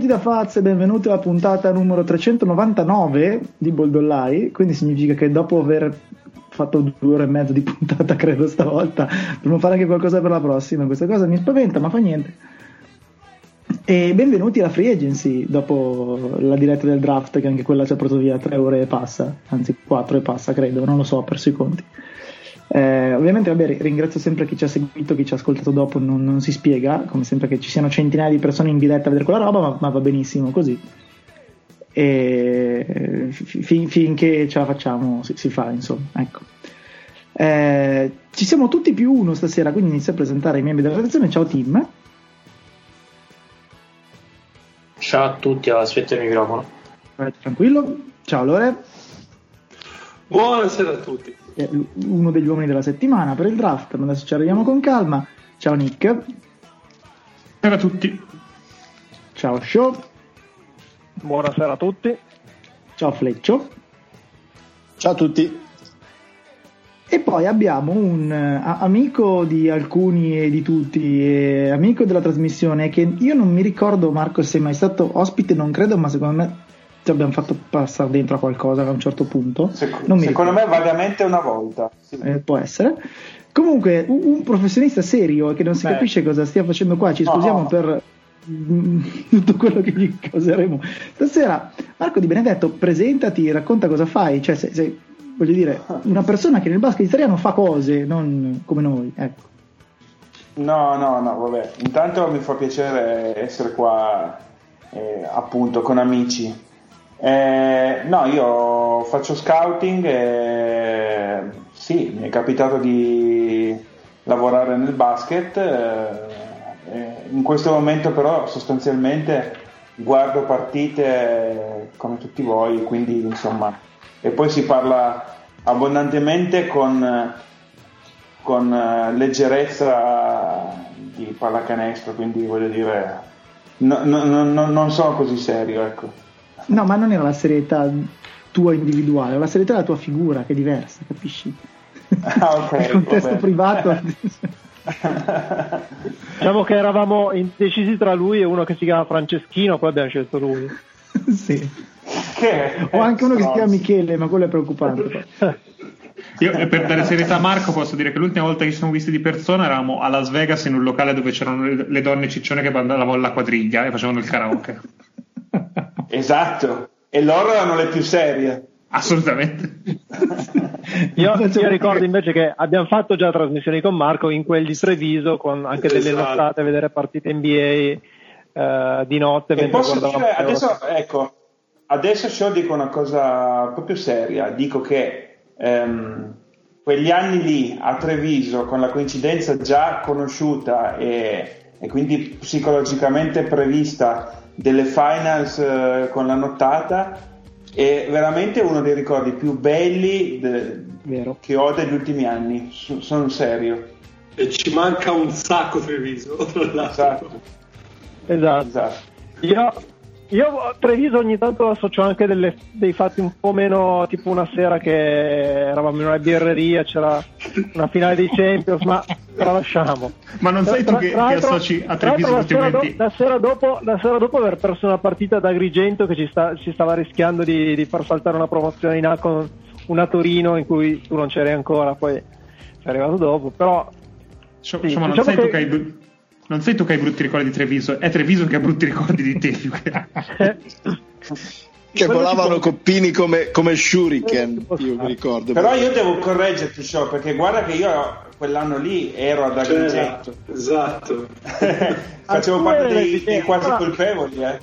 Tutti da Faz e benvenuti alla puntata numero 399 di Boldollai, quindi significa che dopo aver fatto due ore e mezzo di puntata credo stavolta dovremmo fare anche qualcosa per la prossima, questa cosa mi spaventa ma fa niente. E benvenuti alla Free Agency dopo la diretta del draft che anche quella ci ha portato via tre ore e passa, anzi quattro e passa credo, non lo so, ho perso i conti. Eh, ovviamente vabbè, ringrazio sempre chi ci ha seguito, chi ci ha ascoltato dopo, non, non, si spiega, come sempre che ci siano centinaia di persone in diretta a vedere quella roba, ma, ma va benissimo così. E fin, finché ce la facciamo si, si fa, insomma. Ecco. Eh, ci siamo tutti più uno stasera, quindi inizio a presentare i membri della redazione. Ciao Tim. Ciao a tutti, aspetto il microfono. Tranquillo. Ciao Lore. Buonasera a tutti uno degli uomini della settimana per il draft, ma adesso ci arriviamo con calma. Ciao Nick. Buonasera a tutti. Ciao Show. Buonasera a tutti. Ciao Fleccio. Ciao a tutti. E poi abbiamo un uh, amico di alcuni e di tutti, eh, amico della trasmissione, che io non mi ricordo Marco se è mai stato ospite, non credo, ma secondo me ci abbiamo fatto passare dentro a qualcosa a un certo punto. Sec- secondo me vagamente una volta. Sì. Eh, può essere. Comunque, un, un, professionista serio che non si Beh. capisce cosa stia facendo qua, ci scusiamo no. per mm, tutto quello che gli causeremo stasera. Marco Di Benedetto, presentati, racconta cosa fai. Cioè, sei, sei, voglio dire, una persona che nel basket italiano fa cose, non come noi. Ecco. No, no, no, vabbè. Intanto mi fa piacere essere qua, eh, appunto, con amici eh, no, io faccio scouting e sì, mi è capitato di lavorare nel basket. Eh, in questo momento però sostanzialmente guardo partite come tutti voi, quindi insomma, e poi si parla abbondantemente con, con leggerezza di pallacanestro, quindi voglio dire, no, no, no, non sono così serio, ecco. No, ma non era la serietà tua individuale, era la serietà della tua figura che è diversa, capisci? Ah, ok. Il contesto vabbè. privato. diciamo che eravamo indecisi tra lui e uno che si chiama Franceschino, poi abbiamo scelto lui. sì. Che o anche uno che si chiama Michele, ma quello è preoccupante. Io per dare serietà a Marco posso dire che l'ultima volta che ci siamo visti di persona eravamo a Las Vegas in un locale dove c'erano le donne ciccione che ballavano la quadriglia e facevano il karaoke. Esatto, e loro erano le più serie. Assolutamente. io, io, ricordo invece che abbiamo fatto già trasmissioni con Marco in quel di Treviso con anche delle esatto. nottate a vedere partite NBA eh, di notte. E posso dire, adesso, ecco, adesso show dico una cosa proprio seria, dico che ehm, quegli anni lì a Treviso con la coincidenza già conosciuta e, e quindi psicologicamente prevista delle finals eh, con la nottata è veramente uno dei ricordi più belli de- che ho degli ultimi anni, S- sono serio. E ci manca un sacco Treviso, tra l'altro. Esatto. esatto. Io io a Treviso ogni tanto associo anche delle, dei fatti un po' meno, tipo una sera che eravamo in una birreria, c'era una finale dei Champions, ma tralasciamo. Ma non sei tu che, che associ a Treviso la sera, do, la, sera dopo, la sera dopo aver perso una partita da Agrigento che ci, sta, ci stava rischiando di, di, far saltare una promozione in A con una Torino in cui tu non c'eri ancora, poi sei arrivato dopo, però... Sì, Insomma, non diciamo sei che... tu che hai non sei tu che hai brutti ricordi di Treviso, è Treviso che ha brutti ricordi di te. che volavano coppini come, come Shuriken, io mi ricordo. Però io devo correggerti, Show, perché guarda che io quell'anno lì ero ad Agrigento. Certo, esatto. Facevo parte dei, dei quasi colpevoli, eh.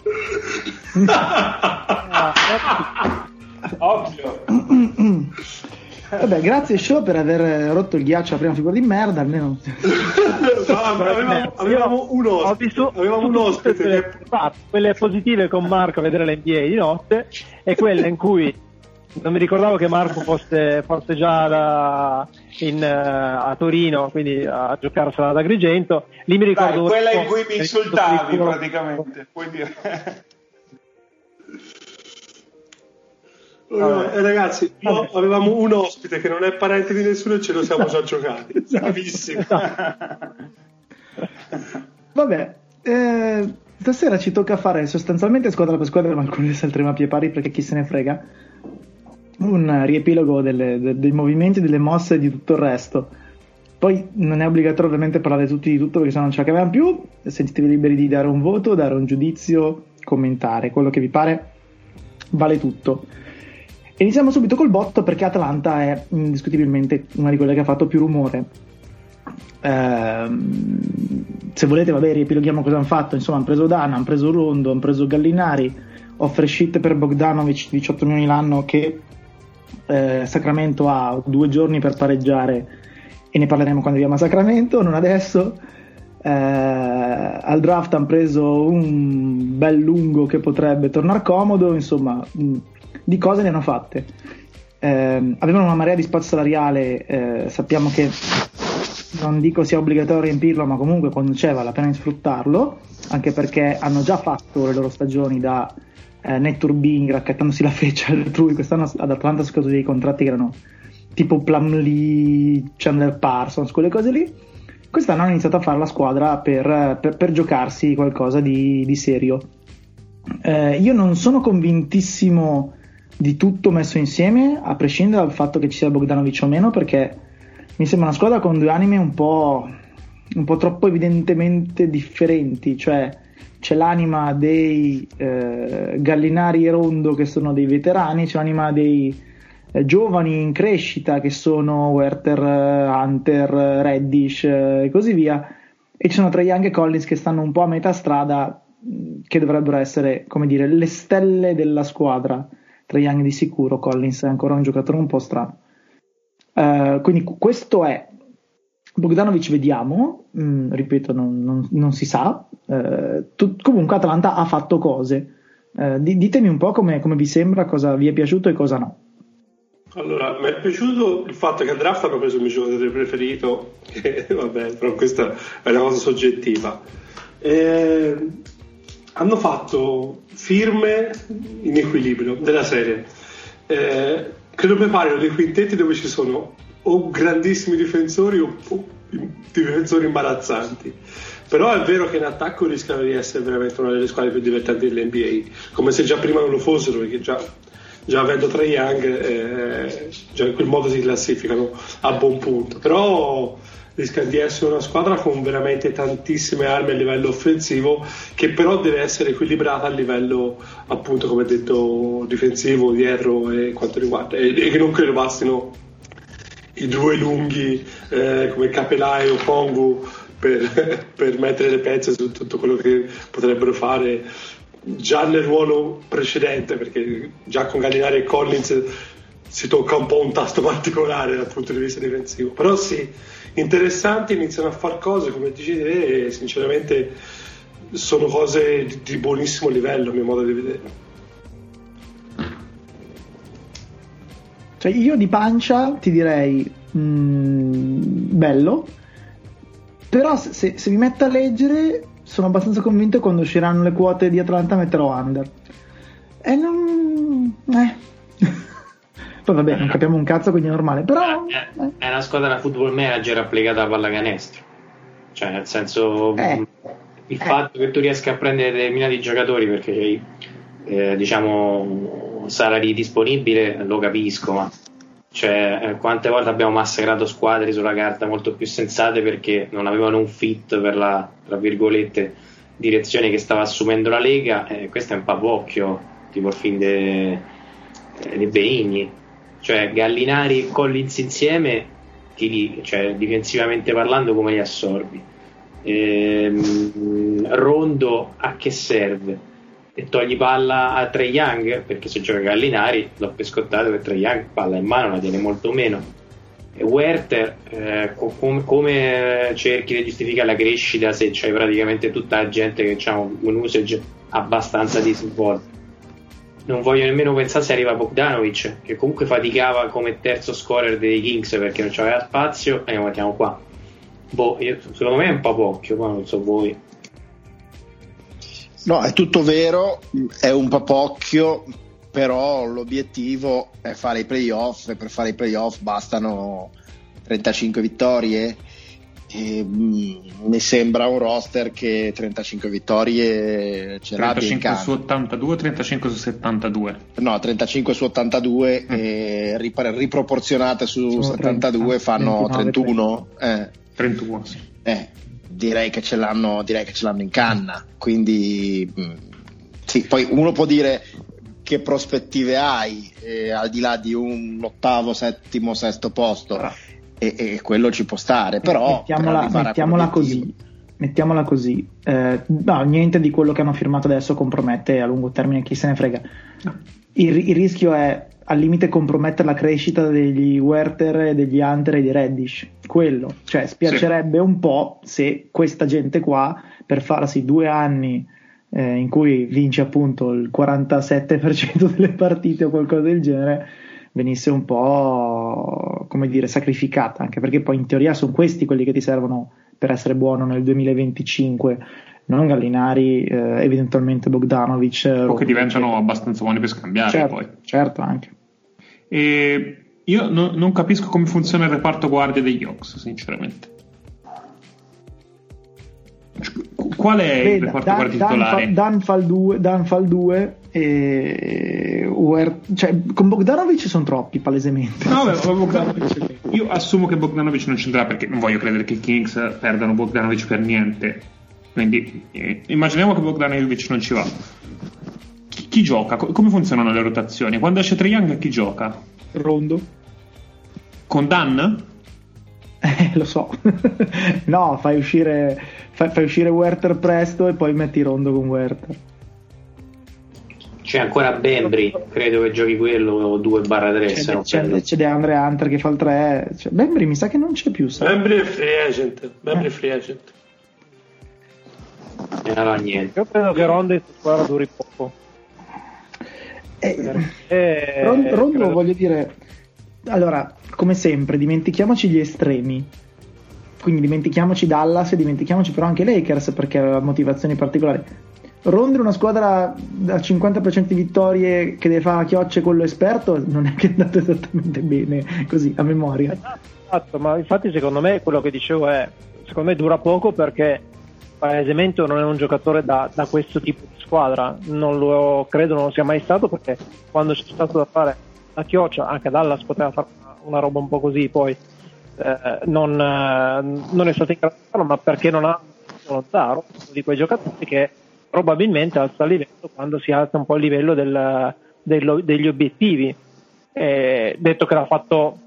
Ovvio. Vabbè, grazie Show per aver rotto il ghiaccio alla prima figura di merda, almeno. no, avevamo, avevamo, un ospite, avevamo un ospite che... quelle positive con Marco a vedere l'NBA di notte e quelle in cui non mi ricordavo che Marco fosse, fosse già da, in, uh, a Torino, quindi a giocarsela ad Agrigento. Lì mi ricordo. Dai, quella in cui mi insultavi praticamente, puoi dire. Allora, eh, ragazzi, no, avevamo un ospite che non è parente di nessuno e ce lo siamo già giocati. Bravissimo. Vabbè, eh, stasera ci tocca fare sostanzialmente squadra per squadra, ma alcuni salteremo a pie pari perché chi se ne frega. Un riepilogo delle, de, dei movimenti, delle mosse e di tutto il resto. Poi non è obbligatorio ovviamente parlare tutti di tutto perché se no non ce la caviamo più. Sentitevi liberi di dare un voto, dare un giudizio, commentare quello che vi pare, vale tutto. Iniziamo subito col botto perché Atalanta è indiscutibilmente una di quelle che ha fatto più rumore. Ehm, se volete, vabbè, riepiloghiamo cosa hanno fatto. Insomma, hanno preso Dana, hanno preso Rondo, hanno preso Gallinari, offre sheet per Bogdanovic 18 milioni l'anno che eh, Sacramento ha due giorni per pareggiare e ne parleremo quando arriviamo a Sacramento, non adesso. Eh, al draft hanno preso un bel lungo che potrebbe tornare comodo, insomma, mh, di cose ne hanno fatte. Eh, avevano una marea di spazio salariale, eh, sappiamo che non dico sia obbligatorio riempirlo, ma comunque quando c'è vale la pena sfruttarlo, anche perché hanno già fatto le loro stagioni da eh, netturbing raccattandosi la feccia altrui, quest'anno ad Atlanta sono scaduti dei contratti che erano tipo Plumlee, Chandler Parsons, quelle cose lì. Quest'anno hanno iniziato a fare la squadra per, per, per giocarsi qualcosa di, di serio. Eh, io non sono convintissimo di tutto messo insieme, a prescindere dal fatto che ci sia Bogdanovic o meno, perché mi sembra una squadra con due anime un po', un po troppo evidentemente differenti, cioè c'è l'anima dei eh, Gallinari e Rondo che sono dei veterani, c'è l'anima dei eh, giovani in crescita che sono Werther, Hunter, Reddish eh, e così via, e ci sono Trae Young e Collins che stanno un po' a metà strada, che dovrebbero essere, come dire, le stelle della squadra Trae Young di sicuro, Collins è ancora un giocatore un po' strano. Uh, quindi questo è Bogdanovic vediamo, mm, ripeto non, non, non, si sa, uh, tu, comunque Atlanta ha fatto cose, uh, ditemi un po' come, come, vi sembra, cosa vi è piaciuto e cosa no. Allora, mi è piaciuto il fatto che a draft hanno preso il mio giocatore preferito, che vabbè, però questa è una cosa soggettiva. Eh, hanno fatto firme in equilibrio della serie. Eh, credo preparino dei quintetti dove ci sono o grandissimi difensori o, o difensori imbarazzanti. Però è vero che in attacco rischiano di essere veramente una delle squadre più divertenti dell'NBA, come se già prima non lo fossero, perché già, già avendo Trae Young eh, già in quel modo si classificano a buon punto. Però rischia di essere una squadra con veramente tantissime armi a livello offensivo che però deve essere equilibrata a livello appunto come detto difensivo dietro e quanto riguarda. E, che non credo bastino i due lunghi eh, come Capelai o Pongu per, per mettere le pezze su tutto quello che potrebbero fare già nel ruolo precedente perché già con Gallinari e Collins si tocca un po' un tasto particolare dal punto di vista difensivo. Però sì interessanti, iniziano a fare cose, come dici te, e sinceramente sono cose di, di buonissimo livello a mio modo di vedere. Cioè io di pancia ti direi mh, mm, bello, però se, se, mi metto a leggere sono abbastanza convinto che quando usciranno le quote di Atlanta metterò under. E non... Eh. Poi vabbè, non capiamo un cazzo, quindi è normale. Però. È, è una squadra da football manager applicata a pallacanestro. Cioè, nel senso. Eh, il eh. fatto che tu riesca a prendere determinati giocatori perché eh, diciamo salari disponibile lo capisco, ma cioè, eh, quante volte abbiamo massacrato squadre sulla carta molto più sensate perché non avevano un fit per la tra virgolette direzione che stava assumendo la Lega. Eh, questo è un papocchio, tipo il film dei de Benigni cioè Gallinari e Collins insieme, li, cioè, difensivamente parlando, come li assorbi? Ehm, Rondo a che serve? E togli palla a Trey Young perché se gioca Gallinari l'ho pescottato che Trey Young palla in mano la tiene molto meno. Werther, eh, com- come cerchi di giustificare la crescita se c'hai praticamente tutta la gente che ha un usage abbastanza disinvolto? Non voglio nemmeno pensare se arriva Bogdanovic, che comunque faticava come terzo scorer dei Kings perché non c'aveva spazio, e lo mettiamo qua. Boh, io, secondo me è un po' poco, ma non so voi. No, è tutto vero, è un papocchio, però l'obiettivo è fare i playoff e per fare i playoff bastano 35 vittorie E, mh, mi sembra un roster che 35 vittorie ce l'ha 35 su 82 35 su 72 no 35 su 82 mm. e rip- riproporzionate su Sono 72 30, fanno 29, 31 eh. 31 sì. eh, direi, che ce l'hanno, direi che ce l'hanno in canna quindi mh, sì, poi uno può dire che prospettive hai eh, al di là di un ottavo, settimo, sesto posto ah. E, e, quello ci può stare, però mettiamola, mettiamola così. Mettiamola così, eh, no, niente di quello che hanno firmato adesso compromette a lungo termine, chi se ne frega. Il, il rischio è al limite compromettere la crescita degli Werther degli Hunter e di Reddish. Quello, cioè spiacerebbe sì. un po' se questa gente qua per farsi due anni eh, in cui vince appunto il 47% delle partite o qualcosa del genere, venisse un po' come dire sacrificata, anche perché poi in teoria sono questi quelli che ti servono per essere buono nel 2025 non Gallinari, eh, eventualmente Bogdanovic. Eh, o che diventano abbastanza buoni per scambiare certo, poi. Certo, anche. E io no, non capisco come funziona il reparto guardia degli Ox, sinceramente. Qual è Veda, il reparto Dan, guardia titolare? Dan, fa, Dan fa il 2 e Uer, cioè, con Bogdanovic sono troppi palesemente. No, beh, Bogdanovic, io assumo che Bogdanovic non c'entrerà perché non voglio credere che i Kings perdano Bogdanovic per niente. Quindi eh, immaginiamo che Bogdanovic non ci va. Chi, chi gioca? Co- come funzionano le rotazioni? Quando esce Triang chi gioca? Rondo. Con Dan? Eh, lo so. no, fai uscire, fai, fai uscire Werther presto e poi metti Rondo con Werther. C'è ancora Bembry, credo che giochi quello 2-3. C'è, c'è, c'è De Andre Hunter che fa il 3. Cioè, Bembry mi sa che non c'è più. Sai? Bembry è free agent. Bembry eh. free agent. E allora niente. Io credo che Rondo in squadra duri poco. Eh, eh, Rondo, Rondo voglio dire allora, come sempre, dimentichiamoci gli estremi. Quindi dimentichiamoci Dallas e dimentichiamoci però anche Lakers perché aveva motivazioni particolari. Rondere una squadra da 50% di vittorie che deve fare a chiocce con lo esperto non è che è andato esattamente bene così a memoria. Esatto, ma infatti secondo me quello che dicevo è, secondo me dura poco perché palesemente non è un giocatore da, da questo tipo di squadra, non lo credo non lo sia mai stato perché quando c'è stato da fare la chioccia, anche Dallas poteva fare una roba un po' così, poi eh, non, eh, non, è stato in grado di farlo, ma perché non ha uno Zaro, di quei giocatori che probabilmente alza il livello quando si alza un po' il livello del, del, degli obiettivi. Eh, detto che l'ha fatto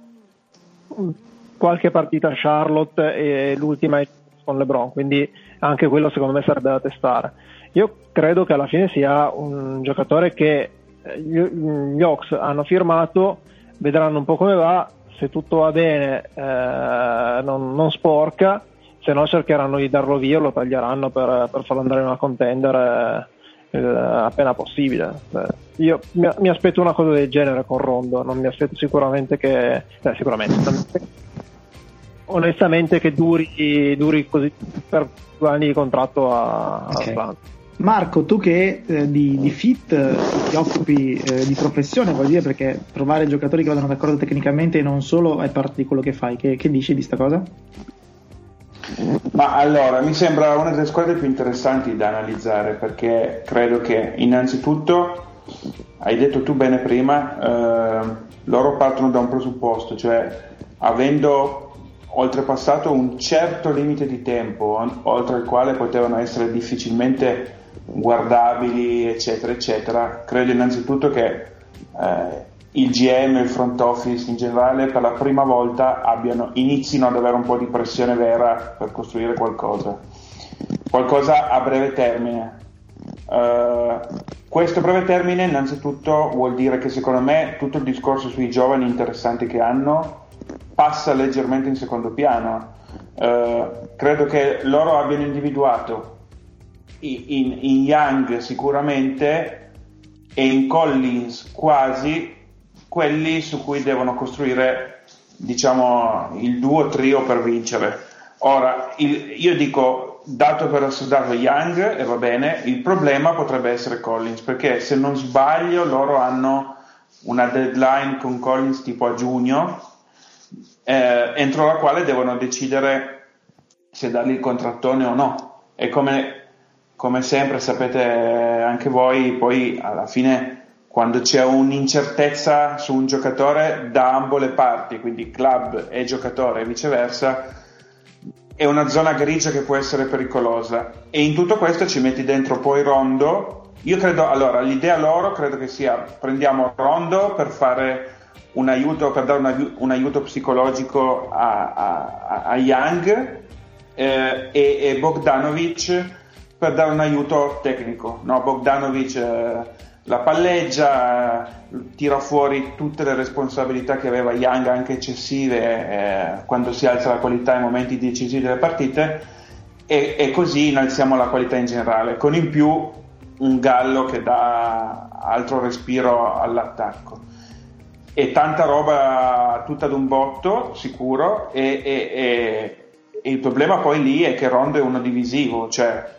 qualche partita a Charlotte e l'ultima con LeBron, quindi anche quello secondo me sarebbe da testare. Io credo che alla fine sia un giocatore che gli, gli Ox hanno firmato, vedranno un po' come va, se tutto va bene eh, non, non, sporca, se no cercheranno di darlo via o lo taglieranno per, per farlo andare in una contender eh, appena possibile. Beh, io mi, mi, aspetto una cosa del genere con Rondo, non mi aspetto sicuramente che... Eh, sicuramente, onestamente che duri, duri così per due anni di contratto a, okay. a Atlanta. Marco, tu che eh, di, di, fit eh, ti occupi eh, di professione, vuol dire perché trovare giocatori che vadano d'accordo tecnicamente e non solo è parte di quello che fai. Che, che dici di sta cosa? Ma allora, mi sembra una delle squadre più interessanti da analizzare perché credo che innanzitutto, hai detto tu bene prima, eh, loro partono da un presupposto, cioè avendo oltrepassato un certo limite di tempo oltre il quale potevano essere difficilmente guardabili, eccetera, eccetera, credo innanzitutto che eh, il GM e il front office in generale per la prima volta abbiano, inizino ad avere un po' di pressione vera per costruire qualcosa, qualcosa a breve termine. Uh, questo breve termine innanzitutto vuol dire che secondo me tutto il discorso sui giovani interessanti che hanno passa leggermente in secondo piano. Uh, credo che loro abbiano individuato in, in Young sicuramente e in Collins quasi quelli su cui devono costruire diciamo il duo trio per vincere. Ora, il, io dico dato per assodato Young e va bene, il problema potrebbe essere Collins perché se non sbaglio loro hanno una deadline con Collins tipo a giugno eh, entro la quale devono decidere se dargli il contrattone o no. E come, come sempre sapete anche voi, poi alla fine quando c'è un'incertezza su un giocatore da ambo le parti, quindi club e giocatore e viceversa, è una zona grigia che può essere pericolosa. E in tutto questo ci metti dentro poi Rondo. Io credo, allora, l'idea loro credo che sia prendiamo Rondo per fare un aiuto, per dare un, un aiuto psicologico a, a, a Young eh, e, e, Bogdanovic per dare un aiuto tecnico. No, Bogdanovic eh, la palleggia, tira fuori tutte le responsabilità che aveva Young, anche eccessive, eh, quando si alza la qualità in momenti decisivi delle partite, e, e, così innalziamo la qualità in generale, con in più un gallo che dà altro respiro all'attacco. E tanta roba tutta d'un botto, sicuro, e, e, e il problema poi lì è che Rondo è uno divisivo, cioè...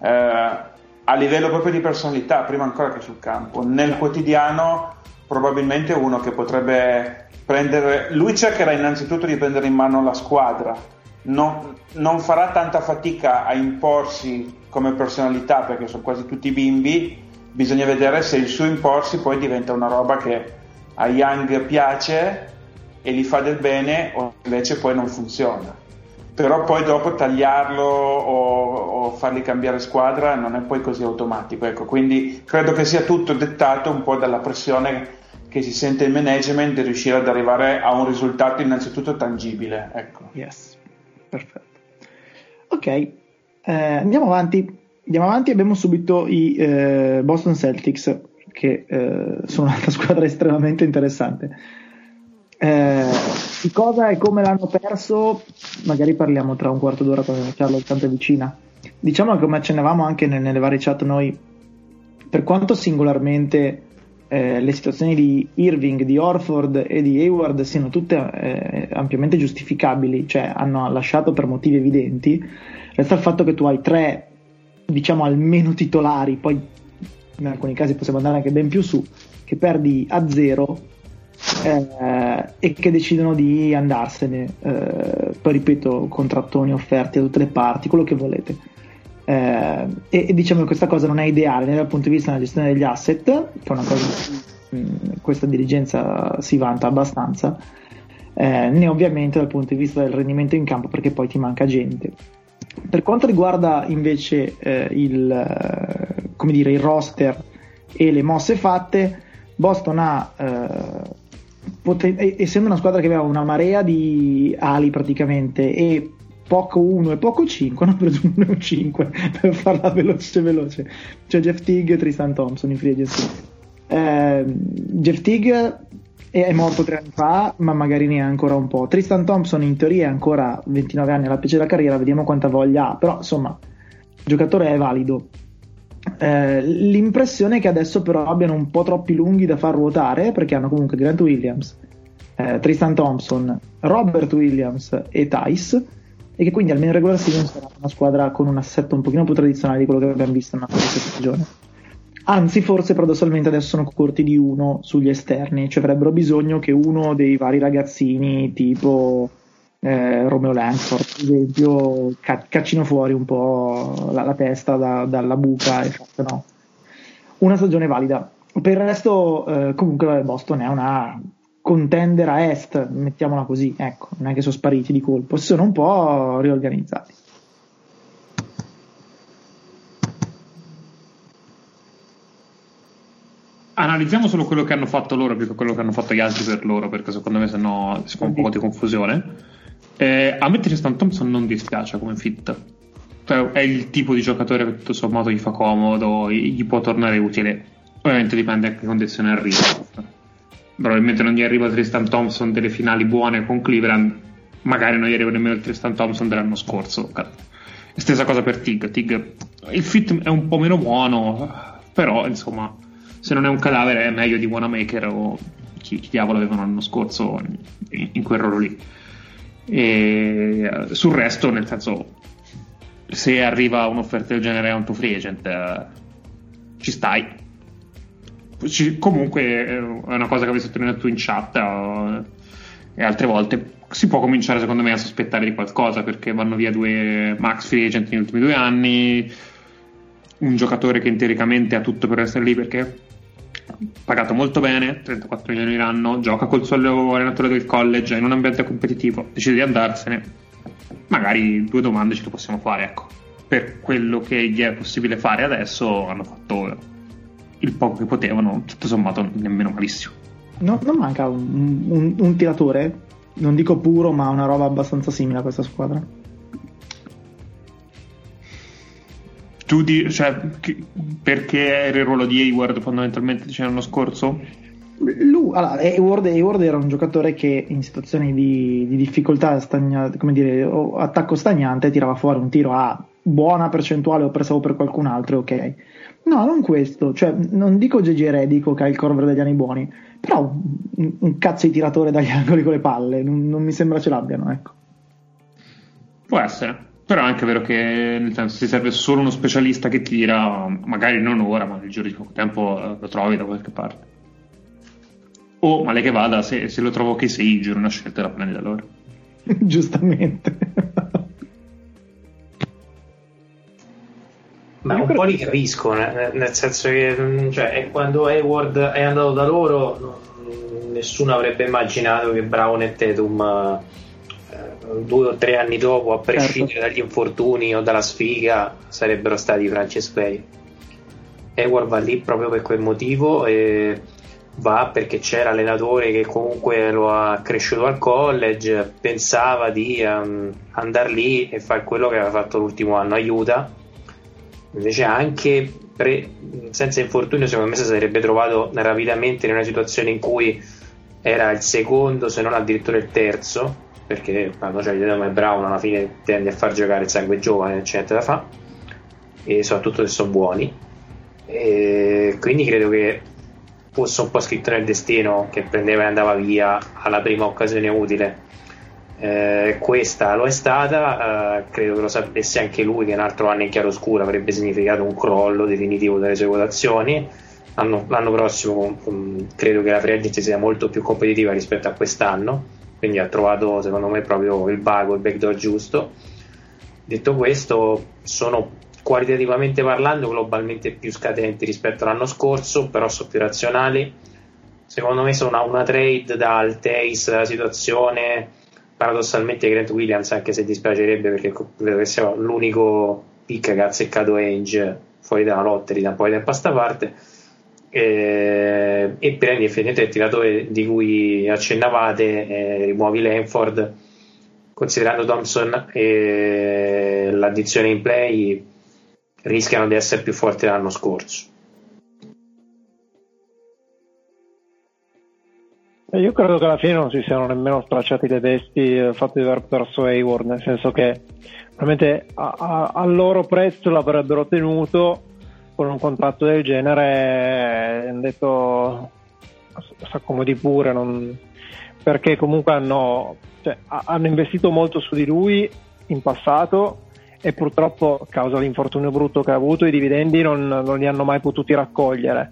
Eh, a livello proprio di personalità, prima ancora che sul campo. Nel quotidiano probabilmente uno che potrebbe prendere... Lui cercherà innanzitutto di prendere in mano la squadra, non, non farà tanta fatica a imporsi come personalità perché sono quasi tutti bimbi, bisogna vedere se il suo imporsi poi diventa una roba che a Young piace e gli fa del bene o invece poi non funziona però poi dopo tagliarlo o, o, fargli cambiare squadra non è poi così automatico. Ecco, quindi credo che sia tutto dettato un po' dalla pressione che si sente il management di riuscire ad arrivare a un risultato innanzitutto tangibile. Ecco. Yes, perfetto. Ok, eh, andiamo avanti. Andiamo avanti, abbiamo subito i eh, Boston Celtics, che eh, sono un'altra squadra estremamente interessante. Eh, di cosa e come l'hanno perso, magari parliamo tra un quarto d'ora quando Carlo tanto è vicina. Diciamo che come accennavamo anche nelle, nelle varie chat noi, per quanto singolarmente eh, le situazioni di Irving, di Orford e di Hayward siano tutte eh, ampiamente giustificabili, cioè hanno lasciato per motivi evidenti, resta il fatto che tu hai tre, diciamo almeno titolari, poi in alcuni casi possiamo andare anche ben più su, che perdi a zero eh, e che decidono di andarsene. Eh, poi ripeto, contrattoni offerti da tutte le parti, quello che volete. Eh, e, e, diciamo che questa cosa non è ideale né dal punto di vista della gestione degli asset, che è una cosa mh, mm, questa dirigenza si vanta abbastanza, eh, né ovviamente dal punto di vista del rendimento in campo, perché poi ti manca gente. Per quanto riguarda invece eh, il, eh, dire, il roster e le mosse fatte, Boston ha eh, poten- essendo una squadra che aveva una marea di ali praticamente e poco 1 e poco 5 hanno preso 1 e 5 per farla veloce veloce. Cioè Jeff Tigg e Tristan Thompson in free agency. Eh, Jeff Tigg è morto tre anni fa ma magari ne ha ancora un po' Tristan Thompson in teoria è ancora 29 anni alla piacere della carriera vediamo quanta voglia ha però insomma il giocatore è valido eh, l'impressione è che adesso però abbiano un po' troppi lunghi da far ruotare perché hanno comunque Grant Williams, eh, Tristan Thompson, Robert Williams e Tice e che quindi almeno in regular season sarà una squadra con un assetto un pochino più tradizionale di quello che abbiamo visto nella scorsa stagione. Anzi, forse paradossalmente adesso sono corti di uno sugli esterni, cioè avrebbero bisogno che uno dei vari ragazzini tipo eh, Romeo Langford, per esempio, ca- caccino fuori un po' la, la testa da, dalla buca e facciano una stagione valida. Per il resto, eh, comunque, Boston è una contender a est, mettiamola così, ecco, non è che sono spariti di colpo, sono un po' riorganizzati. Analizziamo solo quello che hanno fatto loro più che quello che hanno fatto gli altri per loro, perché secondo me sennò si fa un po' di confusione. Eh, a me Tristan Thompson non dispiace come fit. Cioè, è il tipo di giocatore che tutto sommato gli fa comodo, gli può tornare utile. Ovviamente dipende a che condizioni arriva. Probabilmente non gli arriva Tristan Thompson delle finali buone con Cleveland, magari non gli arriva nemmeno il Tristan Thompson dell'anno scorso. Stessa cosa per Tig. Tig. Il fit è un po' meno buono, però insomma, se non è un cadavere è meglio di Wanamaker o chi, chi diavolo avevano l'anno scorso in, in quel ruolo lì. E sul resto, nel senso, se arriva un'offerta del genere a un tuo free agent, eh, ci stai. Ci, comunque è una cosa che avevi sottolineato tu in chat eh, e altre volte. si può cominciare secondo me a sospettare di qualcosa perché vanno via due max free agent negli ultimi due anni un giocatore che teoricamente ha tutto per essere lì perché pagato molto bene 34 milioni l'anno gioca col suo allenatore del college in un ambiente competitivo decide di andarsene. Magari due domande ce le possiamo fare ecco. Per quello che gli è possibile fare adesso hanno fatto il poco che potevano tutto sommato nemmeno malissimo. No, non manca un, un, un tiratore? Non dico puro, ma una roba abbastanza simile a questa squadra. Tu di, cioè, perché era il ruolo di Hayward fondamentalmente diciamo, l'anno scorso? Lui, allora, Hayward, Hayward, era un giocatore che in situazioni di, di difficoltà, stagna, come dire, attacco stagnante, tirava fuori un tiro a buona percentuale o pensavo per qualcun altro, ok. No, non questo, cioè non dico GG Redico che ha il corver degli anni buoni, però un, un cazzo di tiratore dagli angoli con le palle, non, non, mi sembra ce l'abbiano, ecco. Può essere, però è anche vero che nel senso si serve solo uno specialista che tira, magari non ora, ma nel giro di poco tempo eh, lo trovi da qualche parte. O male che vada, se, se lo trovo che sei, giro una scelta la prendi da loro. Giustamente. Ma un po' li capisco, nel senso che mm, cioè, quando Hayward è andato da loro, nessuno avrebbe immaginato che Brown e Tatum eh, due o tre anni dopo, a prescindere certo. dagli infortuni o dalla sfiga, sarebbero stati Francis Bay. Hayward va lì proprio per quel motivo e va perché c'era l'allenatore che comunque lo ha cresciuto al college, pensava di um, andare lì e fare quello che aveva fatto l'ultimo anno, aiuta invece anche pre, senza infortunio secondo me si sarebbe trovato rapidamente in una situazione in cui era il secondo se non addirittura il terzo perché quando c'è Tatum e Brown alla fine tende a far giocare il sangue giovane c'è niente da fare e soprattutto se sono buoni. E quindi credo che fosse un po' scritto nel destino che prendeva e andava via alla prima occasione utile. Eh, questa lo è stata, eh, credo che lo sapesse anche lui che un altro anno in chiaroscuro avrebbe significato un crollo definitivo delle sue votazioni. L'anno, l'anno prossimo um, credo che la agency sia molto più competitiva rispetto a quest'anno, quindi ha trovato secondo me proprio il bago, il backdoor giusto. Detto questo, sono qualitativamente parlando globalmente più scadenti rispetto all'anno scorso, però sono più razionali. Secondo me sono una, trade da Alteis situazione paradossalmente Grant Williams anche se dispiacerebbe perché credo che sia l'unico pick che ha azzeccato Ainge fuori dalla lottery da un po' di tempo a sta parte e, e prendi effettivamente il tiratore di cui accennavate eh, rimuovi Lanford considerando Thompson e l'addizione in play rischiano di essere più forti dell'anno scorso. Io credo che alla fine non si siano nemmeno stracciati le vesti il fatto di aver perso Hayward, nel senso che a, al loro prezzo l'avrebbero tenuto con un contratto del genere, hanno detto si accomodi pure, non, perché comunque hanno, cioè, hanno investito molto su di lui in passato e purtroppo a causa dell'infortunio brutto che ha avuto i dividendi non, non li hanno mai potuti raccogliere.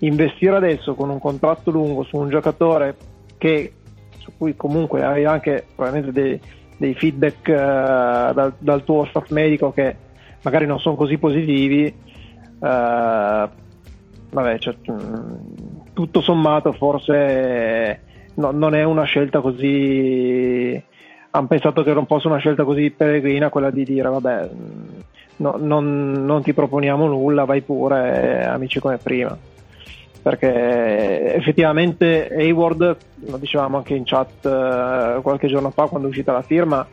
Investire adesso con un contratto lungo su un giocatore che, su cui comunque hai anche probabilmente dei, dei feedback uh, dal, dal, tuo staff medico che magari non sono così positivi, vabbè, cioè, tutto sommato forse no, non è una scelta così hanno pensato che non fosse una scelta così peregrina quella di dire vabbè mm, no, non, non, ti proponiamo nulla vai pure amici come prima. Perché effettivamente Hayward, lo dicevamo anche in chat eh, qualche giorno fa quando è uscita la firma,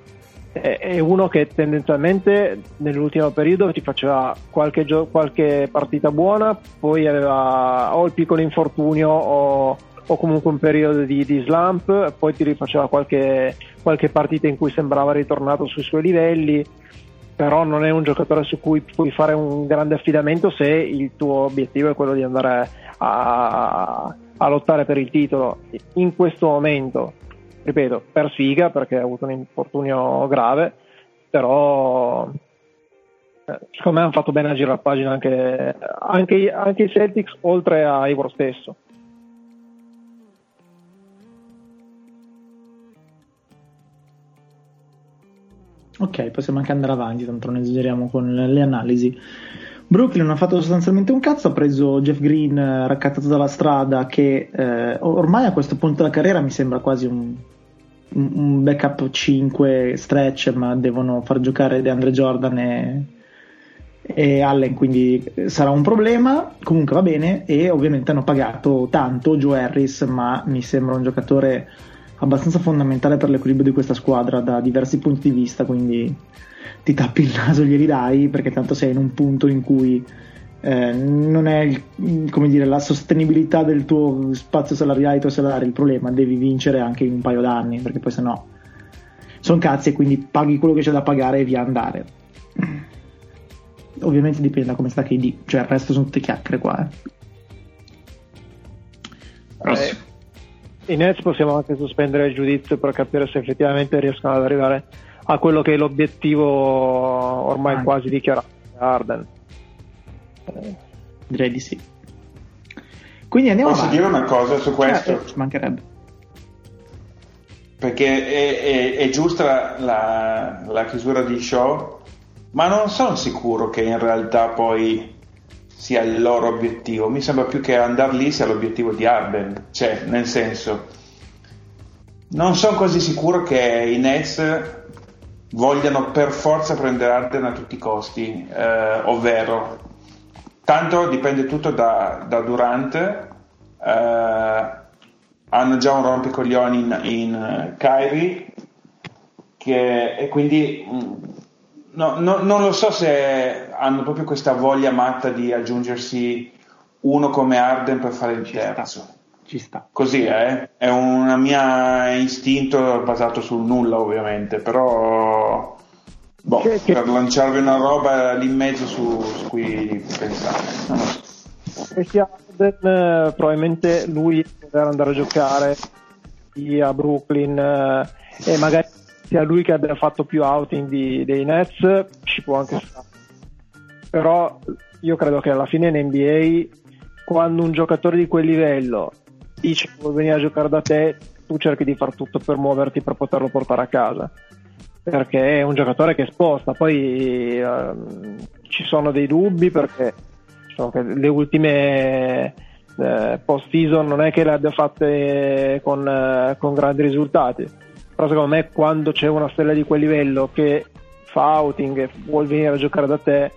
è, uno che tendenzialmente nell'ultimo periodo ti faceva qualche, gio- qualche partita buona, poi aveva o il piccolo infortunio o, o comunque un periodo di, di, slump, poi ti rifaceva qualche, qualche partita in cui sembrava ritornato sui suoi livelli però non è un giocatore su cui puoi fare un grande affidamento se il tuo obiettivo è quello di andare a, a lottare per il titolo. In questo momento, ripeto, per sfiga perché ha avuto un infortunio grave, però eh, secondo me hanno fatto bene a girare la pagina anche, anche, anche i Celtics oltre a Ivor stesso. Ok, possiamo anche andare avanti, tanto non esageriamo con le analisi. Brooklyn non ha fatto sostanzialmente un cazzo, ha preso Jeff Green eh, raccattato dalla strada che eh, ormai a questo punto della carriera mi sembra quasi un, un backup 5 stretch, ma devono far giocare DeAndre Jordan e, e Allen, quindi sarà un problema. Comunque va bene e ovviamente hanno pagato tanto Joe Harris, ma mi sembra un giocatore abbastanza fondamentale per l'equilibrio di questa squadra da diversi punti di vista, quindi ti tappi il naso glieli dai perché tanto sei in un punto in cui eh, non è dire, la sostenibilità del tuo spazio salariale, del tuo salario il problema, devi vincere anche in un paio d'anni perché poi se no sono cazzi e quindi paghi quello che c'è da pagare e via andare. Ovviamente dipende da come sta KD, cioè il resto sono tutte chiacchiere qua. Eh. Eh, I Nets possiamo anche sospendere il giudizio per capire se effettivamente riescono ad arrivare a quello che è l'obiettivo ormai ah. quasi dichiarato di Arden. Eh, direi di sì. Quindi andiamo Posso avanti. dire una cosa su questo? Eh, ci mancherebbe. Perché è, è, è giusta la, la, chiusura di show, ma non sono sicuro che in realtà poi sia il loro obiettivo. Mi sembra più che andare lì sia l'obiettivo di Arden. Cioè, nel senso, non sono così sicuro che i Nets vogliano per forza prendere Arden a tutti i costi, eh, ovvero tanto dipende tutto da, da Durant, eh, hanno già un rompicoglioni in, in Kyrie che, e quindi mm, no, no, non lo so se hanno proprio questa voglia matta di aggiungersi uno come Arden per fare il terzo. Ci sta. Così eh? è un mio istinto basato sul nulla ovviamente, però boh, che... per lanciarvi una roba lì in mezzo su, su cui pensare. Sia Arden, eh, probabilmente lui poter andare a giocare a Brooklyn eh, e magari sia lui che abbia fatto più outing di, dei Nets ci può anche stare però io credo che alla fine in NBA quando un giocatore di quel livello dice che vuoi venire a giocare da te, tu cerchi di far tutto per muoverti per poterlo portare a casa. Perché è un giocatore che sposta, poi eh, ci sono dei dubbi perché le ultime eh, post season non è che le abbia fatte con, eh, con grandi risultati, però secondo me quando c'è una stella di quel livello che fa outing e vuol venire a giocare da te,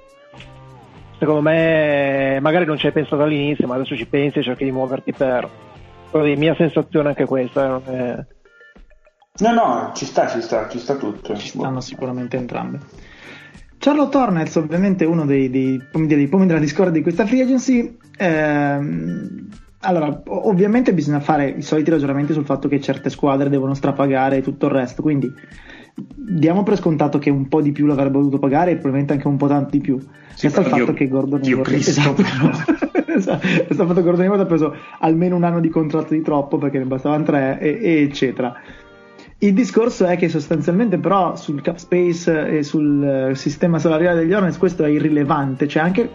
secondo me magari non ci hai pensato all'inizio, ma adesso ci pensi e cerchi di muoverti per, così, mia sensazione è anche questa. È... No, no, ci sta, ci sta, ci sta tutto. Ci stanno sicuramente entrambe. Charlotte Hornets, ovviamente uno dei, dei, dei pomi della discordia di questa free agency. Ehm, allora, ovviamente bisogna fare i soliti ragionamenti sul fatto che certe squadre devono strapagare e tutto il resto, quindi diamo per scontato che un po' di più l'avrebbe dovuto pagare e probabilmente anche un po' tanto di più. Sì, Resta il fatto che Gordon Hayward esatto, esatto, il fatto Gordon Hayward ha preso almeno un anno di contratto di troppo perché ne bastavano tre e, e eccetera. Il discorso è che sostanzialmente però sul cap space e sul sistema salariale degli Hornets questo è irrilevante, cioè anche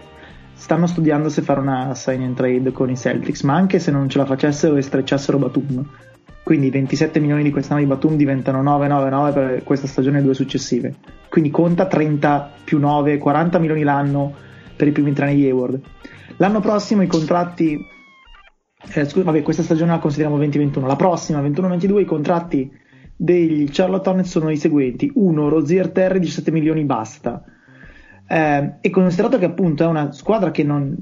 stanno studiando se fare una sign and trade con i Celtics, ma anche se non ce la facessero e strecciassero Batum quindi 27 milioni di quest'anno di Batum diventano 9,99 per questa stagione e due successive. Quindi conta 30 più 9, 40 milioni l'anno per i primi tre anni di Hayward. L'anno prossimo i contratti, eh, scusa, vabbè, questa stagione la consideriamo 2021, la prossima 21-22 i contratti degli Charlotte Hornets sono i seguenti: 1 Rozier Terry 17 milioni basta. Eh, e considerato che appunto è una squadra che non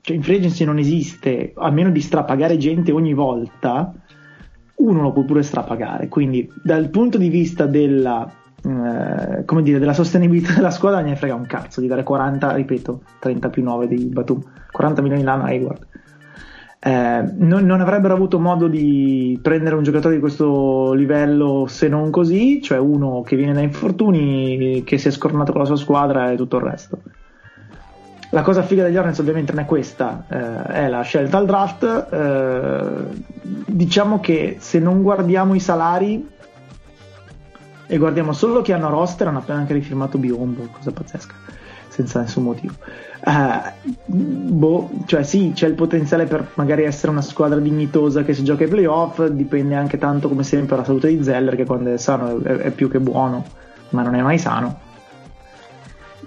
cioè in free agency non esiste, almeno di strapagare gente ogni volta, uno lo puoi pure strapagare. Quindi dal punto di vista della, eh, come dire, della sostenibilità della squadra ne frega un cazzo di dare 40, ripeto, 30 più 9 di Batum, 40 milioni l'anno a Hayward. Eh, non, non, avrebbero avuto modo di prendere un giocatore di questo livello se non così, cioè uno che viene da infortuni, che si è scornato con la sua squadra e tutto il resto. La cosa figa degli Hornets ovviamente non è questa, eh, è la scelta al draft. Eh, diciamo che se non guardiamo i salari e guardiamo solo chi hanno roster, hanno appena anche rifirmato Biombo, cosa pazzesca, senza nessun motivo. Eh, boh, cioè sì, c'è il potenziale per magari essere una squadra dignitosa che si gioca ai playoff, dipende anche tanto come sempre dalla salute di Zeller che quando è sano è, è più che buono ma non è mai sano.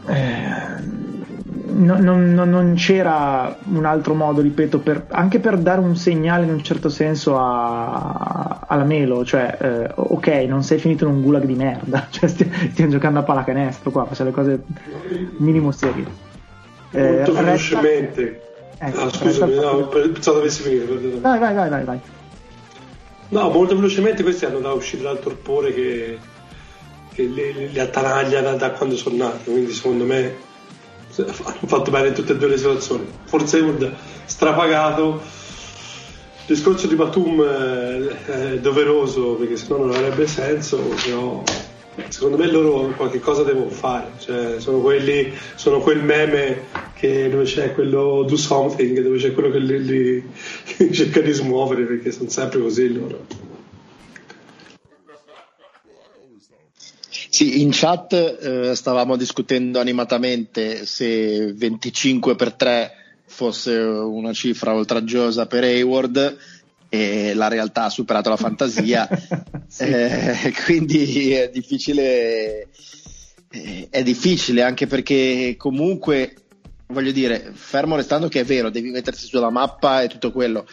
Eh, no, non, no, non, c'era un altro modo, ripeto, per, anche per dare un segnale in un certo senso a, alla Melo, cioè, eh, ok, non sei finito in un gulag di merda, cioè, stiamo, stiamo giocando a pallacanestro qua, facciamo le cose minimo serie. Eh, Molto velocemente. Ecco, ah, scusami, no, pensavo avessi finito. Vai, vai, vai, vai, vai. No, molto velocemente questi hanno da uscire dal torpore che, che li, li attanaglia da, da quando sono nati, quindi secondo me hanno fatto bene tutte e due le situazioni. Forse Hayward strapagato. Il discorso di Batum è, doveroso perché sennò non avrebbe senso, però secondo me loro qualche cosa devono fare. Cioè, sono, quelli, sono quel meme che dove c'è quello do something, dove c'è quello che li, li cerca di smuovere perché sono sempre così loro. Sì, in chat eh, stavamo discutendo animatamente se 25 per 3 fosse una cifra oltraggiosa per Hayward e la realtà ha superato la fantasia, sì. eh, quindi è difficile, eh, è difficile anche perché comunque voglio dire, fermo restando che è vero, devi mettersi sulla mappa e tutto quello,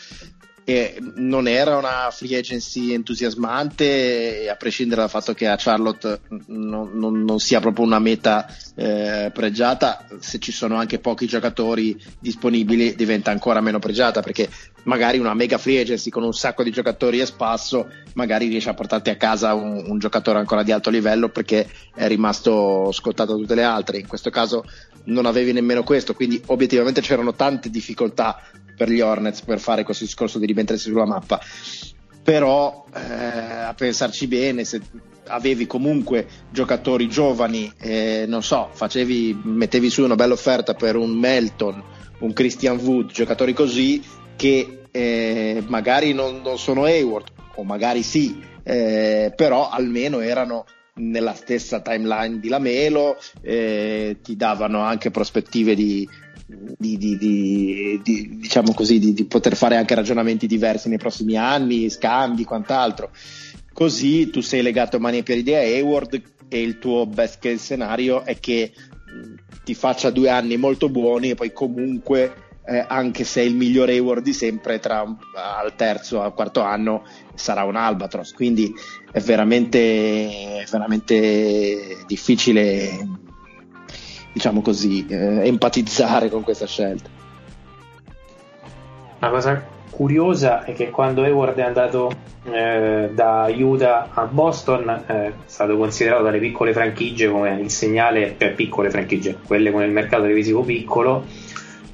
che non era una free agency entusiasmante, a prescindere dal fatto che a Charlotte non, non, non sia proprio una meta eh, pregiata, se ci sono anche pochi giocatori disponibili diventa ancora meno pregiata perché magari una mega free agency con un sacco di giocatori a spasso magari riesce a portarti a casa un, un giocatore ancora di alto livello perché è rimasto scottato da tutte le altre. In questo caso non avevi nemmeno questo, quindi obiettivamente c'erano tante difficoltà per gli Hornets per fare questo discorso di rimettersi sulla mappa. Però eh, a pensarci bene, se avevi comunque giocatori giovani, eh, non so, facevi, mettevi su una bella offerta per un Melton, un Christian Wood, giocatori così che eh, magari non, non, sono Hayward, o magari sì, eh, però almeno erano nella stessa timeline di Lamelo, eh, ti davano anche prospettive di, di, di, di, di, diciamo così, di, poter fare anche ragionamenti diversi nei prossimi anni, scambi, quant'altro. Così tu sei legato a mani e piedi di Hayward e il tuo best case scenario è che ti faccia due anni molto buoni e poi comunque eh, anche se è il migliore Hayward di sempre tra al terzo al quarto anno sarà un Albatros quindi è veramente, veramente difficile diciamo così, eh, empatizzare con questa scelta. Una cosa curiosa è che quando Hayward è andato eh, da Utah a Boston eh, è stato considerato dalle piccole franchigie come il segnale per piccole franchigie, quelle con il mercato televisivo piccolo,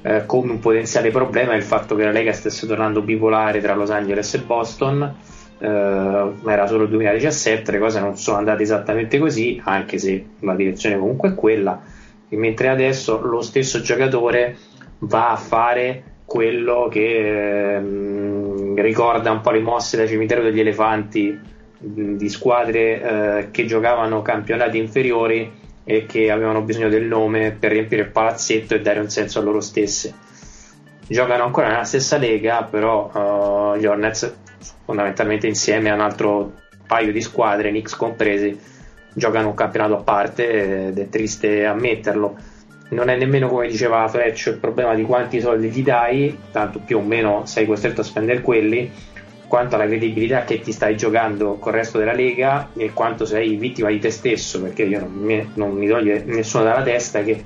eh, come un potenziale problema il fatto che la Lega stesse tornando bipolare tra Los Angeles e Boston. Uh, era solo il 2017, le cose non sono andate esattamente così, anche se la direzione comunque è quella mentre adesso lo stesso giocatore va a fare quello che eh, ricorda un po' le mosse da cimitero degli elefanti di squadre eh, che giocavano campionati inferiori e che avevano bisogno del nome per riempire il palazzetto e dare un senso a loro stesse. Giocano ancora nella stessa lega, però uh, gli Hornets fondamentalmente insieme a un altro paio di squadre, Knicks compresi, giocano un campionato a parte ed è triste ammetterlo. Non è nemmeno come diceva Fletch il problema di quanti soldi gli dai, tanto più o meno sei costretto a spendere quelli, quanto alla credibilità che ti stai giocando col resto della lega e quanto sei vittima di te stesso, perché io non mi, non mi toglie nessuno dalla testa che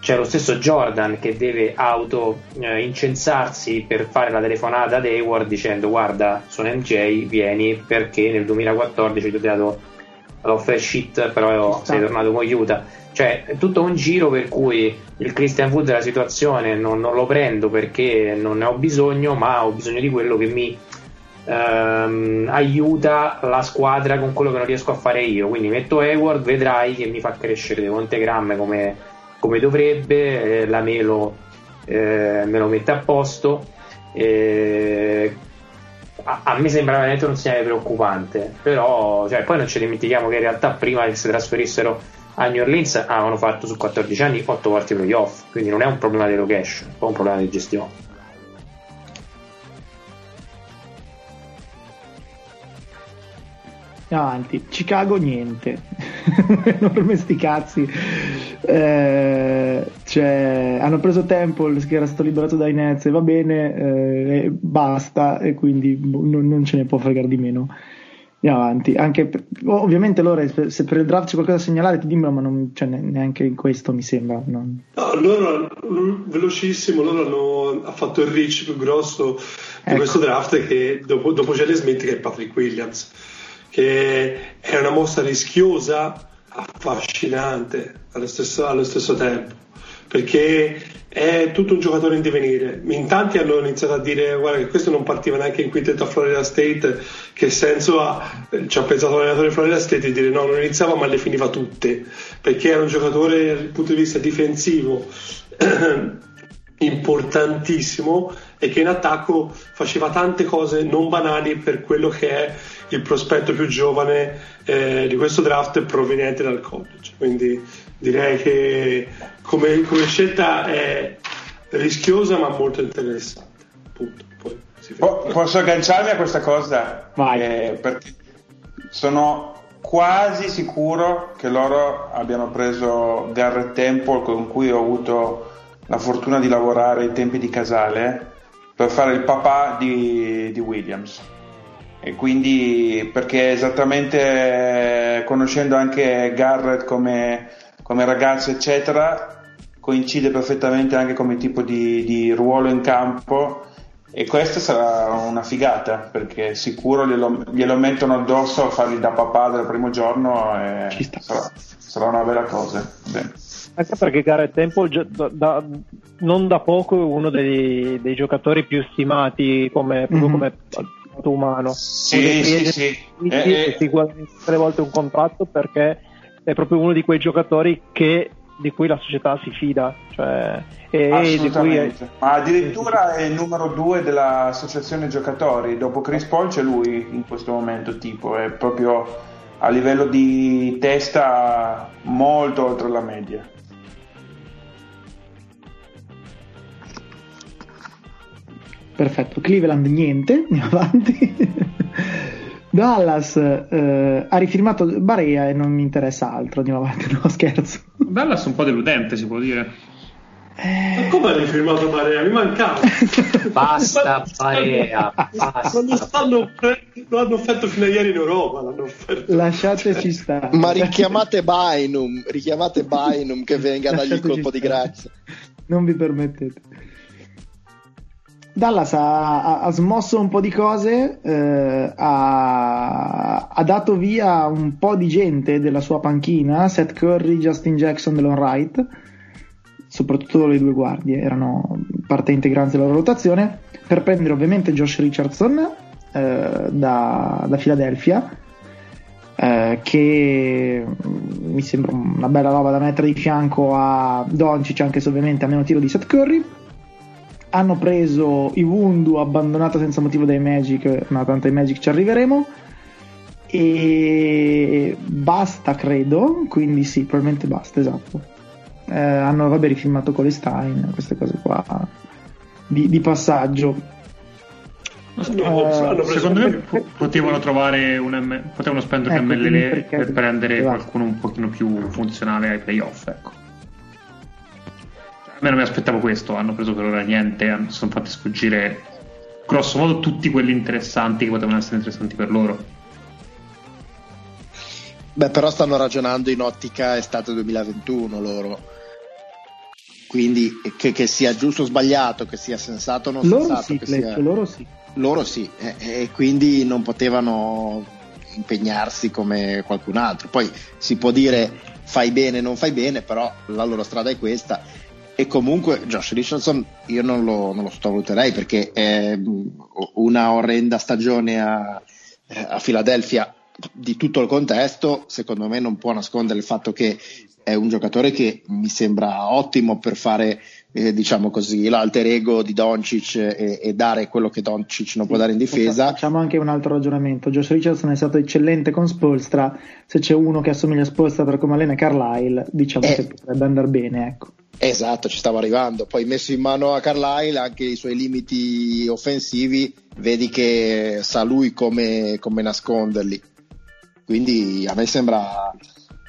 c'è lo stesso Jordan che deve auto eh, incensarsi per fare la telefonata ad Hayward dicendo guarda sono MJ vieni perché nel 2014 ti ho dato l'offer sheet però sei tornato con Utah. Cioè è tutto un giro per cui il Christian Wood della situazione non, non, lo prendo perché non ne ho bisogno ma ho bisogno di quello che mi ehm, aiuta la squadra con quello che non riesco a fare io. Quindi metto Hayward vedrai che mi fa crescere Devonte Graham come, come dovrebbe eh, la Melo eh, me lo mette a posto eh, a, a, me sembra veramente un segnale preoccupante, però cioè, poi non ci dimentichiamo che in realtà prima che si trasferissero a New Orleans avevano fatto su 14 anni 8 volte playoff, quindi non è un problema di location, è un problema di gestione. Avanti, Chicago niente. enorme sti cazzi. Eh, cioè, hanno preso Temple che era stato liberato dai Nets e va bene, eh, e basta, e quindi non, non ce ne può fregare di meno andiamo avanti. Anche ovviamente loro, se per il draft c'è qualcosa da segnalare, ti dimmelo, ma non, cioè, neanche in questo mi sembra. Non... No, loro, velocissimo, loro hanno ha fatto il reach più grosso di ecco. questo draft che dopo, dopo Smith, che è Patrick Williams, che è una mossa rischiosa, affascinante allo stesso, allo stesso tempo perché è tutto un giocatore in divenire. In tanti hanno iniziato a dire guarda che questo non partiva neanche in quintetto a Florida State, che senso ha? Ci ha pensato l'allenatore di Florida State di dire no, non iniziava ma le finiva tutte, perché era un giocatore dal punto di vista difensivo importantissimo e che in attacco faceva tante cose non banali per quello che è il prospetto più giovane eh, di questo draft proveniente dal college. Quindi direi che come, come scelta è rischiosa ma molto interessante. Punto. Poi po- posso agganciarmi a questa cosa? Vai. Eh, perché sono quasi sicuro che loro abbiano preso Garrett Temple con cui ho avuto la fortuna di lavorare ai tempi di Casale per fare il papà di, di Williams e quindi perché esattamente conoscendo anche Garrett come, come ragazzo eccetera coincide perfettamente anche come tipo di, di, ruolo in campo e questa sarà una figata perché sicuro glielo, glielo mettono addosso a fargli da papà dal primo giorno e sarà, sarà, una bella cosa Bene. Anche perché Garrett Temple da, da, non da poco è uno dei, dei giocatori più stimati come, mm-hmm. come umano. Sì, sì, sì. Eh, eh. Si guadagna tre volte un contratto perché è proprio uno di quei giocatori che, di cui la società si fida. Cioè, è... Ma addirittura è il numero due dell'associazione giocatori. Dopo Chris Paul c'è lui in questo momento, tipo, è proprio a livello di testa molto oltre la media. Perfetto, Cleveland niente, andiamo avanti. Dallas eh, ha rifirmato Barea e non mi interessa altro, andiamo avanti, no scherzo. Dallas è un po' deludente si può dire. Eh... Ma come ha rifirmato Barea? Mi mancava. basta Barea, basta. Lo, stanno, lo hanno offerto fino a ieri in Europa, l'hanno offerto. Lasciateci stare. Ma richiamate Bynum, richiamate Bynum che venga a dargli il colpo di grazia. Non vi permettete. Dallas ha, ha, smosso un po' di cose, eh, ha, ha, dato via un po' di gente della sua panchina, Seth Curry, Justin Jackson, Delon Wright, soprattutto le due guardie erano parte integrante della loro rotazione, per prendere ovviamente Josh Richardson eh, da, da Philadelphia, eh, che mi sembra una bella roba da mettere di fianco a Doncic, anche se ovviamente ha meno tiro di Seth Curry hanno preso Iwundu abbandonato senza motivo dai Magic, ma tanto ai Magic ci arriveremo. E basta, credo. Quindi sì, probabilmente basta, esatto. Eh, hanno, vabbè, rifilmato Colestein, queste cose qua di, di passaggio. Eh, secondo me potevano trovare un M- potevano spendere ecco, un MLL per prendere esatto. qualcuno un pochino più funzionale ai playoff, ecco me non mi aspettavo questo, hanno preso per ora niente, sono fatti sfuggire grosso modo tutti quelli interessanti che potevano essere interessanti per loro. Beh, però stanno ragionando in ottica estate 2021 loro. Quindi che, che sia giusto o sbagliato, che sia sensato o non loro sensato. Sì, che sia... Loro sì. Loro sì, e, e quindi non potevano impegnarsi come qualcun altro. Poi si può dire fai bene, non fai bene, però la loro strada è questa e comunque Josh Richardson io non lo, non lo sottovaluterei perché è una orrenda stagione a, a Philadelphia. Di tutto il contesto, secondo me non può nascondere il fatto che è un giocatore che mi sembra ottimo per fare eh, diciamo così l'alter ego di Doncic e, e, dare quello che Doncic non può dare in difesa. Facciamo anche un altro ragionamento. Josh Richardson è stato eccellente con Spolstra. Se c'è uno che assomiglia a Spolstra per come allena Carlisle, diciamo eh, che potrebbe andare bene, ecco. Esatto, ci stavo arrivando. Poi messo in mano a Carlisle anche i suoi limiti offensivi, vedi che sa lui come, come nasconderli. Quindi a me sembra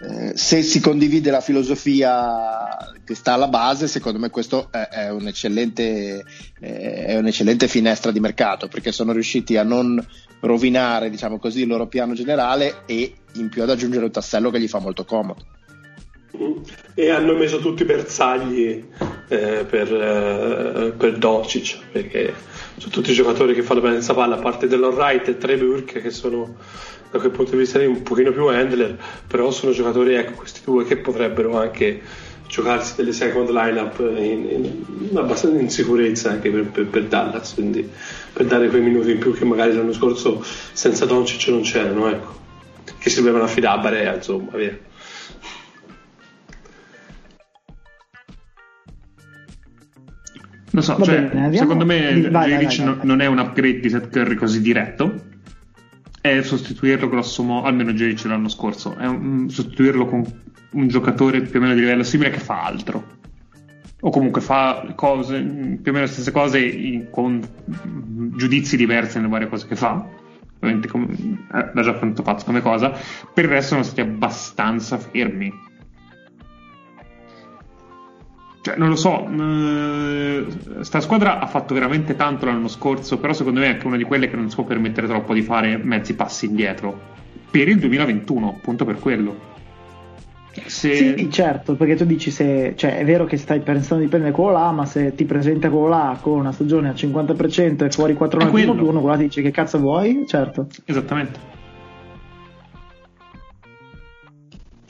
eh, se si condivide la filosofia che sta alla base, secondo me questo è, è, un'eccellente, eh, è un'eccellente finestra di mercato perché sono riusciti a non rovinare diciamo così, il loro piano generale e in più ad aggiungere un tassello che gli fa molto comodo. E hanno messo tutti i bersagli eh, per, eh, per Docic perché sono tutti giocatori che fanno bene questa palla a parte dell'Alright e Treburg che sono da quel punto di vista lì un pochino più handler però sono giocatori ecco questi due che potrebbero anche giocarsi delle second lineup in, in, abbastanza in sicurezza anche per, per, per, Dallas quindi per dare quei minuti in più che magari l'anno scorso senza Doncic non c'erano ecco che si dovevano affidare a Barea insomma via. Non so, cioè, bene, secondo me Jeric non è un upgrade di Seth Curry così diretto. È sostituirlo grosso modo, almeno Jeric l'anno scorso, è un, sostituirlo con un giocatore più o meno di livello simile che fa altro. O comunque fa cose, più o meno le stesse cose in, con giudizi diversi nelle varie cose che fa. Ovviamente come, eh, l'ha già fatto pazzo come cosa. Per il resto sono stati abbastanza fermi cioè, non lo so, eh, sta squadra ha fatto veramente tanto l'anno scorso, però secondo me è anche una di quelle che non si può permettere troppo di fare mezzi passi indietro. Per il 2021, appunto per quello. Se... Sì, certo, perché tu dici se, cioè, è vero che stai pensando di prendere quello là, ma se ti presenta quello là con una stagione al 50% e fuori 4 anni al primo turno, quello là ti dice che cazzo vuoi? Certo. Esattamente.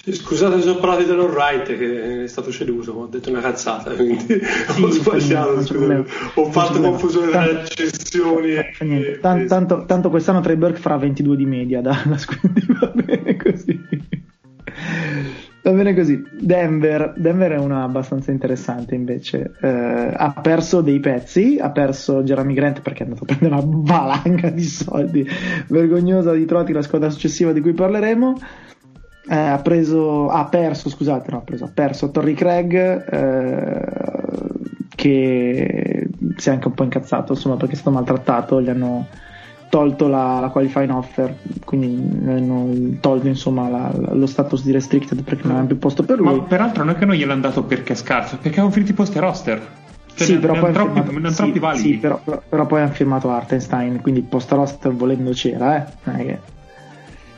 Scusate se ho parlato di Taylor Wright che è stato ceduto, ho detto una cazzata, quindi sì, ho sbagliato, ho fatto confusione tra le accessioni. E, tanto, e... tanto, tanto, quest'anno Trey Burke farà 22 di media, Dallas, quindi va bene così. Va bene così. Denver, Denver è una abbastanza interessante invece. Eh, ha perso dei pezzi, ha perso Jeremy Grant perché è andato a prendere una valanga di soldi vergognosa di Trotti, la squadra successiva di cui parleremo eh, ha, preso, ha perso, scusate, no, ha, preso, ha perso Torrey Craig eh, che si è anche un po' incazzato insomma perché è stato maltrattato, gli hanno tolto la, la qualifying offer, quindi hanno tolto insomma la, lo status di restricted perché non avevano più posto per lui. Ma peraltro non è che non gliel'hanno dato perché è scarso, perché hanno finito i posti roster. Cioè, sì, ne, però ne poi troppi, firmato, sì, troppi sì, però, però, poi hanno firmato Artenstein, quindi post roster volendo c'era, eh.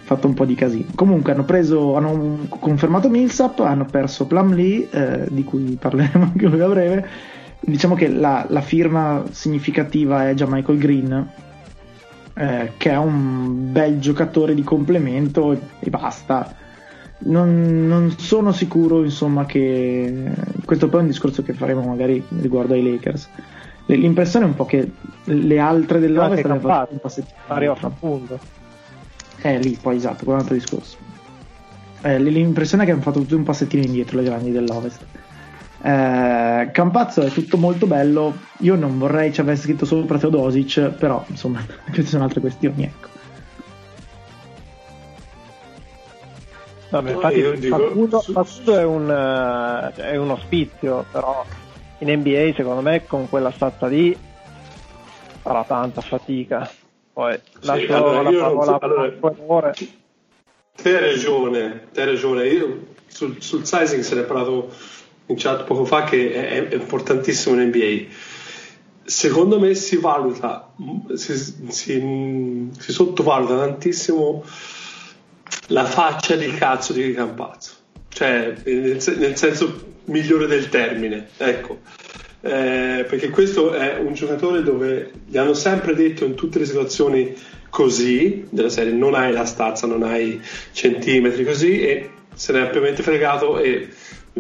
Fatto un po' di casino. Comunque hanno preso, hanno confermato Millsap, hanno perso Plumlee, eh, di cui parleremo anche lui a breve. Diciamo che la, la firma significativa è già Michael Green, eh, che è un bel giocatore di complemento e, basta. Non, non, sono sicuro, insomma, che questo poi è un discorso che faremo magari riguardo ai Lakers. L'impressione è un po' che le altre dell'Ovest hanno fatto un passettino. appunto eh, lì poi esatto, quello è un altro discorso. Eh, l'impressione è che hanno fatto tutti un passettino indietro le grandi dell'Ovest. Eh, Campazzo è tutto molto bello. Io non vorrei ci avesse scritto sopra Teodosic, però insomma, queste sono altre questioni. Ecco. Vabbè, infatti, dico, Facundo, Facundo è, un, uh, è un ospizio, però in NBA secondo me con quella stazza lì farà tanta fatica. Poi lascio sì, allora, la parola so, allora, Te hai ragione, te hai ragione. Io sul, sul, sizing se ne è parlato in chat poco fa che è, è importantissimo in NBA. Secondo me si valuta, si, si, si sottovaluta tantissimo la faccia di cazzo di Campazzo, cioè nel, nel senso migliore del termine. Ecco eh, perché questo è un giocatore dove gli hanno sempre detto in tutte le situazioni così, della serie non hai la stazza, non hai centimetri così, e se ne è ampiamente fregato e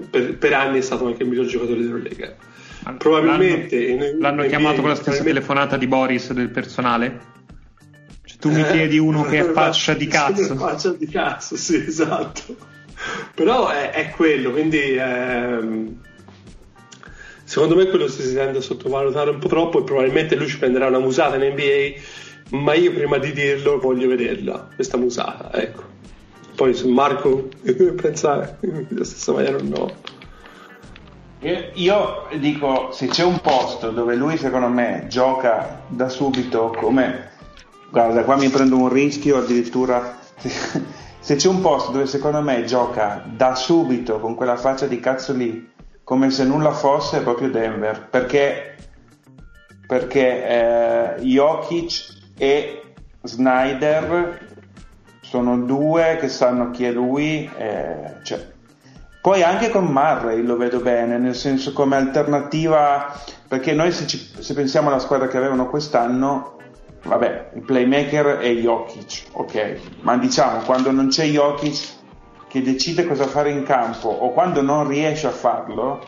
per, per anni è stato anche il miglior giocatore dell'Eurolega. Probabilmente l'hanno, l'hanno in, chiamato con la stessa telefonata di Boris del personale? Cioè, tu mi eh, chiedi uno che è faccia di cazzo. Faccia di cazzo, sì, esatto. Però è, è quello, quindi ehm, Secondo me quello si tende a sottovalutare un po' troppo e probabilmente lui ci prenderà una musata in NBA, ma io prima di dirlo voglio vederla, questa musata, ecco. Poi su Marco pensa della stessa maniera o no. Io dico, se c'è un posto dove lui secondo me gioca da subito come... Guarda, qua mi prendo un rischio addirittura se c'è un posto dove secondo me gioca da subito con quella faccia di cazzo lì, come se nulla fosse, proprio Denver, perché, perché eh, Jokic e Snyder sono due che sanno chi è lui. Eh, cioè. Poi anche con Murray lo vedo bene, nel senso come alternativa, perché noi se, ci, se pensiamo alla squadra che avevano quest'anno, vabbè, il playmaker è Jokic, ok, ma diciamo quando non c'è Jokic che decide cosa fare in campo o quando non riesce a farlo,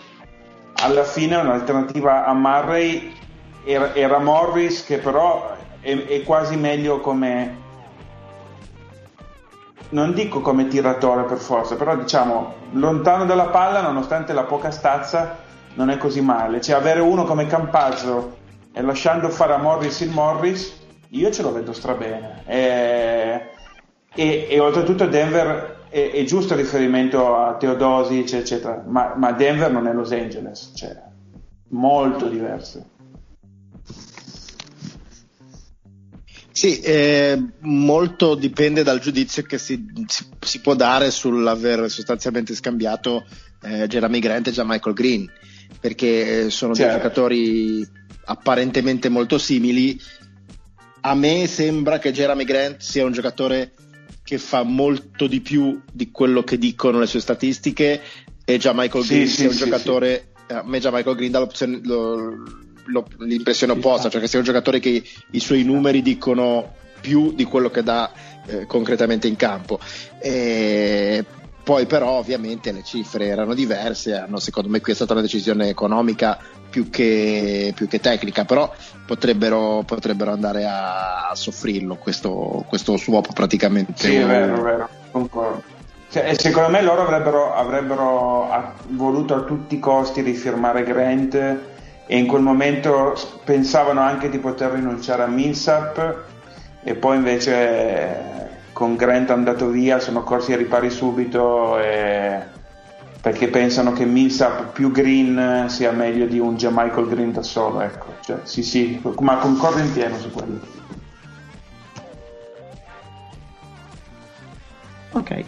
alla fine un'alternativa a Murray era, era Morris che però è, è quasi meglio come non dico come tiratore per forza, però diciamo lontano dalla palla, nonostante la poca stazza, non è così male. Cioè avere uno come Campazzo e lasciando fare a Morris il Morris, io ce lo vedo strabene. E, e, e oltretutto Denver è, è, giusto il riferimento a Teodosi, eccetera, eccetera, ma, ma Denver non è Los Angeles, cioè molto diverso. Sì, eh, molto dipende dal giudizio che si, si, si, può dare sull'aver sostanzialmente scambiato eh, Jeremy Grant e già Michael Green, perché eh, sono certo. due giocatori apparentemente molto simili. A me sembra che Jeremy Grant sia un giocatore che fa molto di più di quello che dicono le sue statistiche e già Michael Green sì, sia un sì, giocatore, sì. a me già Michael Green dà lo, lo, l'impressione opposta, cioè che sia un giocatore che i suoi numeri dicono più di quello che dà eh, concretamente in campo. E poi però ovviamente le cifre erano diverse, hanno, secondo me qui è stata una decisione economica più che, più che tecnica, però potrebbero, potrebbero andare a, soffrirlo questo, questo swap praticamente. Sì, è vero, è vero, concordo. Cioè, secondo me loro avrebbero, avrebbero voluto a tutti i costi rifirmare Grant e in quel momento pensavano anche di poter rinunciare a Millsap e poi invece con Grant andato via sono corsi ai ripari subito e... perché pensano che Millsap più Green sia meglio di un già Michael Green da solo ecco. cioè, sì sì ma concordo in pieno su quello ok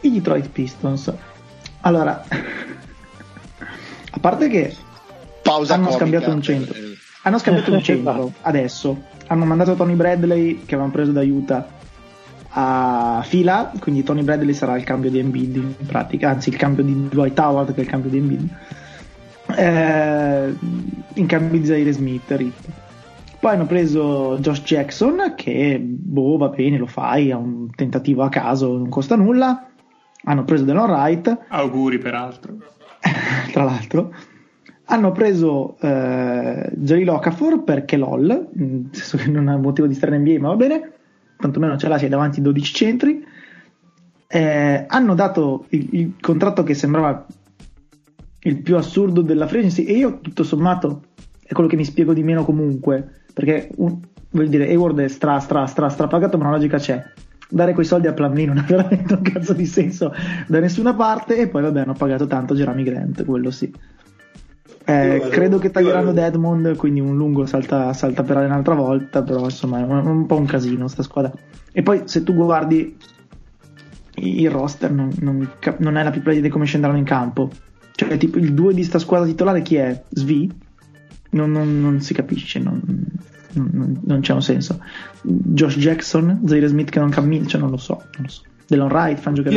i Detroit Pistons allora a parte che pausa hanno comica. scambiato un centro. Hanno scambiato un centro adesso. Hanno mandato Tony Bradley che avevano preso da Utah a fila, quindi Tony Bradley sarà il cambio di Embiid in pratica, anzi il cambio di Dwight Howard che è il cambio di Embiid. Eh, in cambio di Zaire Smith, Rip. Poi hanno preso Josh Jackson che boh va bene, lo fai, è un tentativo a caso, non costa nulla. Hanno preso Delon Wright. Auguri peraltro. Tra l'altro hanno preso eh, Jerry Locafor perché LOL, nel senso che non ha motivo di stare in NBA, ma va bene, tantomeno ce l'ha, si è davanti 12 centri. Eh, hanno dato il, il, contratto che sembrava il più assurdo della franchise e io tutto sommato è quello che mi spiego di meno comunque, perché un, voglio dire, Hayward è stra stra stra stra pagato, ma la logica c'è. Dare quei soldi a Plumlee non ha veramente un cazzo di senso da nessuna parte e poi vabbè hanno pagato tanto Jeremy Grant, quello sì. Eh, credo che taglieranno Deadmond, quindi un lungo salta, salta per un'altra volta, però insomma è un, un, po' un casino sta squadra. E poi se tu guardi il roster non, non, non è la più precisa di come scenderanno in campo. Cioè tipo il 2 di sta squadra titolare chi è? Svi? Non, non si capisce, non, c'è un senso. Josh Jackson, Zaire Smith che non cammina, cioè non lo so, non lo so. Delon Wright, fan giocare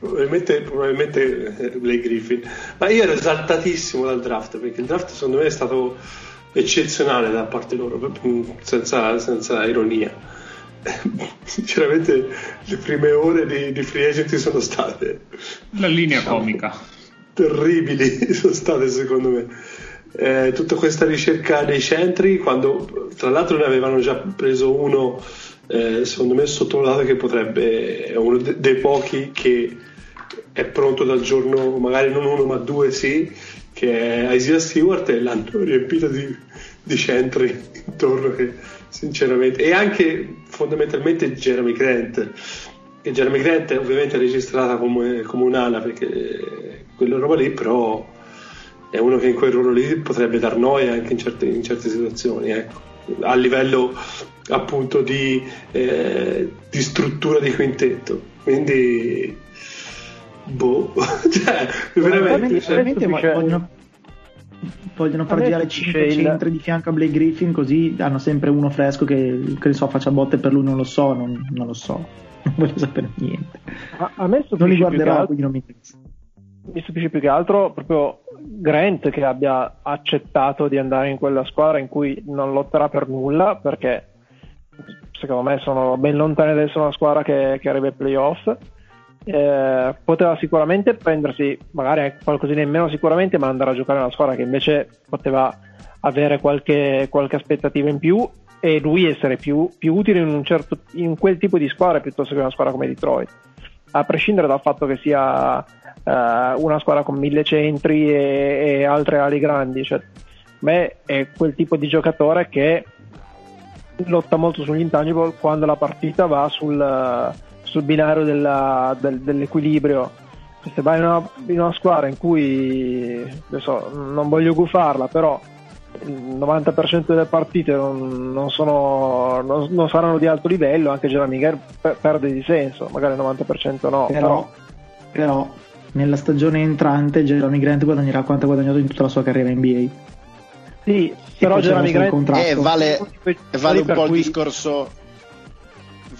probabilmente, probabilmente eh, Blake Griffin. Ma io ero esaltatissimo dal draft perché il draft secondo me è stato eccezionale da parte loro senza, senza ironia. Sinceramente le prime ore di, di free agency sono state la linea comica. Terribili sono state secondo me. Eh, tutta questa ricerca dei centri quando tra l'altro ne avevano già preso uno eh, secondo me sottovalutato che potrebbe è uno de- dei pochi che è pronto dal giorno, magari non uno ma due sì, che è Isaiah Stewart e l'hanno riempito di, di centri intorno che sinceramente e anche fondamentalmente Jeremy Grant che Jeremy Grant è ovviamente registrata come, come un'ala perché quella roba lì però è uno che in quel ruolo lì potrebbe dar noia anche in certe, in certe situazioni ecco a livello appunto di, eh, di struttura di quintetto. Quindi, boh, cioè, veramente, veramente vogliono, vogliono far girare 5 il... centri di fianco a Blake Griffin così hanno sempre uno fresco che, che so, faccia botte per lui, non lo so, non, non lo so, non voglio sapere niente. A, a me non li guarderò, quindi non mi interessa. Mi stupisce più che altro proprio Grant che abbia accettato di andare in quella squadra in cui non lotterà per nulla perché secondo me sono ben lontani da essere una squadra che, che arriva ai playoff. Eh, poteva sicuramente prendersi magari qualcosina in meno sicuramente ma andare a giocare in una squadra che invece poteva avere qualche, qualche aspettativa in più e lui essere più, più utile in, certo, in quel tipo di squadra piuttosto che una squadra come Detroit. A prescindere dal fatto che sia uh, una squadra con mille centri e, e altre ali grandi cioè, me è quel tipo di giocatore che lotta molto sugli intangible quando la partita va sul, sul binario della, del, dell'equilibrio. Se vai in una, in una, squadra in cui, adesso, non voglio gufarla, però il 90% delle partite non, non, sono, non, non, saranno di alto livello, anche Jeremy Gare perde di senso, magari il 90% no. Però, però, però nella stagione entrante Jeremy Grant guadagnerà quanto ha guadagnato in tutta la sua carriera NBA. Sì, però Jeremy Grant eh, vale, vale un po' il discorso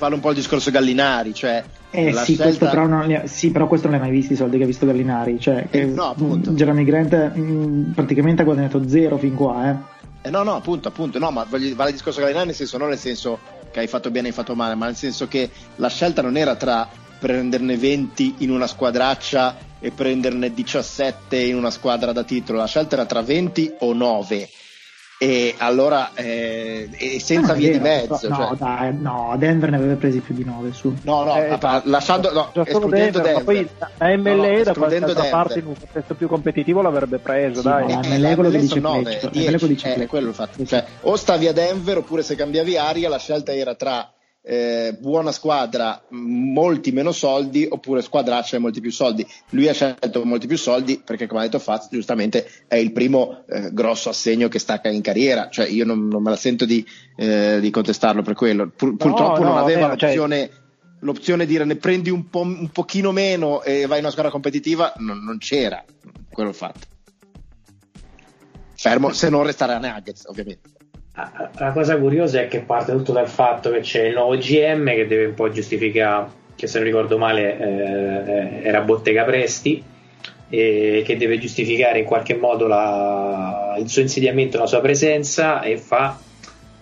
vale un po' il discorso Gallinari, cioè eh, sì, scelta... però non, sì, però questo non l'hai mai visto i soldi che ha visto Gallinari. Cioè, eh, no, appunto. Jeremy Grant mh, mm, praticamente ha guadagnato zero fin qua. Eh. eh no, no, appunto, appunto. No, ma vale il discorso Gallinari nel senso, non nel senso che hai fatto bene, hai fatto male, ma nel senso che la scelta non era tra prenderne 20 in una squadraccia e prenderne 17 in una squadra da titolo, la scelta era tra 20 o 9 e allora eh, e senza ah, vie di mezzo no, cioè. dai, no, Denver ne aveva presi più di 9 su. No no eh, lasciando no, escludendo Denver, Denver. poi la MLE no, da qualche parte in un contesto più competitivo l'avrebbe preso sì, dai. la MLE quello che dice 9, 10, è quello il fatto. Cioè, o stavi a Denver oppure se cambiavi aria la scelta era tra eh, buona squadra, molti meno soldi, oppure squadraccia e molti più soldi. Lui ha scelto molti più soldi perché, come ha detto Faz, giustamente è il primo eh, grosso assegno che stacca in carriera. Cioè, io non, non me la sento di, eh, di, contestarlo per quello. Pur, purtroppo no, non aveva vabbè, cioè l'opzione. Cioè... L'opzione di dire ne prendi un, po', un pochino meno e vai in una squadra competitiva non, non c'era quello fatto. Fermo se non restare a Nuggets, ovviamente. La cosa curiosa è che parte tutto dal fatto che c'è il nuovo GM che deve un po' giustificare, che se non ricordo male eh, era Bottega Presti, e che deve giustificare in qualche modo la, il suo insediamento, la sua presenza e fa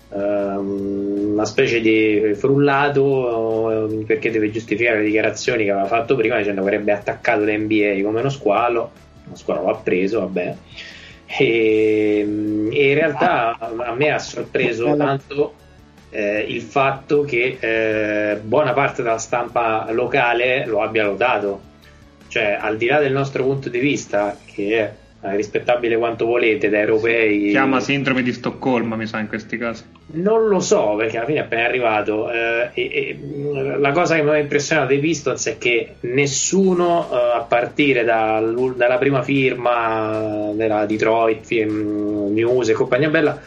um, una specie di frullato um, perché deve giustificare le dichiarazioni che aveva fatto prima dicendo che avrebbe attaccato l'NBA come uno squalo, lo squalo l'ha preso, vabbè e, e in realtà a me ha sorpreso tanto eh, il fatto che eh, buona parte della stampa locale lo abbia lodato. Cioè, al di là del nostro punto di vista, che è rispettabile quanto volete da europei. Si chiama sindrome di Stoccolma, mi sa, in questi casi. Non lo so, perché alla fine è appena arrivato. Eh, e, e, la cosa che mi ha impressionato dei Pistons è che nessuno, eh, a partire dal, dalla prima firma della Detroit News e compagnia bella,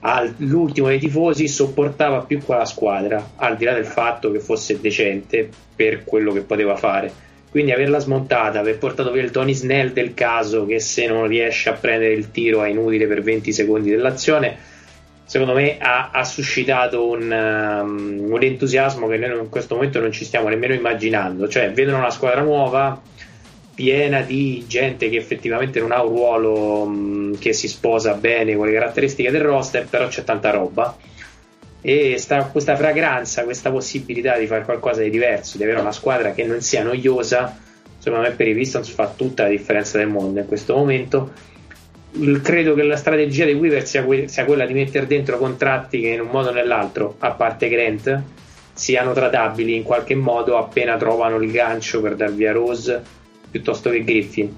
all'ultimo dei tifosi sopportava più quella squadra, al di là del fatto che fosse decente per quello che poteva fare quindi averla smontata, aver portato via il Tony Snell del caso che se non riesce a prendere il tiro è inutile per 20 secondi dell'azione, secondo me ha, ha suscitato un, um, un, entusiasmo che noi in questo momento non ci stiamo nemmeno immaginando. Cioè, vedono una squadra nuova piena di gente che effettivamente non ha un ruolo um, che si sposa bene con le caratteristiche del roster, però c'è tanta roba e sta, questa fragranza, questa possibilità di fare qualcosa di diverso, di avere una squadra che non sia noiosa, secondo me per i Pistons fa tutta la differenza del mondo in questo momento. Credo che la strategia dei Weaver sia, que- sia quella di mettere dentro contratti che in un modo o nell'altro, a parte Grant, siano trattabili in qualche modo appena trovano il gancio per dar via Rose piuttosto che Griffin.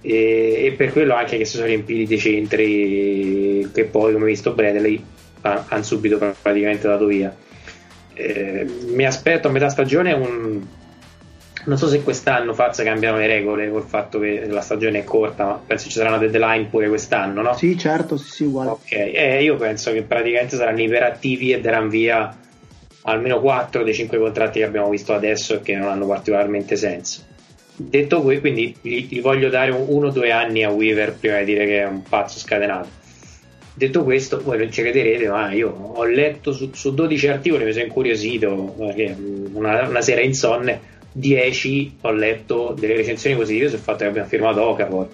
E, e per quello anche che si sono riempiti dei centri che poi, come visto Bradley, hanno subito praticamente dato via. Eh, mi aspetto a metà stagione un, non so se quest'anno Faz cambiano le regole col fatto che la stagione è corta, ma penso ci sarà una deadline pure quest'anno, no? Sì, certo, sì, sì, uguale. Ok, eh, io penso che praticamente saranno iperattivi e daranno via almeno 4 dei 5 contratti che abbiamo visto adesso e che non hanno particolarmente senso. Detto questo, quindi gli, gli voglio dare uno o due anni a Weaver prima di dire che è un pazzo scatenato. Detto questo, voi non ci crederete, ma io ho letto su, su 12 articoli, mi sono incuriosito, perché una, una sera insonne 10 ho letto delle recensioni positive sul fatto che abbiamo firmato Okafor.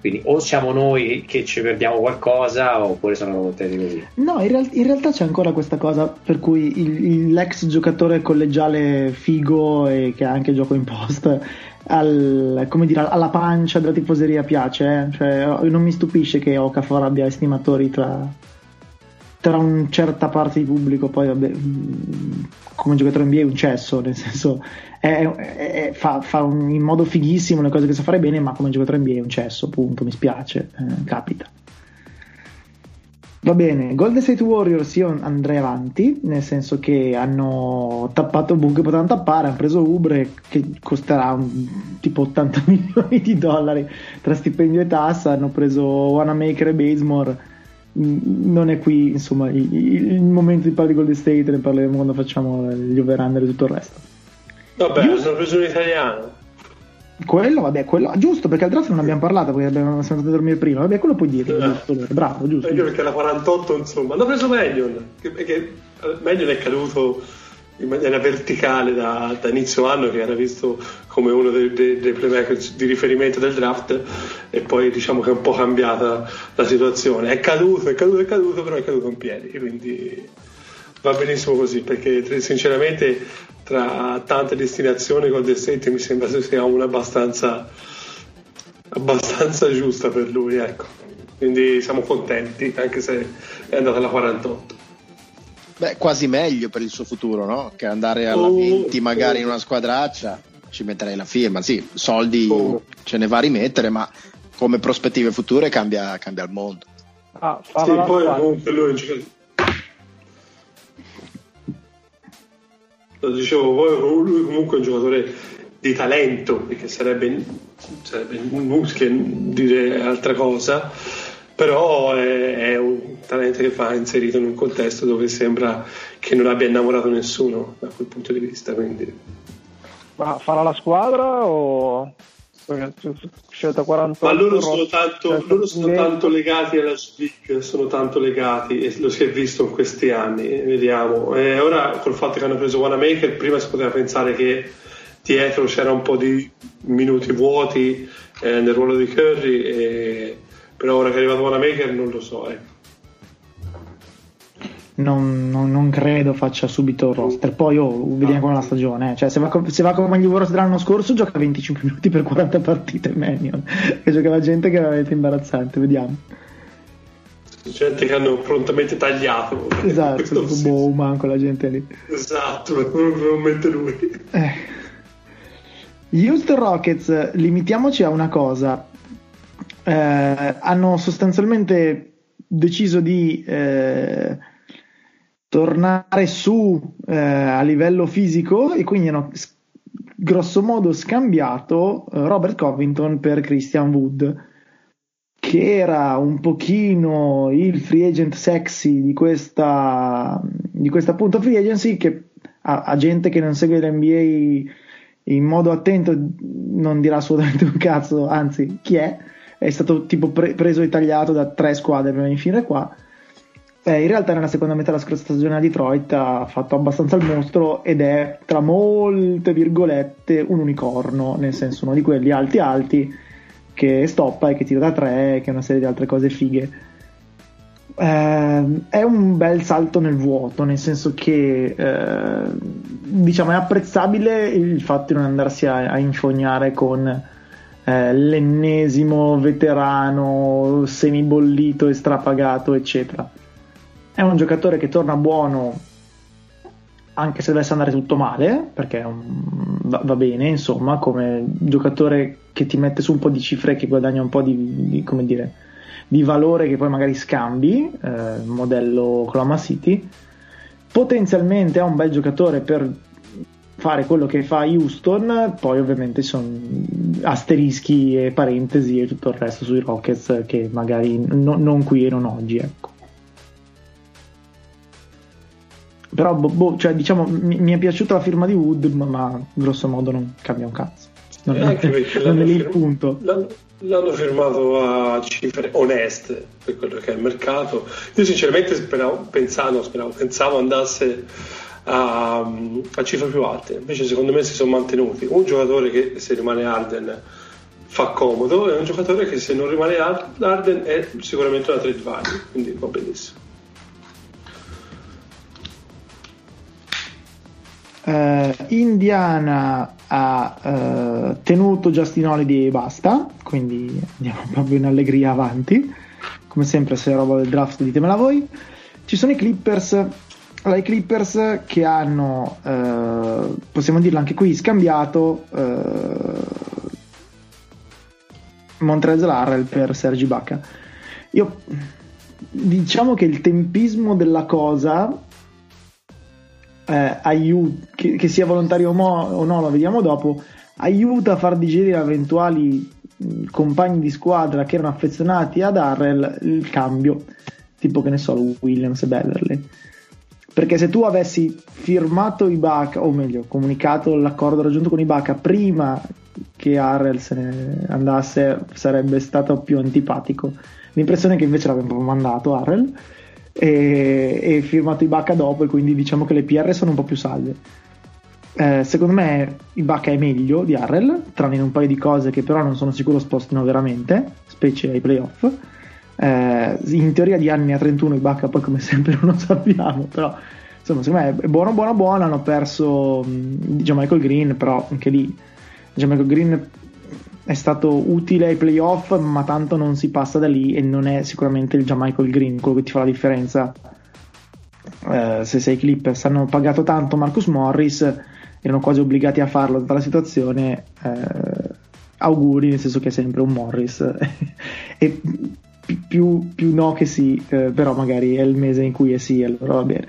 Quindi o siamo noi che ci perdiamo qualcosa oppure sono contenti così. No, in, real- in, realtà c'è ancora questa cosa per cui il, il, l'ex giocatore collegiale figo e che ha anche gioco in post al, dire, alla pancia della tifoseria piace. Eh? Cioè, non mi stupisce che Okafor abbia estimatori tra, tra una certa parte di pubblico. Poi, vabbè, come giocatore NBA è un cesso, nel senso è, è, fa, fa un, in modo fighissimo le cose che sa fare bene, ma come giocatore NBA è un cesso, punto, mi spiace, eh, capita. Va bene, Golden State Warriors io andrei avanti, nel senso che hanno tappato buco che potevano tappare, hanno preso Ubre che costerà un, tipo 80 milioni di dollari tra stipendio e tassa, hanno preso Wanamaker e Basemore, mm, non è qui insomma il, il, momento di parlare di Golden State, ne parleremo quando facciamo gli over-under e tutto il resto. Vabbè, Giusto. sono preso un italiano. Quello, vabbè, quello giusto perché al draft non abbiamo parlato perché abbiamo, siamo andati a dormire prima. Vabbè, quello puoi dire. Eh. Giusto, bravo, giusto. Meglio perché la 48, insomma. Hanno preso Medion. Che, che è caduto in maniera verticale da, da, inizio anno, che era visto come uno dei, dei, dei playmaker di riferimento del draft, e poi diciamo che è un po' cambiata la situazione. È caduto, è caduto, è caduto, però è caduto in piedi. Quindi va benissimo così perché sinceramente tra tante destinazioni Golden State mi sembra sia una abbastanza, abbastanza giusta per lui, ecco. Quindi siamo contenti, anche se è andata alla 48. Beh, quasi meglio per il suo futuro, no? Che andare alla oh, 20 magari oh. in una squadraccia, ci metterei la firma. Sì, soldi oh. ce ne va a rimettere, ma come prospettive future cambia, cambia il mondo. Ah, sì, poi comunque lui lo dicevo poi lui comunque è un giocatore di talento perché sarebbe, sarebbe inutile dire altra cosa però è, è, un talento che va inserito in un contesto dove sembra che non abbia innamorato nessuno da quel punto di vista quindi. Ma farà la squadra o scelta 48 ma loro sono tanto, loro sono tanto legati alla G sono tanto legati e lo si è visto in questi anni vediamo. E ora col fatto che hanno preso Wanamaker prima si poteva pensare che dietro c'era un po' di minuti vuoti eh, nel ruolo di Curry e, però ora che è arrivato Wanamaker non lo so ecco non, non, non, credo faccia subito il roster. Poi oh, vediamo come la stagione. Eh. Cioè, se, va, se va come gli Warriors dell'anno scorso, gioca 25 minuti per 40 partite. Manion che giocava gente che era veramente imbarazzante. Vediamo. Gente che hanno prontamente tagliato. Esatto, tipo sì. Bowman, quella gente lì. Esatto, probabilmente lui. Eh. Houston Rockets, limitiamoci a una cosa. Eh, hanno sostanzialmente deciso di. Eh, tornare su eh, a livello fisico e quindi hanno grosso modo scambiato eh, Robert Covington per Christian Wood che era un pochino il free agent sexy di questa, di questa appunto free agency che a, a gente che non segue l'NBA in modo attento non dirà assolutamente un cazzo, anzi chi è? È stato tipo pre- preso e tagliato da tre squadre prima di finire qua eh, in realtà nella seconda metà della scorsa stagione a Detroit ha fatto abbastanza il mostro ed è tra molte virgolette un unicorno, nel senso uno di quelli alti alti che stoppa e che tira da tre, che è una serie di altre cose fighe. Eh, è un bel salto nel vuoto, nel senso che eh, diciamo è apprezzabile il fatto di non andarsi a, a infognare con eh, l'ennesimo veterano semibollito e strapagato, eccetera è un giocatore che torna buono anche se dovesse andare tutto male, perché un, va, va, bene, insomma, come giocatore che ti mette su un po' di cifre che guadagna un po' di, di, come dire, di valore che poi magari scambi, eh, modello Oklahoma City. Potenzialmente è un bel giocatore per fare quello che fa Houston, poi ovviamente sono asterischi e parentesi e tutto il resto sui Rockets che magari no, non qui e non oggi, ecco. Però boh, boh, cioè, diciamo, mi, mi, è piaciuta la firma di Wood, ma, ma grosso modo non cambia un cazzo. Non, non è lì il punto. L'hanno, l'hanno, firmato a cifre oneste per quello che è il mercato. Io sinceramente speravo, pensavo, speravo, pensavo andasse a, a, cifre più alte, invece secondo me si sono mantenuti. Un giocatore che se rimane Arden fa comodo e un giocatore che se non rimane Arden è sicuramente una trade value, quindi va benissimo. Uh, Indiana ha uh, tenuto Justin Holiday e basta, quindi andiamo proprio in allegria avanti. Come sempre, se è roba del draft, ditemela voi. Ci sono i Clippers. Allora, i Clippers che hanno, uh, possiamo dirlo anche qui, scambiato Montrezl Harrell per Sergi Bacca. Io diciamo che il tempismo della cosa eh, aiuta, che, che, sia volontario o, mo, o, no, lo vediamo dopo, aiuta a far digerire eventuali mh, compagni di squadra che erano affezionati ad Arrel il cambio, tipo che ne so, Williams e Beverly. Perché se tu avessi firmato Ibaka, o meglio, comunicato l'accordo raggiunto con Ibaka prima che Arrel se ne andasse, sarebbe stato più antipatico. L'impressione è che invece l'abbiamo mandato Arrel e, e firmato Ibaka dopo e quindi diciamo che le PR sono un po' più salve. Eh, secondo me Ibaka è meglio di Arrel, tranne un paio di cose che però non sono sicuro spostino veramente, specie ai playoff. Eh, in teoria di anni a 31 Ibaka poi come sempre non lo sappiamo, però insomma secondo me è buono buono buono, hanno perso diciamo Michael Green, però anche lì diciamo Michael Green è stato utile ai playoff, ma tanto non si passa da lì e non è sicuramente il Michael Green quello che ti fa la differenza. Eh, se sei Clippers hanno pagato tanto Marcus Morris, erano quasi obbligati a farlo dalla situazione. Eh, auguri, nel senso che è sempre un Morris. e più, più, no che sì, eh, però magari è il mese in cui è sì, allora va bene.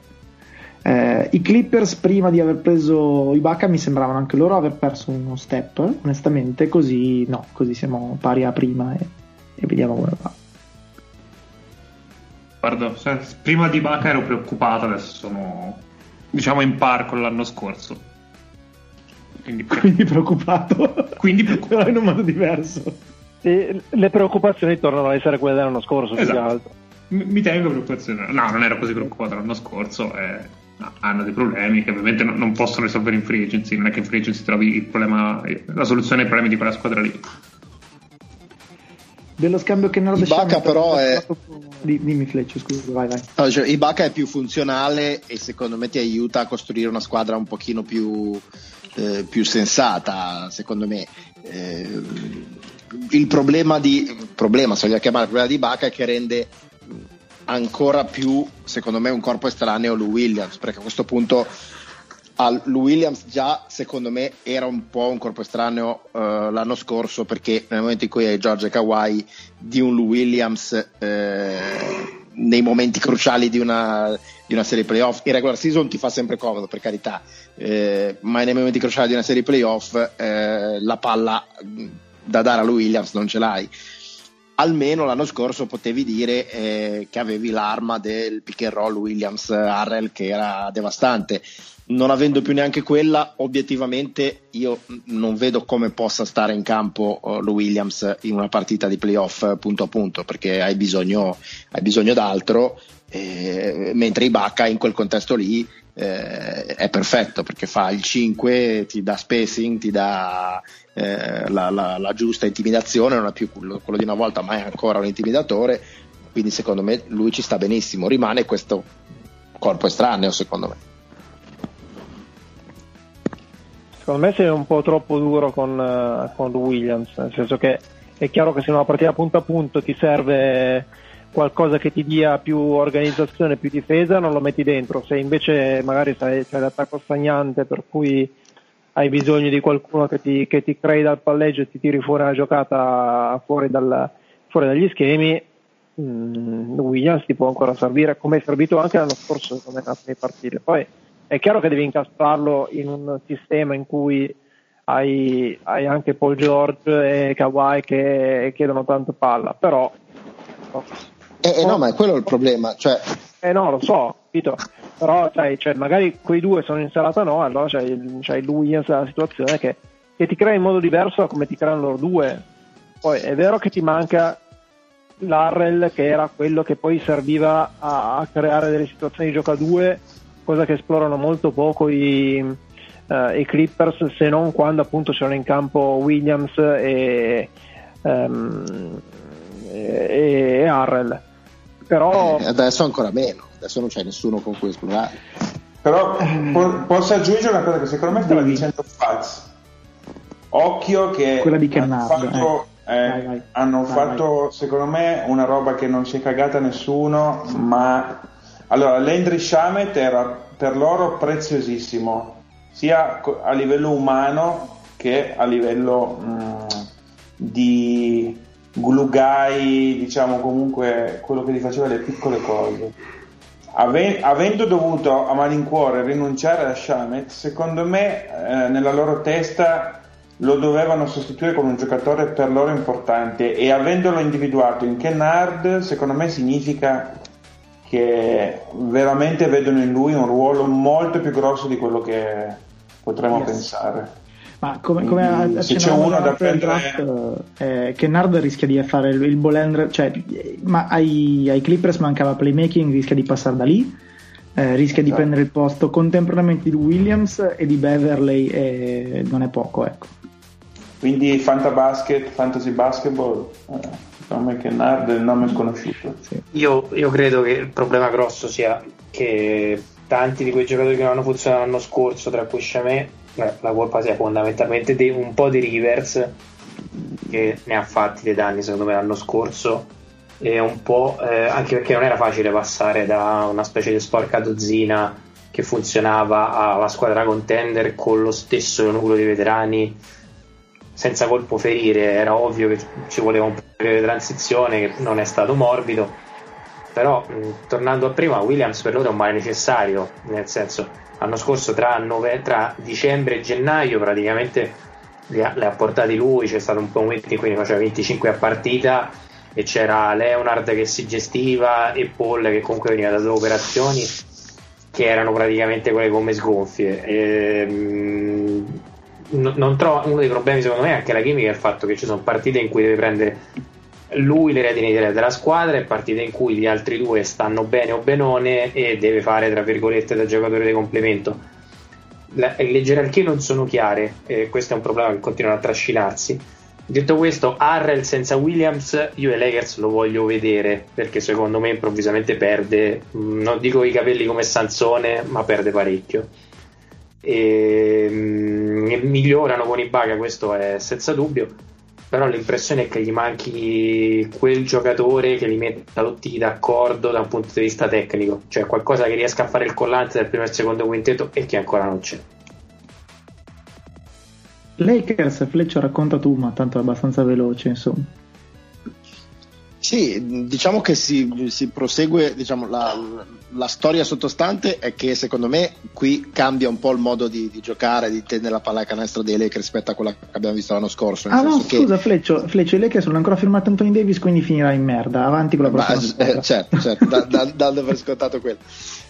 Eh, I Clippers prima di aver preso Ibaka mi sembravano anche loro aver perso uno step, onestamente, così no, così siamo pari a prima e, e vediamo come va. Guarda, prima di Ibaka ero preoccupato, adesso sono diciamo in par con l'anno scorso. Quindi, pre- quindi preoccupato. Quindi preoccupato. Però in un modo diverso. E le preoccupazioni tornano a essere quelle dell'anno scorso, esatto. più che esatto. altro. Mi, mi tengo preoccupazione. No, non ero così preoccupato l'anno scorso. Eh hanno dei problemi che ovviamente non possono risolvere in free agency, non è che in free agency trovi problema, la soluzione ai problemi di quella squadra lì. Dello scambio che Nord Ibaka però è... Dimmi Fleccio, scusa, vai vai. No, cioè, Ibaka è più funzionale e secondo me ti aiuta a costruire una squadra un pochino più, eh, più sensata, secondo me. Eh, il problema di... problema, se vogliamo chiamare il problema di Ibaka è che rende ancora più, secondo me, un corpo estraneo Lou Williams, perché a questo punto a Lou Williams già, secondo me, era un po' un corpo estraneo uh, l'anno scorso, perché nel momento in cui hai George Kawhi di un Lou Williams eh, nei momenti cruciali di una, di una, serie playoff, in regular season ti fa sempre comodo, per carità, eh, ma nei momenti cruciali di una serie playoff eh, la palla da dare a Lou Williams non ce l'hai almeno l'anno scorso potevi dire eh, che avevi l'arma del pick and roll Williams Harrell che era devastante. Non avendo più neanche quella, obiettivamente io non vedo come possa stare in campo uh, lo Williams in una partita di playoff uh, punto a punto, perché hai bisogno, hai bisogno d'altro, eh, mentre Ibaka in quel contesto lì eh, è perfetto perché fa il 5, ti dà spacing, ti dà eh, la, la, la, giusta intimidazione, non è più quello, quello, di una volta, ma è ancora un intimidatore. Quindi secondo me lui ci sta benissimo. Rimane questo corpo estraneo, secondo me. Secondo me sei un po' troppo duro con, uh, con Williams, nel senso che è chiaro che se una partita punto a punto ti serve qualcosa che ti dia più organizzazione, più difesa, non lo metti dentro. Se invece magari sei, sei l'attacco stagnante per cui hai bisogno di qualcuno che ti, che ti crei dal palleggio e ti tiri fuori una giocata fuori, dal, fuori dagli schemi, mh, mm, Williams ti può ancora servire come è servito anche l'anno scorso come nei partite. Poi è chiaro che devi incastrarlo in un sistema in cui hai, hai anche Paul George e Kawhi che chiedono tanto palla, però... No. Eh, eh, no, ma è quello il problema. Cioè... Eh no, lo so, capito? Però sai, cioè, magari quei due sono in serata no, allora c'hai, c'hai il Williams la situazione che, che ti crea in modo diverso da come ti creano loro due. Poi è vero che ti manca l'Arrel che era quello che poi serviva a, a creare delle situazioni di gioco a due, cosa che esplorano molto poco i, uh, i Clippers se non quando appunto c'erano in campo Williams e, um, e, e Harrell. Però... Eh, adesso ancora meno, adesso non c'è nessuno con cui esplorare. Però po- posso aggiungere una cosa che secondo me stava dicendo Faz. Occhio che quella di Kennard, fatto, eh. Eh, vai, vai. hanno vai, fatto secondo me una roba che non si è cagata nessuno, ma allora Landry Shamet era per loro preziosissimo sia a livello umano che a livello mh, mm, di glue guy, diciamo comunque quello che gli faceva le piccole cose. Ave- avendo dovuto a malincuore rinunciare a Shamet, secondo me eh, nella loro testa lo dovevano sostituire con un giocatore per loro importante e avendolo individuato in Kennard, secondo me significa che veramente vedono in lui un ruolo molto più grosso di quello che potremmo yes. pensare. Ma come, come mm, se c'è uno da prendere draft, eh, Kennard rischia di fare il, il ball cioè, ma ai, ai, Clippers mancava playmaking, rischia di passare da lì, eh, rischia esatto. di prendere il posto contemporaneamente di Williams e di Beverley e non è poco, ecco. Quindi Fantabasket, Fantasy Basketball, eh, nome Kennard è il nome sconosciuto. Sì. Io, io credo che il problema grosso sia che tanti di quei giocatori che non hanno funzionato l'anno scorso, tra cui Chamé, la colpa sia fondamentalmente di un po' di Rivers che ne ha fatti dei danni secondo me l'anno scorso. E un po' eh, anche perché non era facile passare da una specie di sporca dozzina che funzionava alla squadra contender con lo stesso nucleo di veterani senza colpo ferire. Era ovvio che ci voleva un periodo di transizione che non è stato morbido però mh, tornando a prima Williams per loro è un male necessario nel senso l'anno scorso tra, nove, tra dicembre e gennaio praticamente le ha, le ha portati lui c'è stato un po' un momento in cui ne faceva 25 a partita e c'era Leonard che si gestiva e Paul che comunque veniva da due operazioni che erano praticamente quelle come sgonfie. E, mh, non trovo uno dei problemi secondo me è anche la chimica è il fatto che ci sono partite in cui deve prendere lui le redini della squadra e partite in cui gli altri due stanno bene o benone e deve fare tra virgolette da giocatore di complemento. La, le gerarchie non sono chiare e questo è un problema che continua a trascinarsi. Detto questo Harrell senza Williams io e Lakers lo voglio vedere perché secondo me improvvisamente perde mm, non dico i capelli come Sansone ma perde parecchio. E, mm, e migliorano con i Baga questo è senza dubbio però l'impressione è che gli manchi quel giocatore che li metta tutti d'accordo da un punto di vista tecnico, cioè qualcosa che riesca a fare il collante del primo e secondo quintetto e che ancora non c'è. Lakers, Fleccio racconta tu, ma tanto è abbastanza veloce, insomma. Sì, diciamo che si, si prosegue, diciamo, la, la, storia sottostante è che secondo me qui cambia un po' il modo di, di giocare, di tenere la palla a canestro dei Lakers rispetto a quella che abbiamo visto l'anno scorso. Ah no, che... scusa Fleccio, Fleccio, i Lakers non hanno ancora firmato Anthony Davis, quindi finirà in merda, avanti con la prossima Ma, eh, Certo, certo, da, da, dando per scontato quello.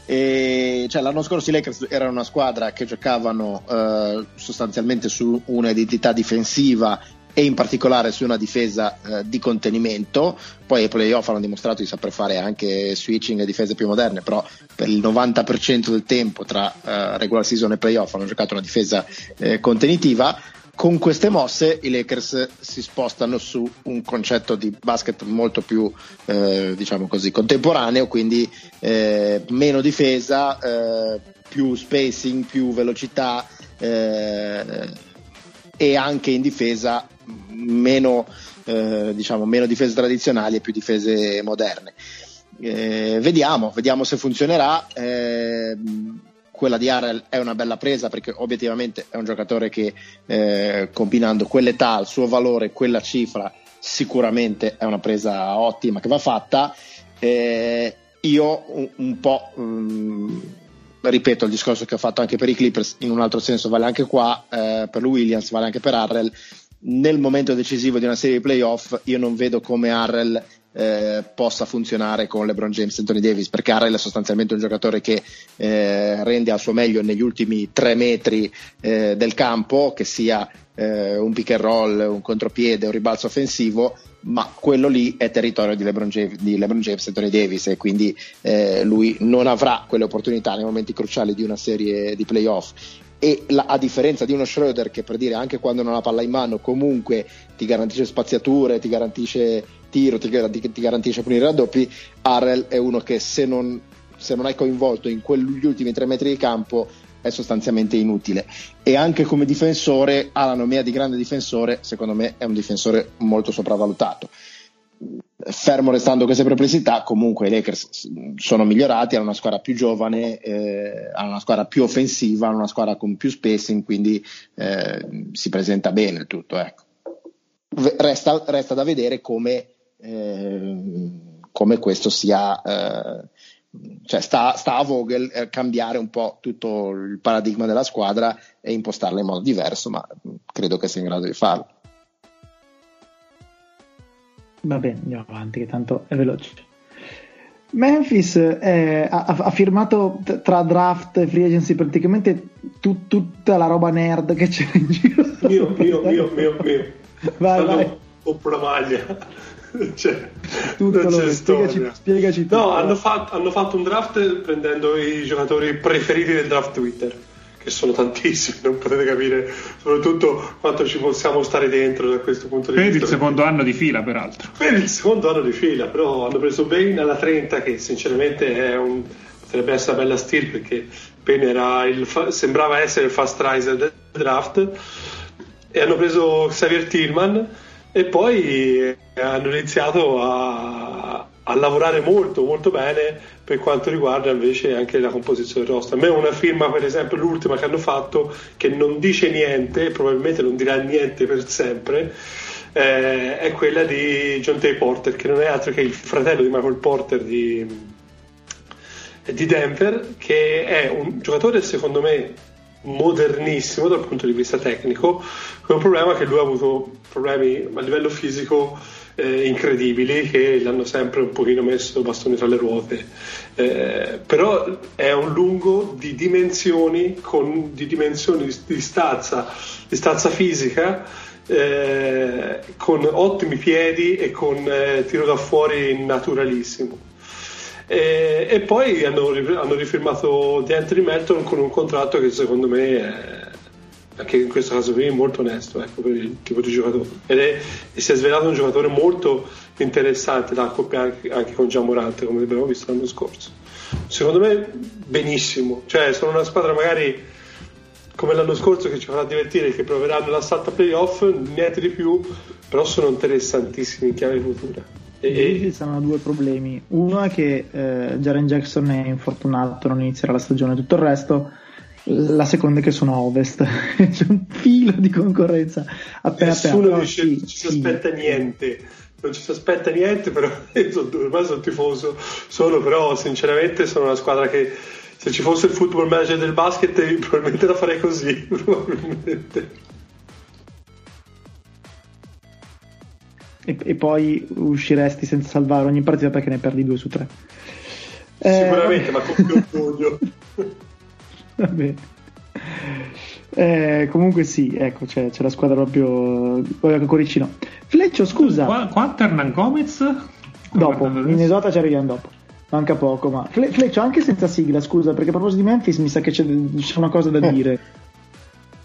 E, cioè, l'anno scorso i Lakers erano una squadra che giocavano eh, sostanzialmente su un'identità difensiva e in particolare su una difesa eh, di contenimento. Poi i playoff hanno dimostrato di saper fare anche switching e difese più moderne, però per il 90% del tempo tra eh, regular season e playoff hanno giocato una difesa eh, contenitiva. Con queste mosse i Lakers si spostano su un concetto di basket molto più eh, diciamo così contemporaneo, quindi eh, meno difesa, eh, più spacing, più velocità e anche in difesa meno, eh, diciamo, meno difese tradizionali e più difese moderne. Eh, vediamo, vediamo se funzionerà. Eh, quella di Arel è una bella presa perché obiettivamente è un giocatore che eh, combinando quell'età, il suo valore, quella cifra, sicuramente è una presa ottima che va fatta. Eh, io un, un po' um, ripeto il discorso che ho fatto anche per i Clippers, in un altro senso vale anche qua, eh, per Williams, vale anche per Harrell. Nel momento decisivo di una serie di playoff, io non vedo come Harrell eh, possa funzionare con LeBron James e Anthony Davis, perché Harrell è sostanzialmente un giocatore che eh, rende al suo meglio negli ultimi tre metri eh, del campo, che sia eh, un pick and roll, un contropiede, un ribalzo offensivo, ma quello lì è territorio di LeBron James, di LeBron James e Anthony Davis e quindi eh, lui non avrà quelle opportunità nei momenti cruciali di una serie di playoff. E la, a differenza di uno Schroeder che per dire anche quando non ha palla in mano comunque ti garantisce spaziature, ti garantisce tiro, ti, ti garantisce punire raddoppi, Harrell è uno che se non, se non è coinvolto in quegli ultimi tre metri di campo è sostanzialmente inutile e anche come difensore ha la nomea di grande difensore secondo me è un difensore molto sopravvalutato fermo restando queste perplessità comunque i Lakers sono migliorati hanno una squadra più giovane eh, hanno una squadra più offensiva hanno una squadra con più spacing quindi eh, si presenta bene il tutto ecco. resta, resta, da vedere come, eh, come questo sia eh, cioè sta, sta, a Vogel eh, cambiare un po' tutto il paradigma della squadra e impostarla in modo diverso, ma credo che sia in grado di farlo. Va bene, andiamo avanti, che tanto è veloce. Memphis è, ha, ha, firmato tra draft e free agency praticamente tu, tutta la roba nerd che c'è in giro. Mio, mio, mio, mio, mio. Vai, vai. Compro la maglia. cioè, Tutto non c'è spiegaci, spiegaci tutto. No, hanno fatto, hanno fatto un draft prendendo i giocatori preferiti del draft Twitter che sono tantissimi, non potete capire soprattutto quanto ci possiamo stare dentro da questo punto di per vista. Per il secondo anno di fila, peraltro. Per il secondo anno di fila, però hanno preso Bane alla 30, che sinceramente un, potrebbe essere una bella steal perché Bane il, sembrava essere il fast riser del draft. E hanno preso Xavier Tillman e poi hanno iniziato a, a, lavorare molto molto bene per quanto riguarda invece anche la composizione del roster. A me una firma, per esempio, l'ultima che hanno fatto, che non dice niente, probabilmente non dirà niente per sempre, eh, è quella di John Tay Porter, che non è altro che il fratello di Michael Porter di, di Denver, che è un giocatore secondo me modernissimo dal punto di vista tecnico, con un problema che lui ha avuto problemi a livello fisico eh, incredibili che l'hanno sempre un pochino messo bastoni tra le ruote. Eh, però è un lungo di dimensioni, con, di dimensioni di, di, stazza, di stazza fisica, eh, con ottimi piedi e con eh, tiro da fuori naturalissimo. E, e poi hanno, hanno rifirmato di Anthony Melton con un contratto che secondo me è, anche in questo caso qui è molto onesto ecco, per il tipo di giocatore. Ed è, si è svelato un giocatore molto interessante da accoppiare anche, con Giamorante come abbiamo visto l'anno scorso. Secondo me benissimo. Cioè sono una squadra magari come l'anno scorso che ci farà divertire che proveranno la salta playoff niente di più però sono interessantissimi in chiave futura e ci saranno due problemi. Uno è che eh, Jaren Jackson è infortunato, non inizierà la stagione, tutto il resto. La seconda è che sono a ovest, c'è un filo di concorrenza appena Nessuno appena. dice sì, ci si sì. aspetta niente, non ci si aspetta niente, però ormai sono tifoso solo, però sinceramente sono una squadra che se ci fosse il football manager del basket probabilmente la farei così, probabilmente. E, e, poi usciresti senza salvare ogni partita perché ne perdi due su tre. Sicuramente, eh, ma con più orgoglio. Va bene. Eh, comunque sì, ecco, c'è, c'è la squadra proprio con cuoricino. Fleccio, scusa. Qua, quanto Hernan Gomez? Dopo, in esota ci arriviamo dopo. Manca poco, ma Fle- Fleccio anche senza sigla, scusa, perché a proposito di Memphis mi sa che c'è, c'è una cosa da eh. dire.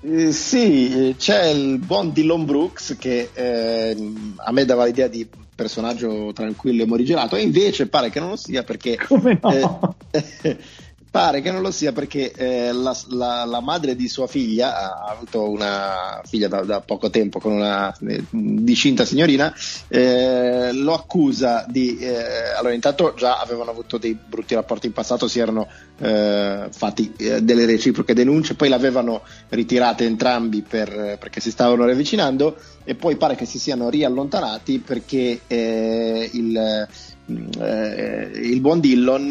Eh, sì, c'è il buon Dillon Brooks che eh, a me dava l'idea di personaggio tranquillo e morigerato e invece pare che non lo sia perché Come no? eh, Pare che non lo sia perché eh, la, la, la, madre di sua figlia ha avuto una figlia da, da poco tempo con una eh, discinta signorina, eh, lo accusa di... Eh, allora intanto già avevano avuto dei brutti rapporti in passato, si erano eh, fatti eh, delle reciproche denunce, poi l'avevano ritirate entrambi per, perché si stavano riavvicinando e poi pare che si siano riallontanati perché il, il buon Dillon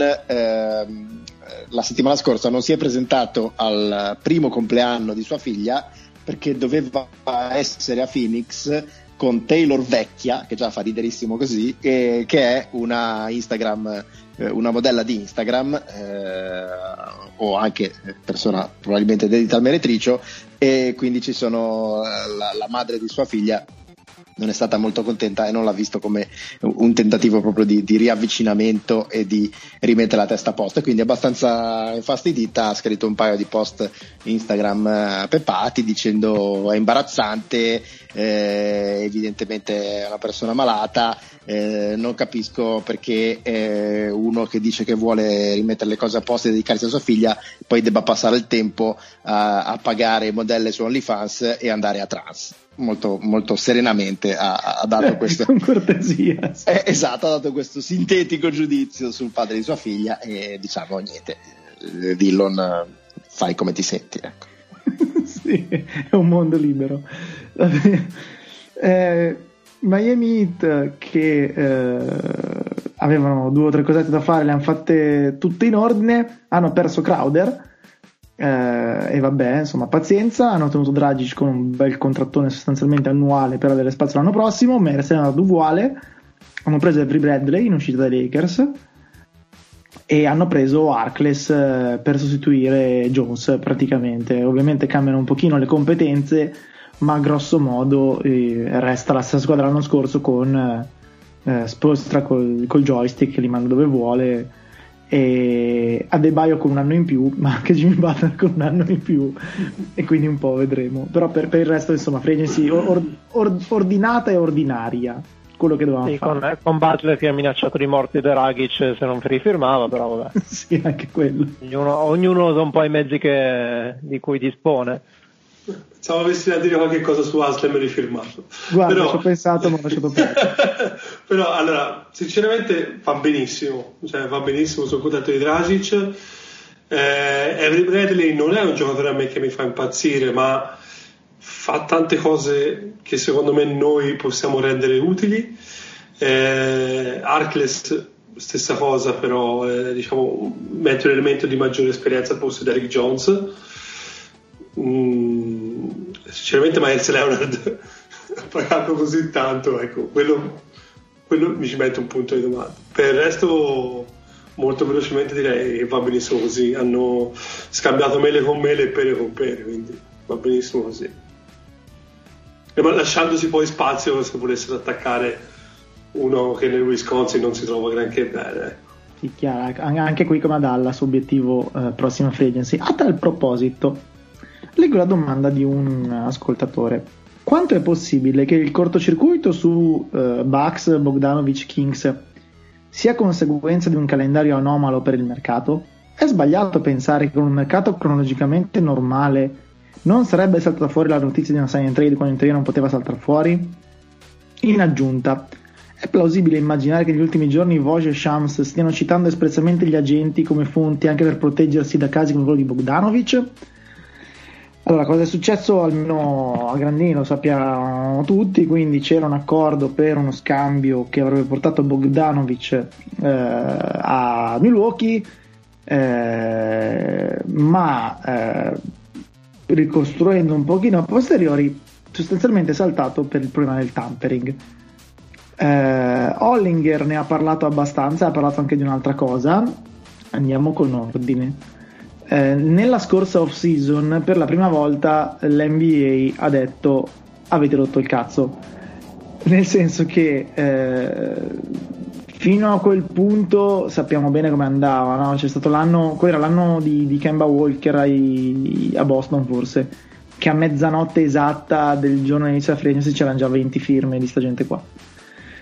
la settimana scorsa non si è presentato al primo compleanno di sua figlia perché doveva essere a Phoenix con Taylor Vecchia, che già fa riderissimo così, e, che è una Instagram, eh, una modella di Instagram, eh, o anche persona probabilmente dedita al meretricio, e quindi ci sono eh, la, la madre di sua figlia non è stata molto contenta e non l'ha visto come un tentativo proprio di, di riavvicinamento e di rimettere la testa a posto. E quindi abbastanza infastidita ha scritto un paio di post Instagram eh, pepati dicendo è imbarazzante eh, evidentemente è una persona malata eh, non capisco perché eh, uno che dice che vuole rimettere le cose a posto e dedicarsi a sua figlia poi debba passare il tempo a, a pagare modelle su OnlyFans e andare a trans molto, molto serenamente ha, ha dato questo Con cortesia. eh, esatto, ha dato questo sintetico giudizio sul padre di sua figlia e diciamo niente, eh, Dillon eh, fai come ti senti. Ecco. sì, è un mondo libero. Eh, Miami Heat che eh, avevano due o tre cosette da fare, le hanno fatte tutte in ordine, hanno perso Crowder eh, e vabbè, insomma, pazienza, hanno tenuto Dragic con un bel contrattone sostanzialmente annuale per avere spazio l'anno prossimo, Meres è andato uguale, hanno preso Avery Bradley in uscita dai Lakers. E hanno preso Arcless eh, per sostituire Jones praticamente. Ovviamente cambiano un pochino le competenze, ma grosso modo eh, resta la stessa squadra l'anno scorso con eh, eh, Spolstra col, col joystick che li manda dove vuole e Adebayo con un anno in più, ma anche Jimmy Butler con un anno in più e quindi un po' vedremo. Però per, per il resto insomma, free agency or- or- ordinata e ordinaria, quello che dovevamo Sì, fare. con, con Butler che ha minacciato di morte Dragic se non rifirmava, però vabbè. sì, anche quello. Ognuno, ognuno usa un po' i mezzi che- di cui dispone. Pensavo avessi da dire qualche cosa su Aslem rifirmato. Guarda, Però- ci ho pensato, ma ho lasciato perdere. Però allora, sinceramente va benissimo, cioè va benissimo, sono contento di Dragic. Eh, Avery Bradley non è un giocatore a me che mi fa impazzire, ma fa tante cose che secondo me noi possiamo rendere utili. Eh, Arcless stessa cosa, però eh, diciamo mette un elemento di maggiore esperienza al posto di Eric Jones. Mm, sinceramente Miles Leonard pagato così tanto, ecco, quello, quello mi ci mette un punto di domanda. Per il resto, molto velocemente direi che va benissimo così. Hanno scambiato mele con mele e pere con pere, quindi va benissimo così. E ma lasciandosi poi spazio se volessero attaccare uno che nel Wisconsin non si trova granché bene. ecco. Sì, chiaro, an- anche qui come a Dallas, obiettivo eh, prossima free agency. A tal proposito, leggo la domanda di un ascoltatore. Quanto è possibile che il cortocircuito su eh, Bucks, Bogdanovic, Kings sia conseguenza di un calendario anomalo per il mercato? È sbagliato pensare che un mercato cronologicamente normale non sarebbe saltata fuori la notizia di una sign and trade quando in teoria non poteva saltare fuori? In aggiunta, è plausibile immaginare che negli ultimi giorni Voge e Shams stiano citando espressamente gli agenti come fonti anche per proteggersi da casi come quello di Bogdanovic? Allora, cosa è successo almeno a Grandino lo sappiamo tutti, quindi c'era un accordo per uno scambio che avrebbe portato Bogdanovic eh, a Milwaukee, eh, ma eh, ricostruendo un pochino a posteriori, sostanzialmente è saltato per il problema del tampering. Eh, Hollinger ne ha parlato abbastanza, ha parlato anche di un'altra cosa. Andiamo con ordine. Eh, nella scorsa off season, per la prima volta, l'NBA ha detto: Avete rotto il cazzo. Nel senso che eh, fino a quel punto sappiamo bene come andava. No? C'è stato l'anno, quello era l'anno di, di Kemba Walker ai- a Boston, forse. Che a mezzanotte esatta del giorno inizio della free c'erano già 20 firme di sta gente qua.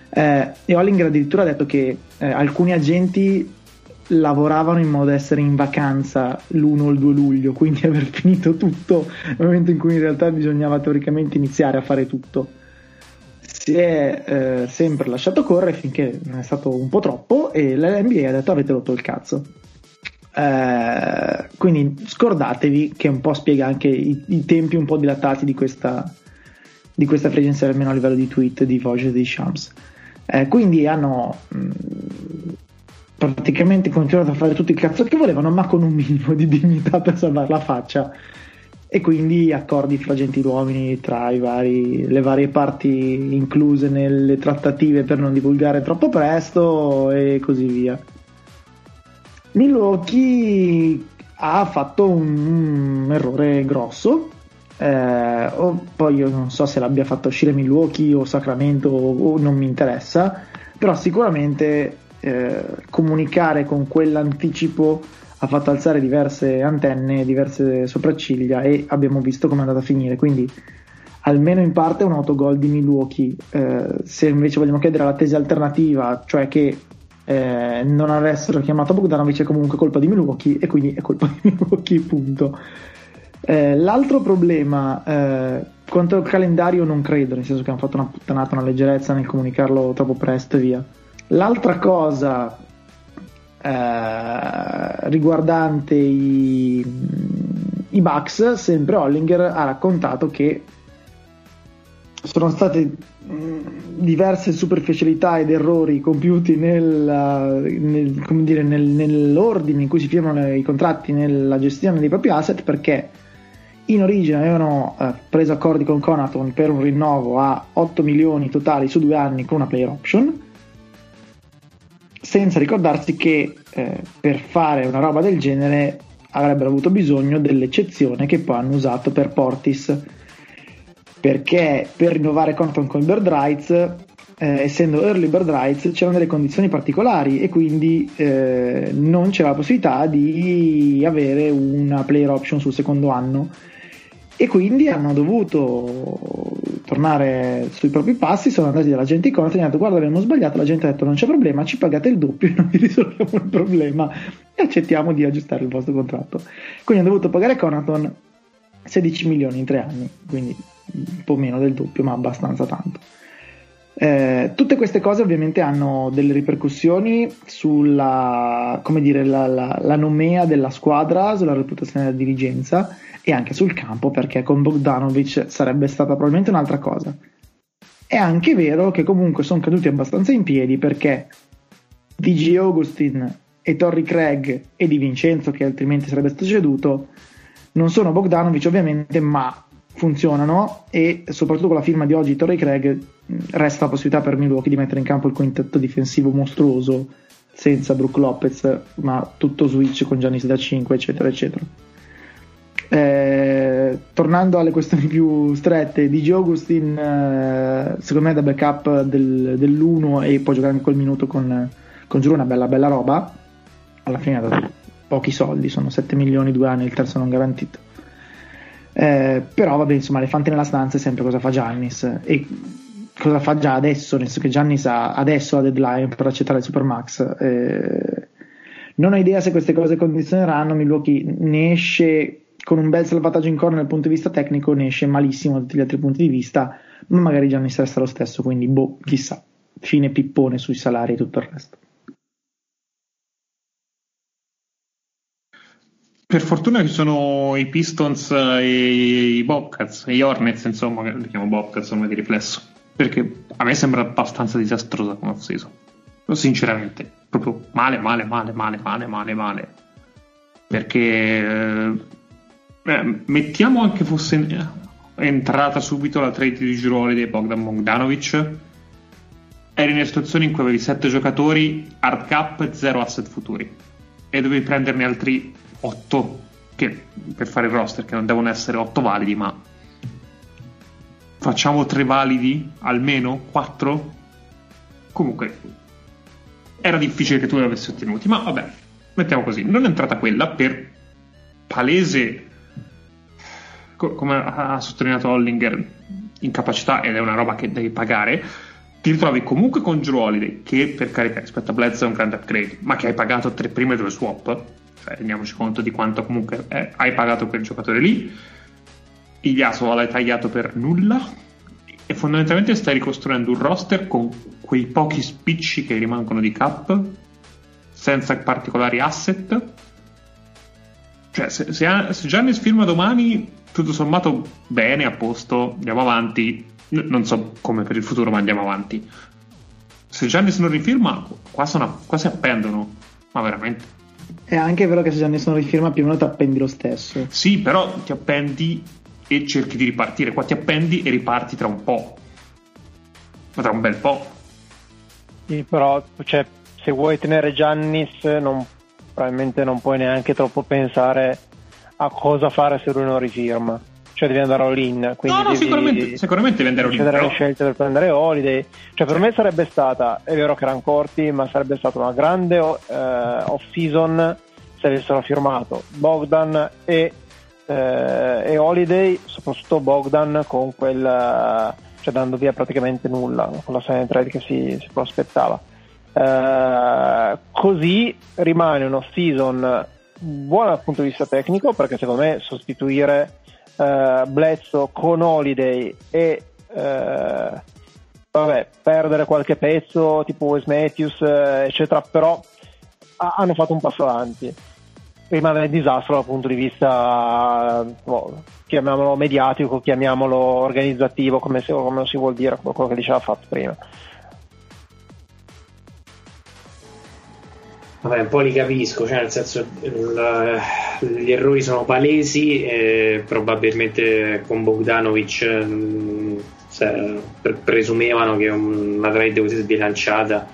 Eh, e Hollinger addirittura ha detto che eh, alcuni agenti lavoravano in modo da essere in vacanza l'1 o il 2 luglio, quindi aver finito tutto nel momento in cui in realtà bisognava teoricamente iniziare a fare tutto. Si è eh, sempre lasciato correre finché non è stato un po' troppo e l'NBA ha detto avete rotto il cazzo. Eh, quindi scordatevi che un po' spiega anche i, i tempi un po' dilatati di questa, di questa free almeno a livello di tweet di Vogue e di Shams. Eh, quindi hanno mh, praticamente continuato a fare tutto il cazzo che volevano, ma con un minimo di dignità per salvare la faccia. E quindi accordi fra gentiluomini tra vari, le varie parti incluse nelle trattative per non divulgare troppo presto e così via. Milwaukee ha fatto un, un errore grosso. Eh, o poi io non so se l'abbia fatto uscire Milwaukee o Sacramento o, o non mi interessa, però sicuramente eh, comunicare con quell'anticipo ha fatto alzare diverse antenne, diverse sopracciglia e abbiamo visto come è andata a finire. Quindi almeno in parte un autogol di Milwaukee. Eh, se invece vogliamo chiedere la tesi alternativa, cioè che eh, non avessero chiamato Bogdanovic è comunque colpa di Milwaukee e quindi è colpa di Milwaukee, punto. Eh, l'altro problema, eh, quanto al calendario non credo, nel senso che hanno fatto una puttanata, una leggerezza nel comunicarlo troppo presto e via. L'altra cosa eh, riguardante i, i Bucks, sempre Hollinger ha raccontato che sono state diverse superficialità ed errori compiuti nel, nel, dire, nel, nell'ordine in cui si firmano i contratti nella gestione dei propri asset perché in origine avevano eh, preso accordi con Conaton per un rinnovo a 8 milioni totali su due anni con una player option senza ricordarsi che eh, per fare una roba del genere avrebbero avuto bisogno dell'eccezione che poi hanno usato per Portis. Perché per rinnovare Compton con Bird Rights eh, essendo early bird rights c'erano delle condizioni particolari e quindi eh, non c'era la possibilità di avere una player option sul secondo anno e quindi hanno dovuto tornare sui propri passi, sono andati dalla gente icona e hanno detto guarda abbiamo sbagliato, la gente ha detto non c'è problema, ci pagate il doppio e noi risolviamo il problema e accettiamo di aggiustare il vostro contratto. Quindi hanno dovuto pagare Conaton 16 milioni in tre anni, quindi un po' meno del doppio ma abbastanza tanto. Eh, tutte queste cose ovviamente hanno delle ripercussioni sulla, come dire, la, la, la nomea della squadra, sulla reputazione della dirigenza e anche sul campo perché con Bogdanovic sarebbe stata probabilmente un'altra cosa. È anche vero che comunque sono caduti abbastanza in piedi perché DG Augustin e Torrey Craig e Di Vincenzo, che altrimenti sarebbe stato ceduto, non sono Bogdanovic ovviamente, ma funzionano e soprattutto con la firma di oggi Torrey Craig resta la possibilità per Milwaukee di mettere in campo il quintetto difensivo mostruoso senza Brook Lopez, ma tutto switch con Giannis da 5, eccetera, eccetera. Eh, tornando alle questioni più strette, DJ Augustin eh, secondo me da backup del, dell'1 e può giocare anche quel minuto con, con Giroud, una bella bella roba. Alla fine ha dato pochi soldi, sono 7 milioni due anni, il terzo non garantito. Eh, però vabbè, insomma, l'elefante nella stanza è sempre cosa fa Giannis e cosa fa già adesso, nel senso che Giannis ha adesso la deadline per accettare il Supermax. Eh, non ho idea se queste cose condizioneranno, Milwaukee ne esce con un bel salvataggio in corner dal punto di vista tecnico ne esce malissimo da tutti gli altri punti di vista, ma magari già ne resta lo stesso, quindi boh, chissà. Fine pippone sui salari e tutto il resto. Per fortuna ci sono i Pistons e i Bobcats e gli Hornets, insomma, che li chiamo Bobcats ormai di riflesso, perché a me sembra abbastanza disastrosa come off-season. Sinceramente, proprio male, male, male, male, male, male, male. Perché eh, eh, mettiamo anche fosse entrata subito la trade di Giroli di Bogdan Bogdanovic. Eri in una situazione in cui avevi 7 giocatori, hard cap e 0 asset futuri. E dovevi prenderne altri 8 che, per fare il roster, che non devono essere 8 validi, ma facciamo 3 validi almeno 4. Comunque, era difficile che tu li avessi ottenuti, ma vabbè, mettiamo così. Non è entrata quella per palese come ha sottolineato Hollinger, incapacità ed è una roba che devi pagare, ti ritrovi comunque con Drew che per carità rispetto a Bledsoe è un grande upgrade, ma che hai pagato tre prime due swap, cioè rendiamoci conto di quanto comunque è, hai pagato quel giocatore lì, Iliaso l'hai tagliato per nulla e fondamentalmente stai ricostruendo un roster con quei pochi spicci che rimangono di cap, senza particolari asset. Cioè, se, se, se Giannis firma domani tutto sommato bene, a posto, andiamo avanti. Non so come per il futuro, ma andiamo avanti. Se Giannis non rifirma, qua, sono, qua si appendono Ma veramente? È anche vero che se Giannis non rifirma più o meno ti appendi lo stesso. Sì, però ti appendi e cerchi di ripartire. Qua ti appendi e riparti tra un po'. Ma tra un bel po'. Sì, però cioè, se vuoi tenere Giannis non, probabilmente non puoi neanche troppo pensare a cosa fare se lui non rifirma cioè devi andare all-in. No, no, sicuramente, sicuramente devi andare all-in. Però... le scelte per prendere Holiday. Cioè, per sì. me sarebbe stata, è vero che erano corti, ma sarebbe stata una grande uh, off-season se avessero firmato Bogdan e, uh, e Holiday, soprattutto Bogdan con quel, cioè dando via praticamente nulla, con la sign trade che si, si prospettava. Uh, così rimane un off-season buona dal punto di vista tecnico perché secondo me sostituire uh, Bledsoe con Holiday e uh, vabbè, perdere qualche pezzo tipo Wes Matthews uh, eccetera però ha, hanno fatto un passo avanti. Rimane un disastro dal punto di vista oh, chiamiamolo mediatico chiamiamolo organizzativo come, se, come si vuol dire quello che diceva fatto prima Vabbè, un po' li capisco, cioè nel senso il, gli errori sono palesi e probabilmente con Bogdanovic pre- presumevano che una trade così sbilanciata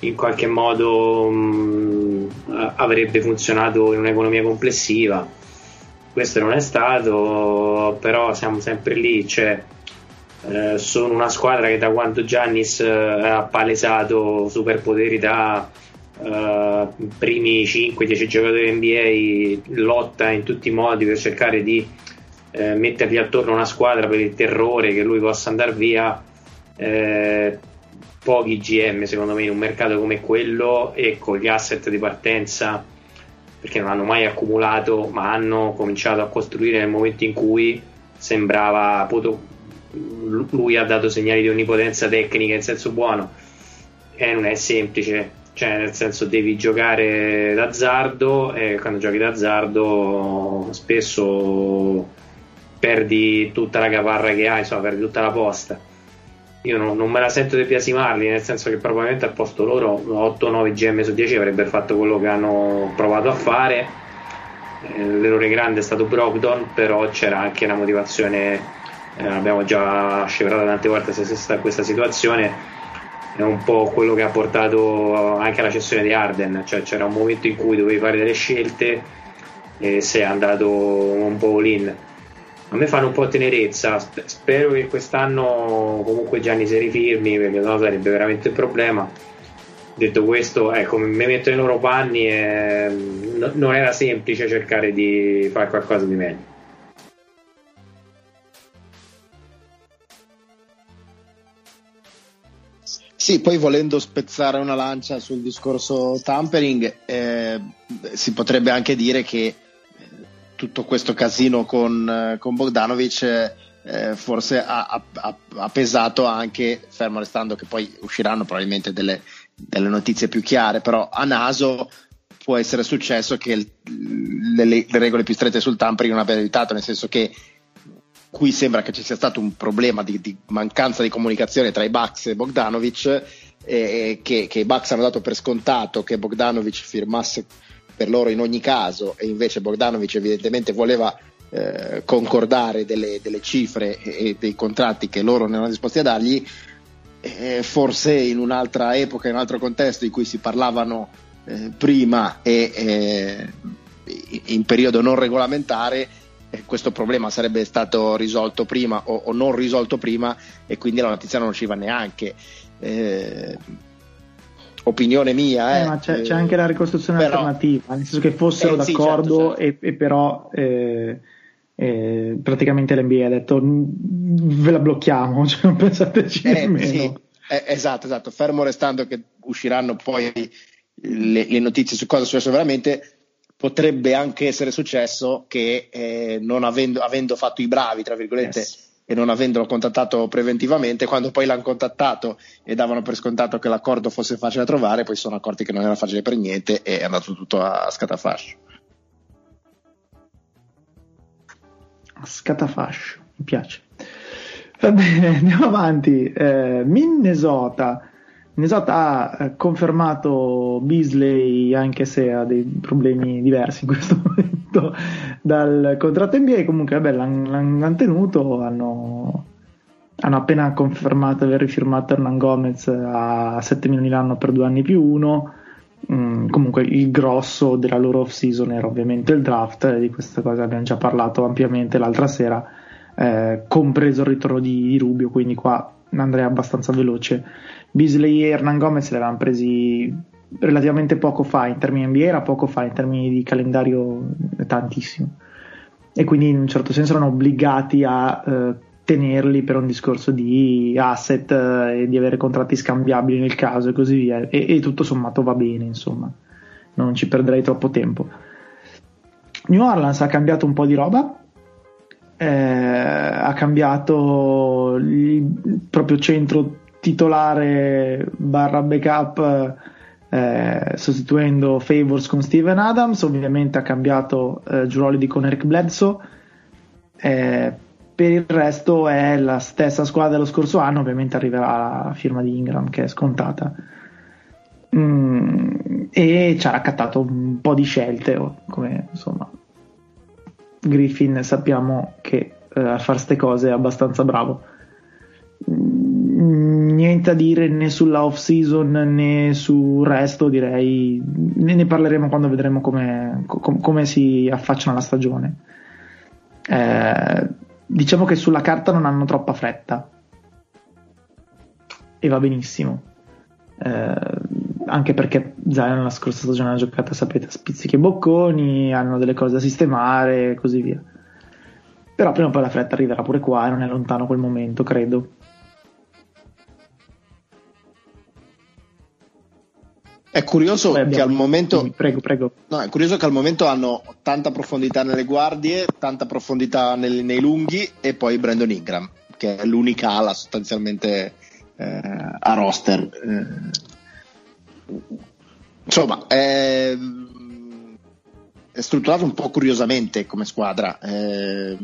in qualche modo mh, mm, avrebbe funzionato in un'economia complessiva. Questo non è stato, però siamo sempre lì, cioè, eh, sono una squadra che da quando Giannis eh, ha palesato superpoteri da uh, primi 5-10 giocatori NBA lotta in tutti i modi per cercare di uh, mettergli attorno una squadra per il terrore che lui possa andare via. Uh, pochi GM secondo me in un mercato come quello e con gli asset di partenza perché non hanno mai accumulato ma hanno cominciato a costruire nel momento in cui sembrava lui ha dato segnali di onnipotenza tecnica in senso buono e non è semplice cioè nel senso devi giocare d'azzardo e quando giochi d'azzardo spesso perdi tutta la caparra che hai, insomma perdi tutta la posta. Io non, non me la sento di biasimarli, nel senso che probabilmente al posto loro 8-9 GM su 10 avrebbero fatto quello che hanno provato a fare. Eh, l'errore grande è stato Brogdon, però c'era anche una motivazione, eh, abbiamo già scevrato tante volte questa situazione è un po' quello che ha portato anche alla cessione di Arden, cioè c'era un momento in cui dovevi fare delle scelte e sei andato un po' all-in. A me fanno un po' tenerezza, spero che quest'anno comunque Gianni si rifirmi perché sennò sarebbe veramente un problema. Detto questo, ecco, mi metto nei loro panni e non era semplice cercare di fare qualcosa di meglio. Sì, poi volendo spezzare una lancia sul discorso tampering, eh, si potrebbe anche dire che eh, tutto questo casino con, eh, con Bogdanovic eh, forse ha, ha, ha, pesato anche, fermo restando che poi usciranno probabilmente delle, delle notizie più chiare, però a naso può essere successo che il, le, le, regole più strette sul tampering non abbiano aiutato, nel senso che qui sembra che ci sia stato un problema di, di mancanza di comunicazione tra i Bucks e Bogdanovic eh, che, che, i Bucks hanno dato per scontato che Bogdanovic firmasse per loro in ogni caso e invece Bogdanovic evidentemente voleva eh, concordare delle, delle, cifre e dei contratti che loro non erano disposti a dargli. Eh, forse in un'altra epoca, in un altro contesto in cui si parlavano eh, prima e eh, in periodo non regolamentare questo problema sarebbe stato risolto prima o, o, non risolto prima e quindi la notizia non usciva neanche. Eh, opinione mia. Eh, eh, ma c'è, c'è, anche la ricostruzione però, alternativa, nel senso che fossero d'accordo sì, certo, certo. E, e, però eh, eh, praticamente l'NBA ha detto ve la blocchiamo, cioè non pensateci eh, nemmeno. Sì, esatto, esatto, fermo restando che usciranno poi le, le notizie su cosa è successo veramente potrebbe anche essere successo che eh, non avendo, avendo, fatto i bravi, tra virgolette, yes. e non avendolo contattato preventivamente, quando poi l'hanno contattato e davano per scontato che l'accordo fosse facile da trovare, poi sono accorti che non era facile per niente e è andato tutto a scatafascio. A scatafascio, mi piace. Va bene, andiamo avanti. Eh, Minnesota Minnesota ha eh, confermato Beasley anche se ha dei problemi diversi in questo momento dal contratto NBA comunque vabbè, l'hanno, tenuto hanno, hanno, appena confermato aver rifirmato Hernan Gomez a 7 milioni l'anno per due anni più uno. Mm, comunque il grosso della loro off season era ovviamente il draft di questa cosa abbiamo già parlato ampiamente l'altra sera eh, compreso il ritorno di, di Rubio quindi qua andrei abbastanza veloce Beasley e Hernan Gomez li avevano presi relativamente poco fa in termini NBA, era poco fa in termini di calendario tantissimo. E quindi in un certo senso erano obbligati a eh, tenerli per un discorso di asset eh, e di avere contratti scambiabili nel caso e così via. E, e tutto sommato va bene, insomma, non ci perderei troppo tempo. New Orleans ha cambiato un po' di roba, eh, ha cambiato il proprio centro titolare barra backup eh, sostituendo Favors con Steven Adams. Ovviamente ha cambiato eh, Giuroli con Eric Bledsoe. Eh, per il resto è la stessa squadra dello scorso anno. Ovviamente arriverà la firma di Ingram che è scontata. Mm, e ci ha raccattato un po' di scelte come insomma Griffin sappiamo che eh, a fare queste cose è abbastanza bravo niente a dire né sulla off season né sul resto direi. Ne, ne parleremo quando vedremo come, com, come si affacciano alla stagione. Eh, diciamo che sulla carta non hanno troppa fretta. E va benissimo. Eh, anche perché Zion la scorsa stagione ha giocato sapete a spizzichi e bocconi hanno delle cose da sistemare e così via. Però prima o poi la fretta arriverà pure qua e non è lontano quel momento credo È curioso Beh, che al momento. Prego, prego. No, è curioso che al momento hanno tanta profondità nelle guardie, tanta profondità nel, nei lunghi e poi Brandon Ingram, che è l'unica ala sostanzialmente eh, a roster. Eh, insomma, è, è, strutturato un po' curiosamente come squadra. Eh,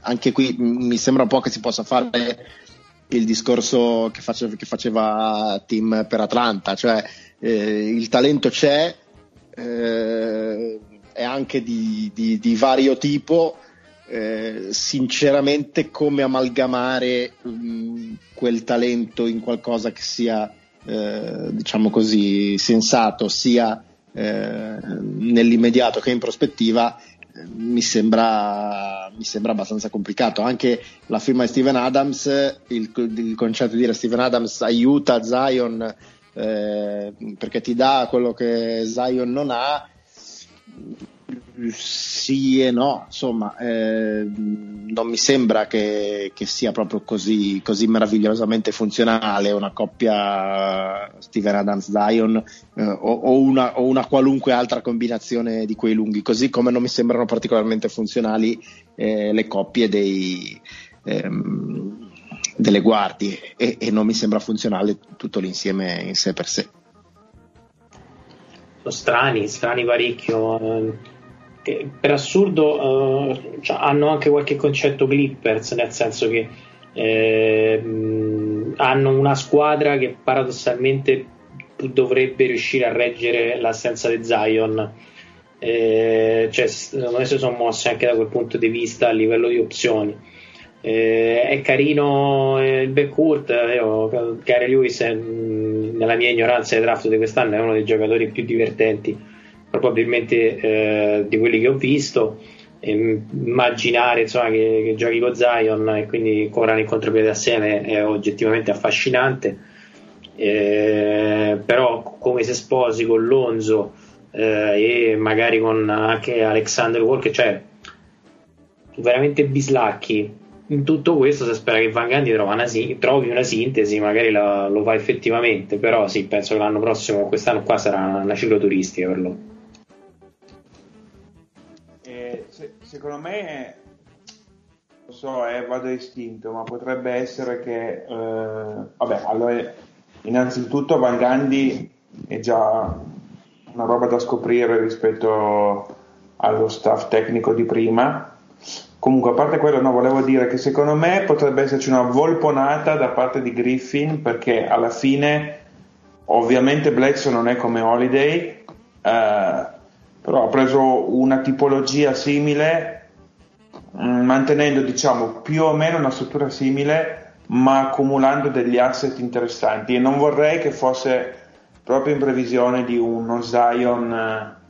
anche qui mi sembra un po' che si possa fare il discorso che faceva, che faceva Team per Atlanta, cioè eh, il talento c'è, eh, è anche di, di, di vario tipo. Eh, sinceramente, come amalgamare mh, mm, quel talento in qualcosa che sia, eh, diciamo così, sensato, sia eh, nell'immediato che in prospettiva, mi sembra, mi sembra, abbastanza complicato. Anche la firma di Steven Adams, il, il concetto di dire Steven Adams aiuta Zion eh, perché ti dà quello che Zion non ha sì e no, insomma, eh, non mi sembra che, che sia proprio così, così, meravigliosamente funzionale una coppia Steven Adams Zion eh, o, o, una, o, una, qualunque altra combinazione di quei lunghi, così come non mi sembrano particolarmente funzionali eh, le coppie dei, ehm, delle guardie e, e, non mi sembra funzionale tutto l'insieme in sé per sé. Sono strani, strani parecchio. Eh, per assurdo eh, cioè, hanno anche qualche concetto Clippers, nel senso che eh, hanno una squadra che paradossalmente dovrebbe riuscire a reggere l'assenza di Zion. Eh, cioè, secondo me si sono mossi anche da quel punto di vista a livello di opzioni eh, è carino il backcourt. Io, Gary Lewis, è, nella mia ignoranza di draft di quest'anno, è uno dei giocatori più divertenti, probabilmente eh, di quelli che ho visto. E immaginare insomma, che, che, giochi con Zion e quindi corrano in contropiede assieme è oggettivamente affascinante. Eh, però, come se sposi con Lonzo eh, e magari con anche Alexander Walker, cioè veramente bislacchi in tutto questo si spera che Van Gandhi una, trovi una sintesi, magari la, lo fa effettivamente, però sì, penso che l'anno prossimo, quest'anno qua sarà una cicloturistica per loro. Eh, se, secondo me, lo so, eh, vado istinto, ma potrebbe essere che, eh, vabbè, allora, innanzitutto Van Gandhi è già una roba da scoprire rispetto allo staff tecnico di prima Comunque, a parte quello, no, volevo dire che secondo me potrebbe esserci una volponata da parte di Griffin perché alla fine Ovviamente Bledsoe non è come Holiday, eh, però ha preso una tipologia simile, mm, mantenendo diciamo più o meno una struttura simile, ma accumulando degli asset interessanti. E non vorrei che fosse proprio in previsione di uno Zion eh,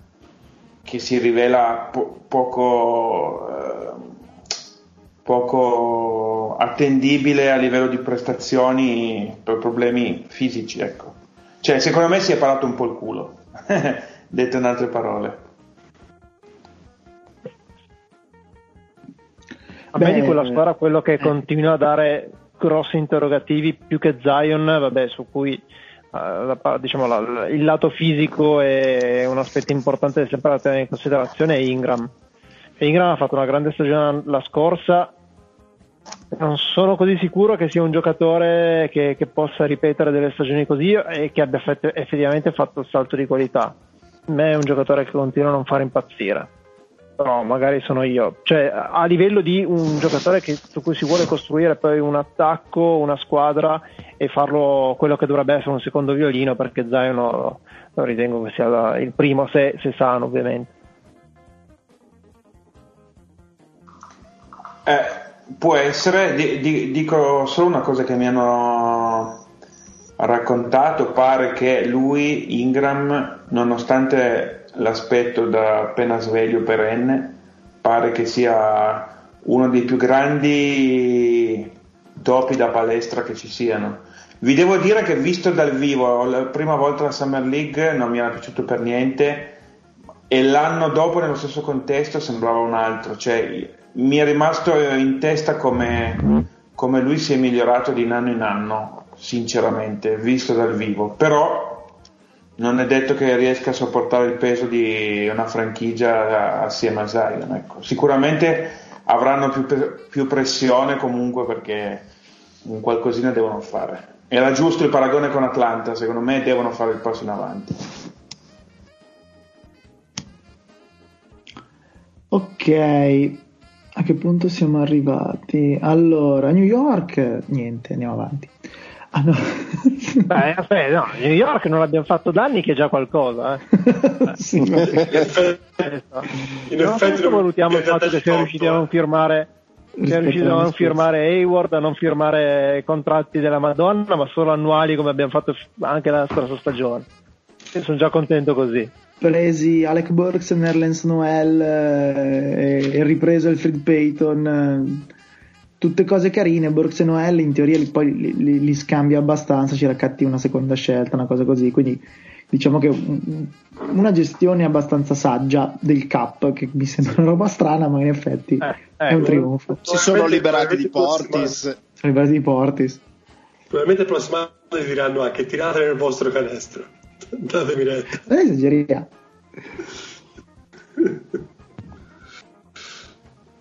che si rivela po- poco, eh, poco attendibile a livello di prestazioni per problemi fisici. Ecco. Cioè, secondo me si è parato un po' il culo, detto in altre parole. A me di quella squadra quello che continua a dare grossi interrogativi più che Zion, vabbè, su cui uh, diciamo, la, il lato fisico è un aspetto importante da sempre tenere in considerazione è Ingram. Ingram ha fatto una grande stagione la scorsa non sono così sicuro che sia un giocatore che, che possa ripetere delle stagioni così e che abbia effettivamente fatto il salto di qualità. A me è un giocatore che continua a non fare impazzire. Però magari sono io. Cioè, a livello di un giocatore che, su cui si vuole costruire poi un attacco, una squadra e farlo quello che dovrebbe essere un secondo violino, perché Zion lo, lo ritengo che sia il primo, se, se sano ovviamente. Eh, Può essere, di, di, dico solo una cosa che mi hanno raccontato, pare che lui, Ingram, nonostante l'aspetto da appena sveglio perenne, pare che sia uno dei più grandi topi da palestra che ci siano. Vi devo dire che visto dal vivo, la prima volta la Summer League non mi era piaciuto per niente e l'anno dopo nello stesso contesto sembrava un altro, cioè mi è rimasto in testa come, come lui si è migliorato di anno in anno, sinceramente, visto dal vivo. Però non è detto che riesca a sopportare il peso di una franchigia assieme a Zion. Ecco. Sicuramente avranno più, più, pressione comunque perché un qualcosina devono fare. Era giusto il paragone con Atlanta, secondo me devono fare il passo in avanti. Ok, a che punto siamo arrivati? Allora, New York, niente, andiamo avanti. Ah, no. Beh, aspetta, no, New York non l'abbiamo fatto da anni che è già qualcosa. Eh. sì, in effetti, in effetti non valutiamo il fatto che siamo riusciti a non firmare siamo riusciti a non firmare Hayward, a non firmare contratti della Madonna, ma solo annuali come abbiamo fatto anche la scorsa stagione. Io sono già contento così presi Alec Burks, Nerlens Noel eh, e, ripreso Alfred Payton eh, tutte cose carine. Burks e Noel in teoria li, poi li, li, li, scambia abbastanza ci raccatti una seconda scelta una cosa così. Quindi diciamo che una gestione abbastanza saggia del cap che mi sembra una roba strana ma in effetti eh, è un trionfo. Si sono liberati di Portis. sono liberati di Portis. Probabilmente il prossimo anno diranno anche tirate nel vostro canestro Datemi retta. Non esageriamo.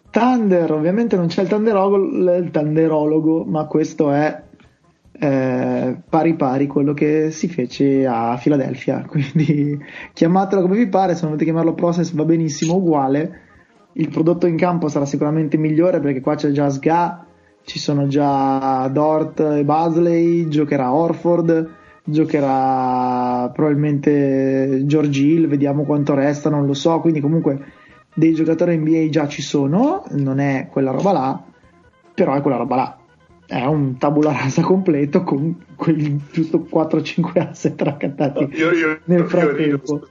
Thunder, ovviamente non c'è il tanderologo, il tanderologo ma questo è eh, pari pari quello che si fece a Filadelfia. Quindi chiamatelo come vi pare, se volete chiamarlo process va benissimo uguale. Il prodotto in campo sarà sicuramente migliore perché qua c'è già Sga, ci sono già Dort e Basley, giocherà Orford giocherà probabilmente George Hill, vediamo quanto resta, non lo so, quindi comunque dei giocatori NBA già ci sono, non è quella roba là, però è quella roba là. È un tabula rasa completo con quei giusto 4-5 asset raccattati no, io, io, nel frattempo.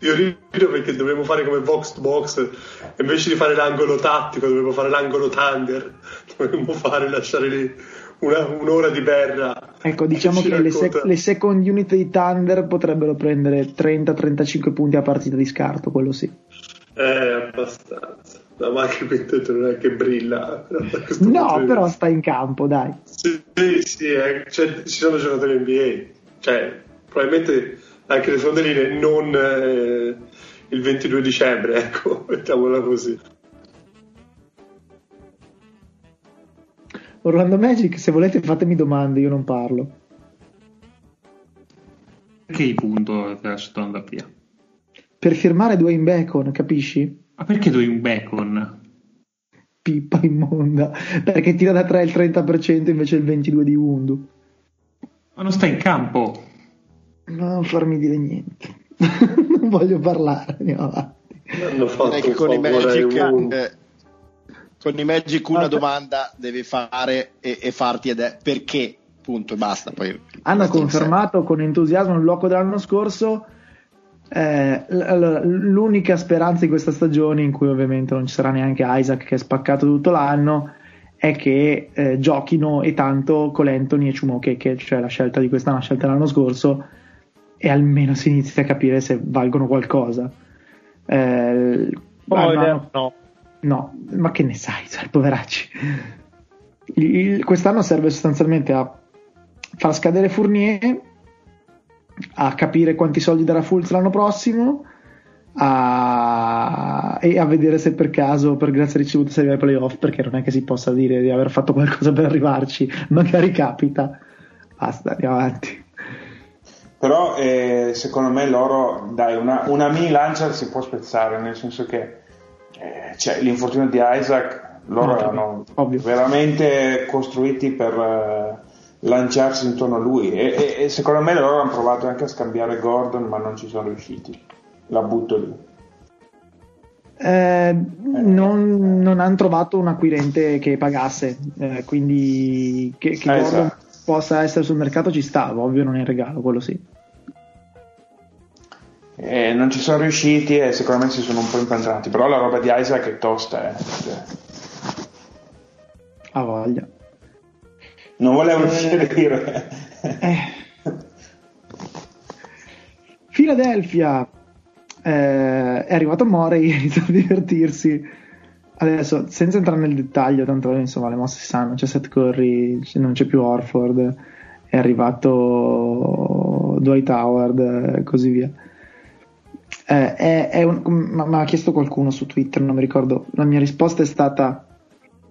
Io rido perché dovremmo fare come box to box, invece di fare l'angolo tattico, dovremmo fare l'angolo thunder, dovremmo fare lasciare lì una, un'ora di berra. Ecco, diciamo che le, sec- le, second unit di Thunder potrebbero prendere 30-35 punti a partita di scarto, quello sì. Eh, abbastanza. No, ma anche quintetto non è che brilla. No, però sta in campo, dai. Sì, sì, sì eh, cioè, ci sono giocatori NBA. Cioè, probabilmente anche le seconde linee non eh, il 22 dicembre, ecco, mettiamola così. Orlando Magic, se volete fatemi domande, io non parlo. Perché il punto che lasciato andare via? Per firmare Dwayne Bacon, capisci? Ma perché Dwayne Bacon? Pippa immonda, perché tira da 3 il 30% invece il 22% di Undu. Ma non sta in campo. Non farmi dire niente. non voglio parlare, andiamo avanti. Hanno fatto che con i Magic, con i Magic una domanda devi fare e, e, farti ed è perché, punto e basta. Poi Hanno confermato con entusiasmo il blocco dell'anno scorso. Eh, l'unica speranza di questa stagione, in cui ovviamente non ci sarà neanche Isaac che è spaccato tutto l'anno, è che eh, giochino e tanto con Anthony e Ciumocheke, cioè la scelta di quest'anno, la scelta dell'anno scorso, e almeno si inizia a capire se valgono qualcosa. Eh, oh, no, no. No, ma che ne sai, cioè, poveracci. Il, quest'anno serve sostanzialmente a far scadere Fournier, a capire quanti soldi darà Fulz l'anno prossimo a, e a vedere se per caso per grazia ricevuta si arriva ai playoff perché non è che si possa dire di aver fatto qualcosa per arrivarci magari capita basta andiamo avanti però eh, secondo me loro dai una, una, mini lancia si può spezzare nel senso che eh, cioè, l'infortunio di Isaac loro no, erano ovvio. veramente costruiti per eh, lanciarsi intorno a lui e, e, e secondo me loro hanno provato anche a scambiare Gordon ma non ci sono riusciti la butto lì. Eh, non, non, hanno trovato un acquirente che pagasse, eh, quindi che, che eh, esatto. possa essere sul mercato ci sta, ovvio non è regalo, quello sì. Eh, non ci sono riusciti e secondo me si sono un po' impantanati, però la roba di Isaac è tosta. Eh. Ha voglia. Non volevo uscire dire. Eh. Philadelphia eh, è arrivato Morey, ha iniziato a divertirsi. Adesso, senza entrare nel dettaglio, tanto insomma le mosse si sanno, c'è Seth Curry, non c'è più Orford, è arrivato Dwight Howard e così via. Eh, è, è un, ma, ma ha chiesto qualcuno su Twitter, non mi ricordo. La mia risposta è stata: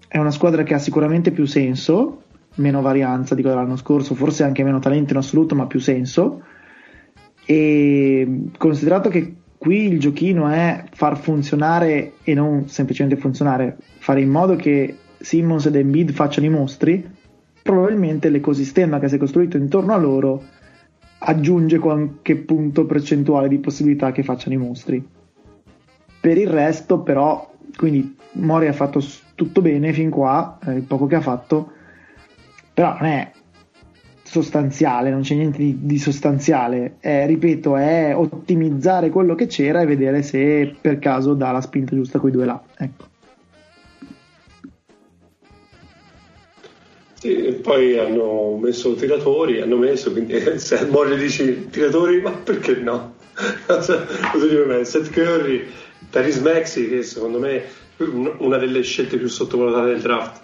è una squadra che ha sicuramente più senso, meno varianza di quella dell'anno scorso, forse anche meno talento in assoluto, ma più senso. E considerato che qui il giochino è far funzionare e non semplicemente funzionare, fare in modo che Simmons ed Embiid facciano i mostri, probabilmente l'ecosistema che si è costruito intorno a loro aggiunge qualche punto percentuale di possibilità che facciano i mostri. Per il resto, però, quindi Mori ha fatto tutto bene fin qua, eh, il poco che ha fatto, però non è sostanziale, non c'è niente di, di sostanziale, è, ripeto, è ottimizzare quello che c'era e vedere se per caso dà la spinta giusta con i due là. Ecco. Sì, poi hanno messo tiratori, hanno messo, quindi se Moglie dici tiratori, ma perché no? Seth Curry, Paris Maxi, che secondo me è una delle scelte più sottovalutate del draft.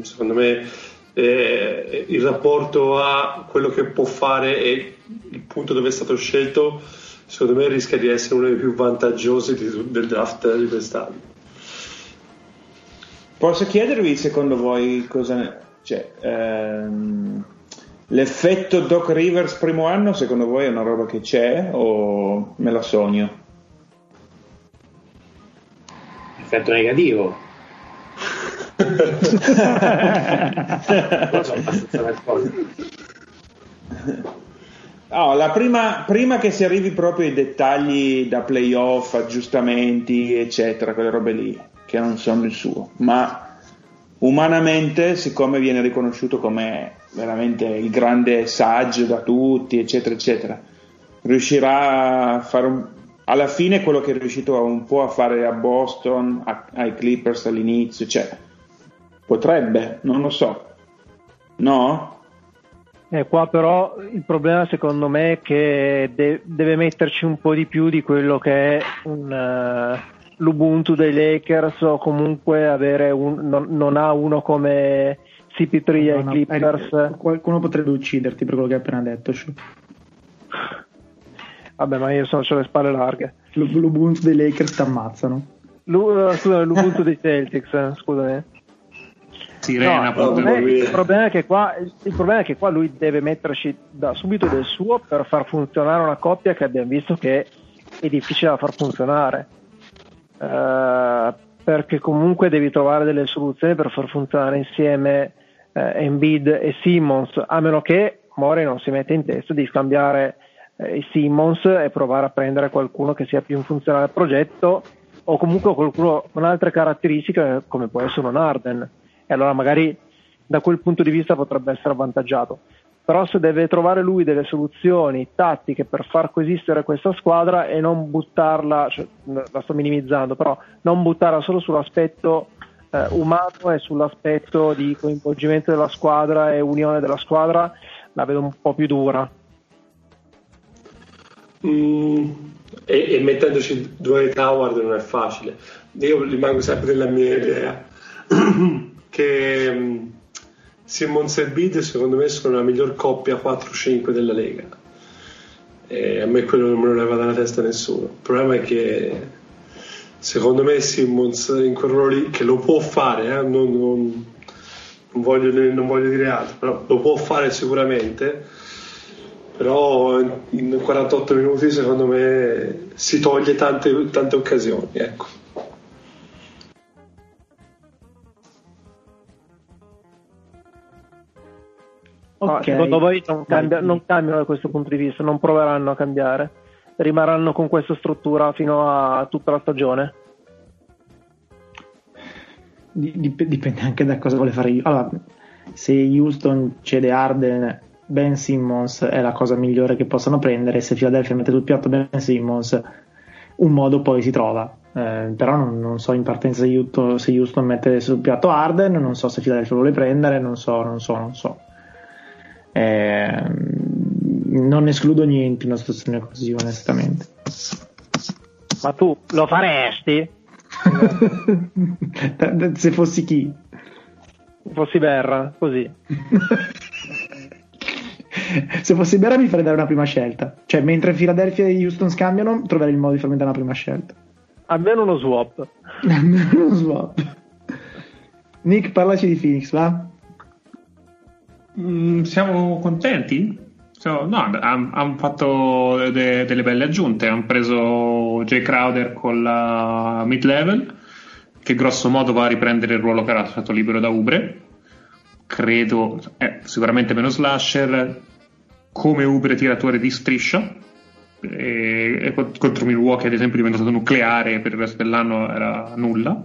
Secondo me eh, il rapporto a quello che può fare e il punto dove è stato scelto, secondo me rischia di essere uno dei più vantaggiosi di, del draft di quest'anno. Posso chiedervi secondo voi cosa... Cioè, ehm, l'effetto Doc Rivers primo anno secondo voi è una roba che c'è o me la sogno? Effetto negativo Oh, la prima, prima, che si arrivi proprio ai dettagli da playoff, aggiustamenti, eccetera, quelle robe lì, che non sono il suo, ma umanamente, siccome viene riconosciuto come veramente il grande saggio da tutti, eccetera, eccetera, riuscirà a fare un, alla fine quello che è riuscito un po' a fare a Boston, a, ai Clippers all'inizio, cioè Potrebbe, non lo so. No? Eh, qua però il problema secondo me è che de- deve metterci un po' di più di quello che è un, uh, l'Ubuntu dei Lakers o comunque avere un, non, non ha uno come CP3 no, ai no, Clippers. Eh, qualcuno potrebbe ucciderti per quello che hai appena detto. Vabbè, ma io sono sulle spalle larghe. L'Ubuntu dei Lakers ti ammazzano. L'u- scusa, l'Ubuntu dei Celtics, scusami sirena. No, il, problema, il, problema qua, il, problema è che qua, lui deve metterci da subito del suo per far funzionare una coppia che abbiamo visto che è difficile da far funzionare. Uh, perché comunque devi trovare delle soluzioni per far funzionare insieme uh, Embiid e Simmons, a meno che Mori non si mette in testa di scambiare eh, Simmons e provare a prendere qualcuno che sia più in funzione al progetto o comunque qualcuno con altre caratteristiche come può essere un Arden e allora magari da quel punto di vista potrebbe essere avvantaggiato però se deve trovare lui delle soluzioni tattiche per far coesistere questa squadra e non buttarla, cioè, la sto minimizzando, però non buttarla solo sull'aspetto eh, umano e sull'aspetto di coinvolgimento della squadra e unione della squadra, la vedo un po' più dura. Mm, e, e, mettendoci Dwight Howard non è facile. Io rimango sempre della mia idea che mm, Simmons e Bid secondo me sono la miglior coppia 4-5 della Lega. E a me quello non me lo leva dalla testa nessuno. Il problema è che secondo me Simmons in quel ruolo lì che lo può fare eh, non, non, non, voglio, non, voglio, dire altro però lo può fare sicuramente però in 48 minuti secondo me si toglie tante, tante occasioni ecco Okay. secondo voi non, cambia, non, cambiano da questo punto di vista, non proveranno a cambiare, rimarranno con questa struttura fino a tutta la stagione? Dipende anche da cosa vuole fare io. Allora, se Houston cede Arden, Ben Simmons è la cosa migliore che possano prendere. Se Philadelphia mette sul piatto Ben Simmons, un modo poi si trova. Eh, però non, non, so in partenza se Houston, se Houston mette sul piatto Arden, non so se Philadelphia lo vuole prendere, non so, non so, non so. Eh, non escludo niente in una situazione così, onestamente. Ma tu lo faresti? Se fossi chi? Fossi Berra, così. Se fossi Berra mi farei dare una prima scelta. Cioè, mentre Philadelphia e Houston scambiano, troverei il modo di farmi dare una prima scelta. Almeno uno swap. Almeno uno swap. Nick, parlaci di Phoenix, va? Mm, siamo contenti? So, no, hanno fatto de, delle belle aggiunte. Hanno preso Jay Crowder con la mid level, che grosso modo va a riprendere il ruolo che era stato libero da Ubre. Credo, eh, sicuramente meno slasher, come Ubre tiratore di striscia. E, e contro Milwaukee, ad esempio, diventato nucleare per il resto dell'anno era nulla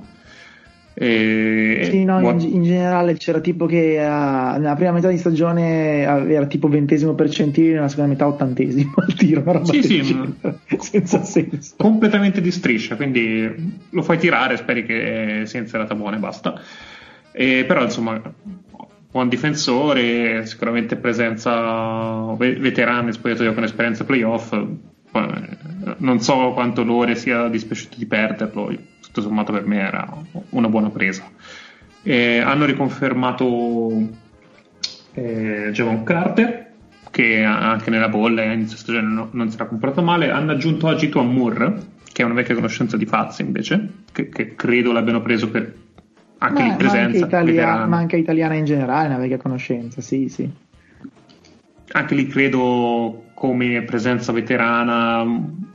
e, sì, no, in, in, generale c'era tipo che uh, nella prima metà di stagione era tipo ventesimo percentile, nella seconda metà ottantesimo al tiro, una roba sì, sì, senza senso. Completamente di striscia, quindi lo fai tirare, speri che sia inserata buona e basta. E, però insomma, buon difensore, sicuramente presenza veterana, spogliatoio con esperienza playoff. Non so quanto l'ore sia dispiaciuto di perderlo tutto sommato per me era una buona presa. E hanno riconfermato eh, Javon Carter, che anche nella bolla a inizio stagione non, non si era comportato male. Hanno aggiunto oggi Tom Moore, che è una vecchia conoscenza di Fazzi invece, che, che credo l'abbiano preso per anche Beh, presenza. Ma anche, Italia, ma anche italiana in generale, una vecchia conoscenza, sì, sì. Anche lì credo come presenza veterana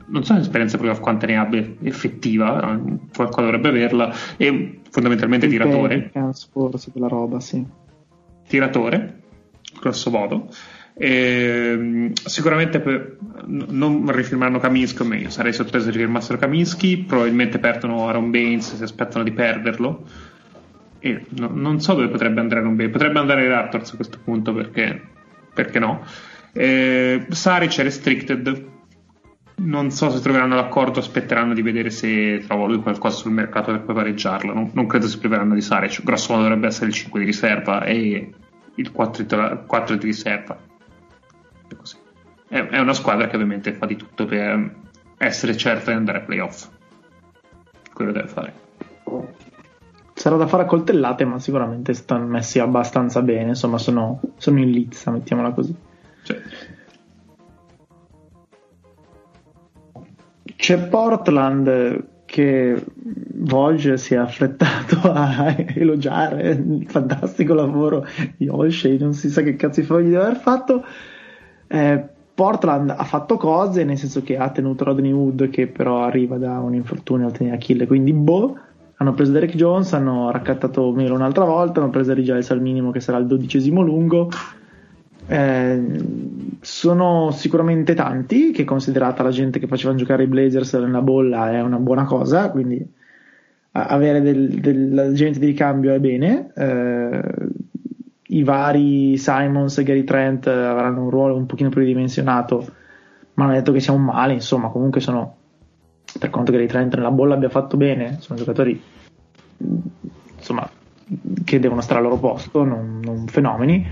non so l'esperienza proprio quante ne abbia effettiva, qualcosa dovrebbe averla, e fondamentalmente Il tiratore. Forse quella roba, sì. Tiratore, grosso modo. E, sicuramente per, non rifirmeranno Kaminsky o meglio, sarei sorpreso di rifirmassero Kaminsky, probabilmente perdono Aaron Baines, si aspettano di perderlo. E no, non so dove potrebbe andare Aaron Baines, potrebbe andare ai Raptors a questo punto perché, perché no. Eh, Saric è restricted, non so se troveranno l'accordo, aspetteranno di vedere se trova lui qualcosa sul mercato per poi pareggiarla. Non, non credo si priveranno di Saric. Grosso modo dovrebbe essere il 5 di riserva e il 4 di, 4 di riserva. È, è, una squadra che ovviamente fa di tutto per essere certa di andare ai playoff. Quello deve fare. Sarà da fare a coltellate, ma sicuramente stanno messi abbastanza bene. Insomma, sono, sono in lizza, mettiamola così. C'è Portland che Volge si è affrettato a elogiare il fantastico lavoro di Olshey, non si sa che cazzo di fogli deve aver fatto. Eh, Portland ha fatto cose, nel senso che ha tenuto Rodney Wood, che però arriva da un infortunio al tenere Achille, quindi boh. Hanno preso Derek Jones, hanno raccattato Melo un'altra volta, hanno preso Rigiles al minimo che sarà il dodicesimo lungo Eh, sono sicuramente tanti, che considerata la gente che faceva giocare i Blazers nella bolla è una buona cosa, quindi avere del, della gente di ricambio è bene. Eh, I vari Simons e Gary Trent avranno un ruolo un pochino più ridimensionato, ma hanno detto che sia un male, insomma, comunque sono, per quanto Gary Trent nella bolla abbia fatto bene, sono giocatori insomma, che devono stare al loro posto, non, non fenomeni,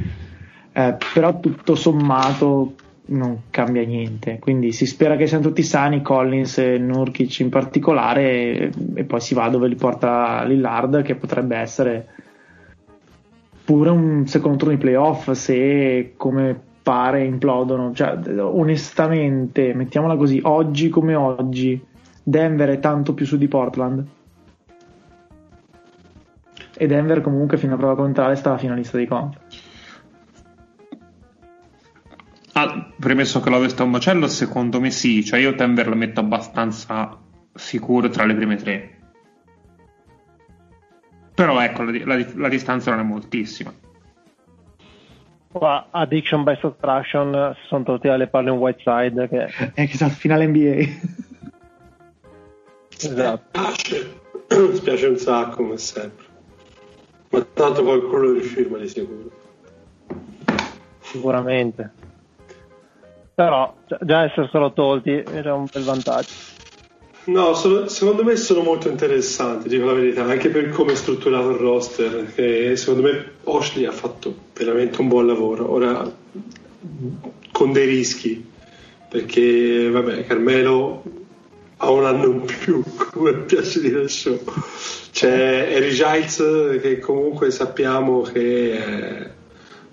eh, però tutto sommato non cambia niente. Quindi si spera che siano tutti sani, Collins e Nurkic in particolare, e, e poi si va dove li porta Lillard, che potrebbe essere pure un secondo turno di playoff se come pare implodono. Cioè, onestamente, mettiamola così, oggi come oggi, Denver è tanto più su di Portland. E Denver comunque fino a prova contraria stava finalista di conf. Ah, premesso che l'Ovest è un macello, secondo me sì, cioè io Denver la metto abbastanza sicuro tra le prime tre. Però ecco, la, la, la distanza non è moltissima. Qua, addiction by subtraction sono tutti alle palle in Whiteside che è che sa finale NBA esatto. Mi spiace un sacco come sempre. Ma tanto qualcuno lo rifirma di sicuro. Sicuramente però già esserselo tolti già un bel vantaggio. No, sono, secondo me sono molto interessanti, dico la verità, anche per come è strutturato il roster, che secondo me Oshley ha fatto veramente un buon lavoro, ora con dei rischi, perché vabbè, Carmelo ha un anno in più, come piace dire il show. C'è Harry Giles che comunque sappiamo che... È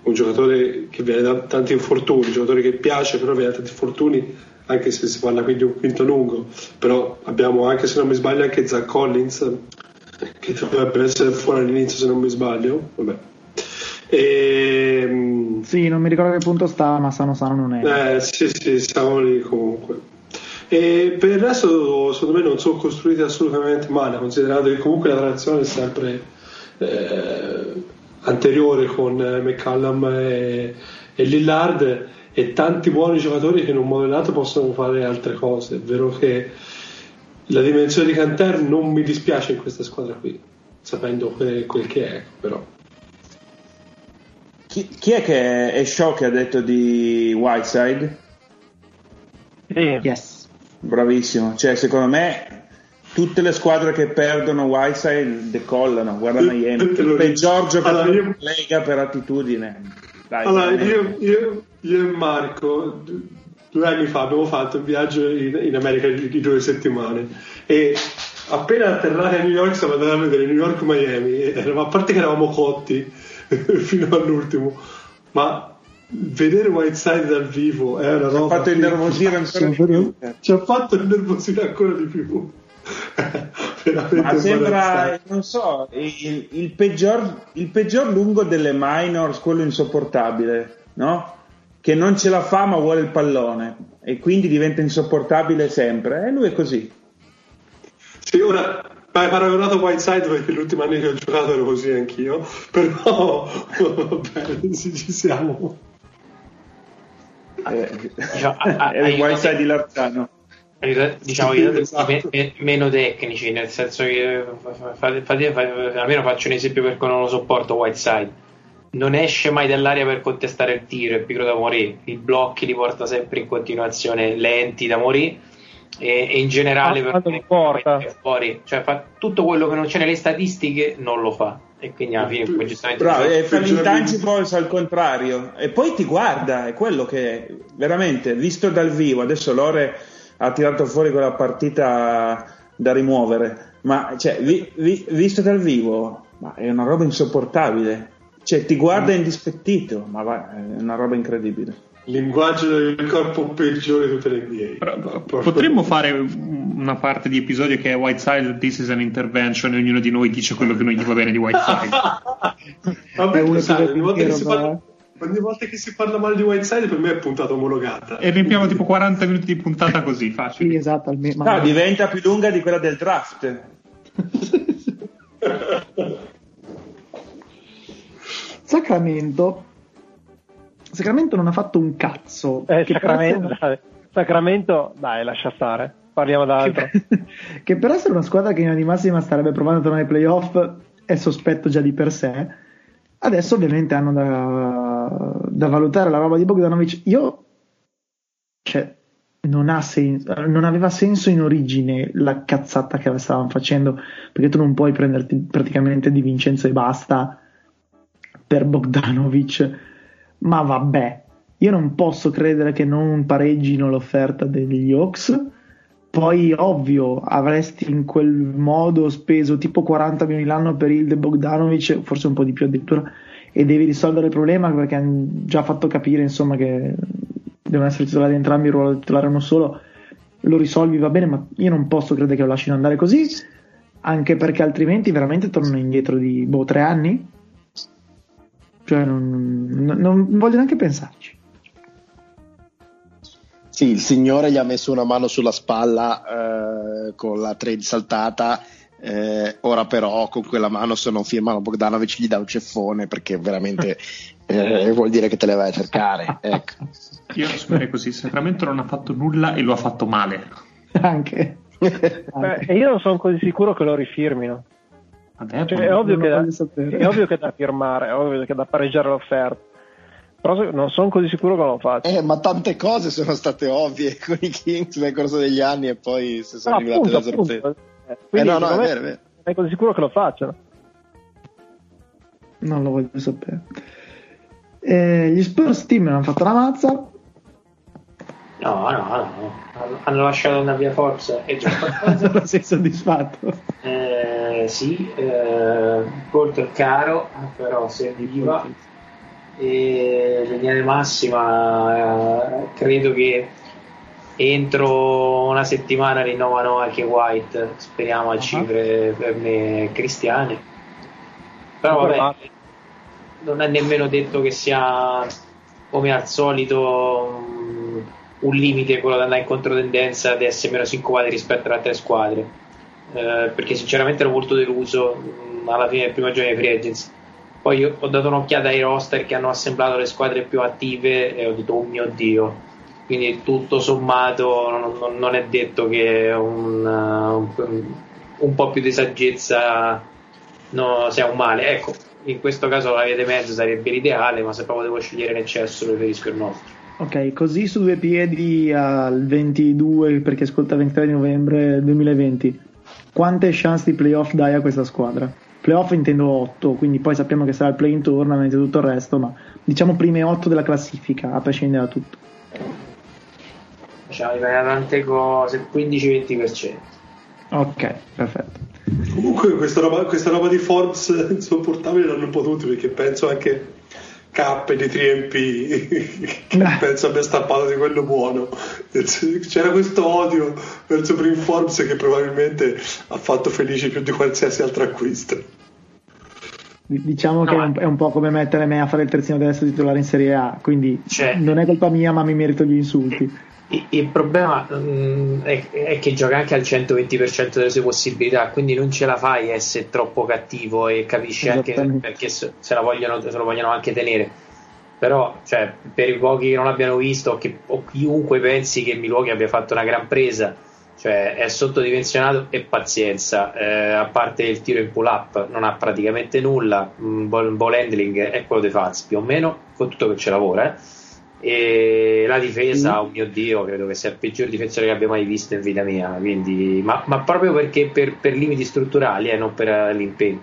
un giocatore che viene da tanti infortuni, un giocatore che piace però viene da tanti infortuni anche se si parla qui di un quinto lungo però abbiamo anche se non mi sbaglio anche Zach Collins che dovrebbe essere fuori all'inizio se non mi sbaglio Vabbè. E, ehm, sì, non mi ricordo che punto sta, ma sano sano non è. Eh, sì, sì, siamo lì comunque. E per il resto, secondo me, non sono costruiti assolutamente male, considerato che comunque la trazione è sempre eh, anteriore con eh, McCallum e, e Lillard e tanti buoni giocatori che in un modo o nell'altro possono fare altre cose. È vero che la dimensione di Canter non mi dispiace in questa squadra qui, sapendo quel, quel che è, però. Chi, chi, è che è show che ha detto di Whiteside? Yes. Bravissimo, cioè secondo me tutte le squadre che perdono Whiteside decollano. Guarda Miami, il peggior giocatore allora, io... Lega per attitudine. Dai, allora, io, io, io, e Marco due anni fa abbiamo fatto un viaggio in, in America di, di, due settimane. E appena atterrati a New York siamo andati a vedere New York Miami. A parte che eravamo cotti fino all'ultimo. Ma vedere Whiteside dal vivo è una roba ci ha fatto innervosire ancora di più ci ha fatto innervosire ancora di più ma sembra, non so, il, il, peggior, il, peggior, lungo delle minors, quello insopportabile, no? Che non ce la fa ma vuole il pallone e quindi diventa insopportabile sempre. E lui è così. Sì, ora hai paragonato Whiteside perché l'ultimo anno che ho giocato ero così anch'io, però vabbè, ci siamo. Eh, diciamo, è il Whiteside di Larzano diciamo io esatto. me, meno tecnici nel senso che fate, fate, fate, almeno faccio un esempio perché non lo sopporto Whiteside. Non esce mai dall'aria per contestare il tiro è pigro da morire. I blocchi li porta sempre in continuazione lenti da morire. E, e in generale ah, per porta. fuori. Cioè fa tutto quello che non c'è nelle statistiche non lo fa. E quindi alla fine poi giustamente bravo e fa l'intangibles al contrario. E poi ti guarda è quello che veramente visto dal vivo adesso Lore ha tirato fuori quella partita da rimuovere, ma cioè, vi, vi, visto dal vivo ma è una roba insopportabile. Cioè, ti guarda indispettito, ma va, è una roba incredibile. Linguaggio del corpo peggiore di tutte le NBA. Potremmo fare una parte di episodio che è Whiteside, This is an intervention, e ognuno di noi dice quello che non gli va bene di Whiteside. Vabbè, ogni volta che si parla Ogni volta che si parla male di Whiteside per me è puntata omologata. E riempiamo tipo 40 minuti di puntata così, facile. Sì, esatto. Almeno, no, diventa più lunga di quella del draft. Sacramento Sacramento non ha fatto un cazzo. Eh, Sacramento, per dai. Sacramento, dai, lascia stare. Parliamo d'altro. Che, che per essere una squadra che in linea di massima starebbe provando a tornare ai playoff è sospetto già di per sé. Adesso ovviamente hanno da, da valutare la roba di Bogdanovic. Io, cioè, non, ha sen- non aveva senso in origine la cazzata che stavano facendo, perché tu non puoi prenderti praticamente di Vincenzo e basta per Bogdanovic. Ma vabbè, io non posso credere che non pareggino l'offerta degli Hawks poi, ovvio, avresti in quel modo speso tipo 40 milioni l'anno per il De Bogdanovic, forse un po' di più addirittura, e devi risolvere il problema perché hanno già fatto capire insomma, che devono essere titolari entrambi, il ruolo titolare uno solo. Lo risolvi, va bene, ma io non posso credere che lo lasciano andare così, anche perché altrimenti veramente tornano indietro di boh, tre anni. Cioè, non, non, non voglio neanche pensarci. Sì, il signore gli ha messo una mano sulla spalla eh, con la trade saltata. Eh, ora però con quella mano se non firmano Bogdanovic gli dà un ceffone perché veramente eh, vuol dire che te le vai a cercare ecco. Io lo spiegherei così Sacramento non ha fatto nulla e lo ha fatto male Anche. Beh, e io non sono così sicuro che lo rifirmino. Vabbè, Cioè, è, ovvio da, è ovvio che è da firmare, è ovvio che è da pareggiare l'offerta. Però non sono così sicuro che lo faccia. Eh, ma tante cose sono state ovvie con i Kings nel corso degli anni e poi si sono Ah, rivelate da sorpresa appunto. Eh, quindi, no no è vero, è vero. è così sicuro che lo facciano. Non lo voglio sapere. Eh, gli Spurs team hanno fatto la mazza. No, no, no. Hanno- lasciato una via forza e già qualcosa. Sei soddisfatto. Eh, sì, eh, Porter caro, però serviva. E in linea di massima eh, credo che entro una settimana rinnovano anche White, speriamo a cifre per me cristiane. Però vabbè, non è nemmeno detto che sia come al solito un limite quello di andare in controtendenza di essere meno sincopati rispetto alle altre squadre. Eh, perché sinceramente ero molto deluso mh, alla fine del primo giorno di free agency poi ho dato un'occhiata ai roster che hanno assemblato le squadre più attive e ho detto oh mio dio quindi tutto sommato non, non- è detto che un, un, un po' più di saggezza no, sia un male ecco in questo caso la via di mezzo sarebbe l'ideale ma se proprio devo scegliere in eccesso preferisco il nostro Ok, così su due piedi al 22, perché ascolta il 23 di novembre 2020, quante chance di playoff dai a questa squadra? Playoff intendo 8, quindi poi sappiamo che sarà il play in tournament e tutto il resto, ma diciamo prime 8 della classifica, a prescindere da tutto. Dipende da tante cose 15-20% Ok, perfetto. Comunque questa roba, questa roba di Forbes insopportabile l'hanno potuto perché penso anche K di 3MP che penso abbia stappato di quello buono. C'era questo odio verso Prim Forbes che probabilmente ha fatto felice più di qualsiasi altro acquisto. Diciamo che No, è un, è un po' come mettere me a fare il terzino destro titolare in Serie A, quindi Cioè- non è colpa mia, ma mi merito gli insulti. Il, problema mm, è, è che gioca anche al 120% delle sue possibilità, quindi non ce la fai a essere troppo cattivo e capisci anche perché se, vogliono, se lo vogliono anche tenere. Però, cioè, per i pochi che non l'abbiano visto o, che, o chiunque pensi che Milwaukee abbia fatto una gran presa, cioè è sottodimensionato e pazienza. Eh, a parte il tiro in pull up, non ha praticamente nulla. Mm, ball, ball handling è quello dei Faz più o meno, con tutto che ci lavora. eh. E la difesa, oh mio dio, credo che sia il peggior difensore che abbia mai visto in vita mia. Quindi, ma, ma proprio perché per, per limiti strutturali e non per eh, l'impegno.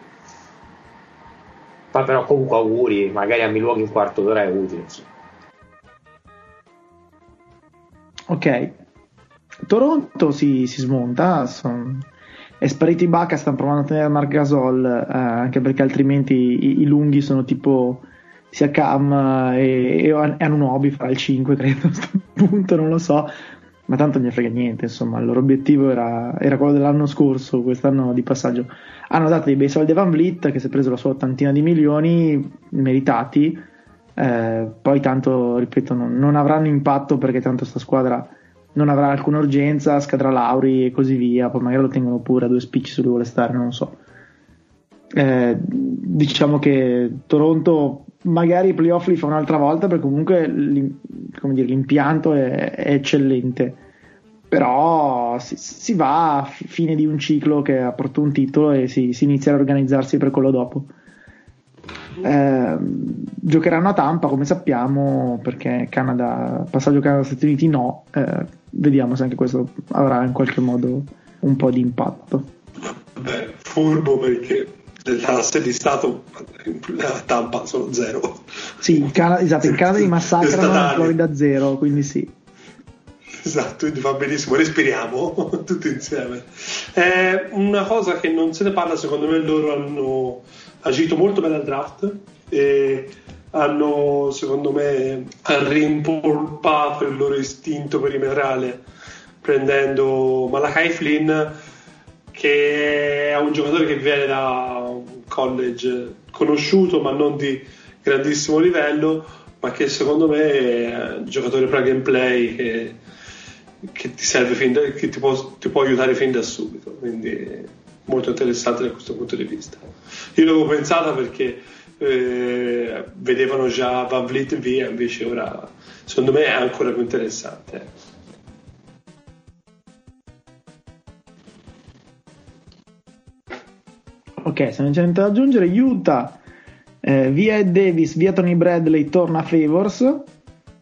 Poi però comunque auguri, magari a Milwaukee un quarto d'ora è utile. insomma. Ok, Toronto si, si smonta, son- è sparito Ibaka, stanno provando a tenere Marc Gasol, eh, anche perché altrimenti i, i lunghi sono tipo sia Cam e, e Anunobi farà il 5 credo a questo punto, non lo so, ma tanto non ne frega niente, insomma, il loro obiettivo era, era quello dell'anno scorso, quest'anno di passaggio. Hanno dato dei bei soldi a Van Vliet che si è preso la sua ottantina di milioni meritati, eh, poi tanto, ripeto, non, non avranno impatto perché tanto sta squadra non avrà alcuna urgenza, scadrà Lauri e così via, poi magari lo tengono pure a due spicci se lui vuole stare, non lo so. Eh, diciamo che Toronto magari i playoff li fa un'altra volta perché comunque dire, l'impianto è, è, eccellente. Però si, si, va a fine di un ciclo che ha portato un titolo e si, si inizia ad organizzarsi per quello dopo. Eh, giocheranno a Tampa come sappiamo perché Canada, passaggio Canada-Stati Uniti no. Eh, vediamo se anche questo avrà in qualche modo un po' di impatto. Beh, furbo perché le tasse di Stato a Tampa sono zero. Sì, in Canada, esatto, in Canada li massacrano in Florida zero quindi sì. Esatto, quindi fa benissimo, respiriamo tutti insieme. Eh, una cosa che non se ne parla, secondo me loro hanno agito molto bene al draft e hanno secondo me rimpolpato il loro istinto perimetrale prendendo Malakai Flynn che è un giocatore che viene da un college conosciuto ma non di grandissimo livello ma che secondo me è un giocatore plug and play che, che ti da, che ti può, ti può aiutare fin da subito quindi molto interessante da questo punto di vista. Io l'avevo pensata perché eh, vedevano già Van Vliet via, invece ora secondo me è ancora più interessante. Ok, se non c'è niente da aggiungere, Utah eh, via Davis, via Tony Bradley torna a Favors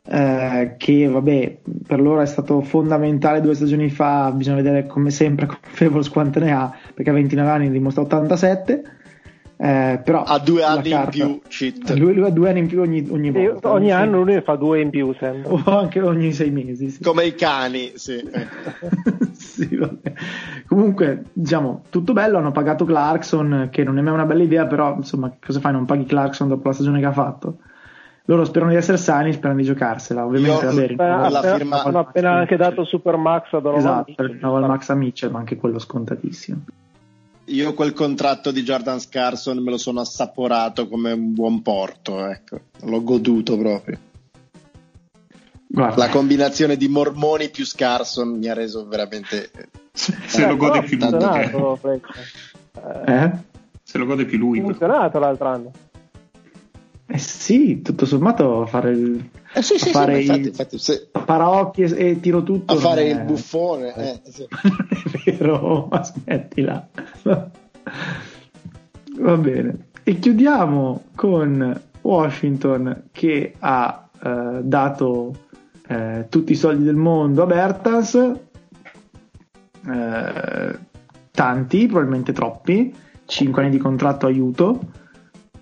eh, che vabbè per loro è stato fondamentale due stagioni fa bisogna vedere come sempre con Favors quante ne ha perché a 29 anni dimostra 87 eh, però ha due anni carta, in più cheat. Lui, lui, ha due anni in più ogni, ogni volta ogni anno lui ne fa due in più sembra o anche ogni sei mesi sì. come i cani sì. sì comunque diciamo tutto bello hanno pagato Clarkson che non è mai una bella idea però insomma cosa fai non paghi Clarkson dopo la stagione che ha fatto loro sperano di essere sani, sperano di giocarsela. Ovviamente, Io, appena, appena, firma... hanno appena anche dato Super Max a Donovan Esatto, Max a Mitchell, ma anche quello scontatissimo. Io quel contratto di Jordan Scarson me lo sono assaporato come un buon porto, ecco. l'ho goduto proprio. Guarda. La combinazione di Mormoni più Scarson mi ha reso veramente. Se eh, lo gode più lui. Eh? Se lo gode più lui. Ha funzionato l'altro anno. Eh sì, tutto sommato fare il eh sì, sì, fare sì, infatti, infatti, se... paraocchi e, e, tiro tutto a fare è... il buffone eh, sì. non è vero ma smettila. Va bene. E chiudiamo con Washington che ha eh, dato eh, tutti i soldi del mondo a Bertans. Eh, tanti probabilmente troppi. 5 anni di contratto aiuto.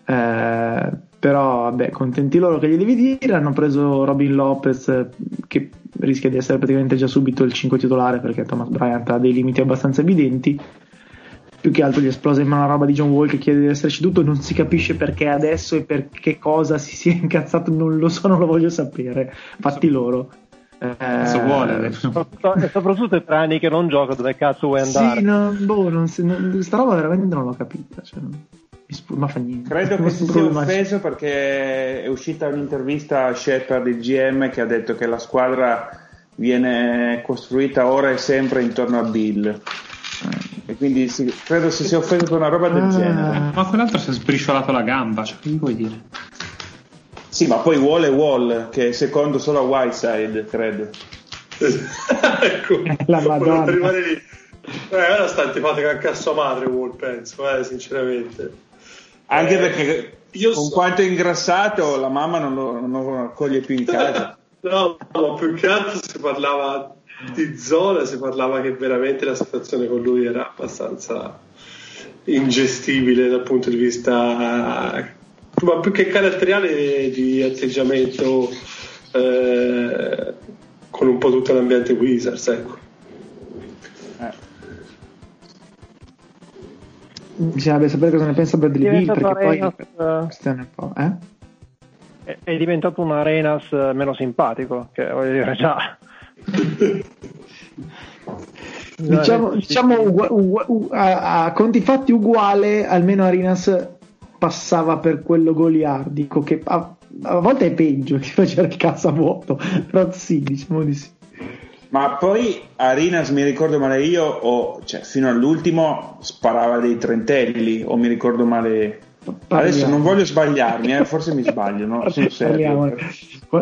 Eh, però vabbè contenti loro che gli devi dire. Hanno preso Robin Lopez che rischia di essere praticamente già subito il 5 titolare perché Thomas Bryant ha dei limiti abbastanza evidenti. Più che altro gli è esplosa in mano la roba di John Wall che chiede di esserci tutto. Non si capisce perché adesso e per che cosa si sia incazzato. Non lo so non lo voglio sapere. Fatti loro. eh, vuole e soprattutto i trani che non gioca dove cazzo vuoi andare? Sì no, boh, non si, non, sta roba veramente non l'ho capita cioè, ma fa niente. Credo che si sia offeso perché è uscita un'intervista a Shepard, il GM, che ha detto che la squadra viene costruita ora e sempre intorno a Bill. E quindi si, credo si sia offeso per una roba del ah, genere. Ma quell'altro si è sbriciolato la gamba, cioè, che vuoi dire? Sì, ma poi Wall e Wall, che è secondo solo a Whiteside, credo. ecco, la Madonna. lì. Eh, ora sta antipatica anche a sua madre, Wall, penso, eh, sinceramente. Anche eh, perché io con so. quanto è ingrassato la mamma non lo, non lo accoglie più in casa. no, no, più che altro si parlava di zona, si parlava che veramente la situazione con lui era abbastanza ingestibile dal punto di vista ma più che caratteriale di atteggiamento eh, con un po' tutto l'ambiente Wizards ecco bisognerebbe sapere cosa ne pensa Bradley Bill perché poi un po', eh? è, è diventato un Arenas meno simpatico che voglio dire già. Diciamo, diciamo ugu, ugu, ugu, a, a, conti fatti uguale almeno Arenas passava per quello goliardico che a, a volte è peggio che faceva il cazzo a vuoto però sì diciamo di sì Ma poi Arinas, mi ricordo male io, o cioè, fino all'ultimo sparava dei trentelli, o mi ricordo male. Parliamo. Adesso non voglio sbagliarmi, eh, forse mi sbaglio, no?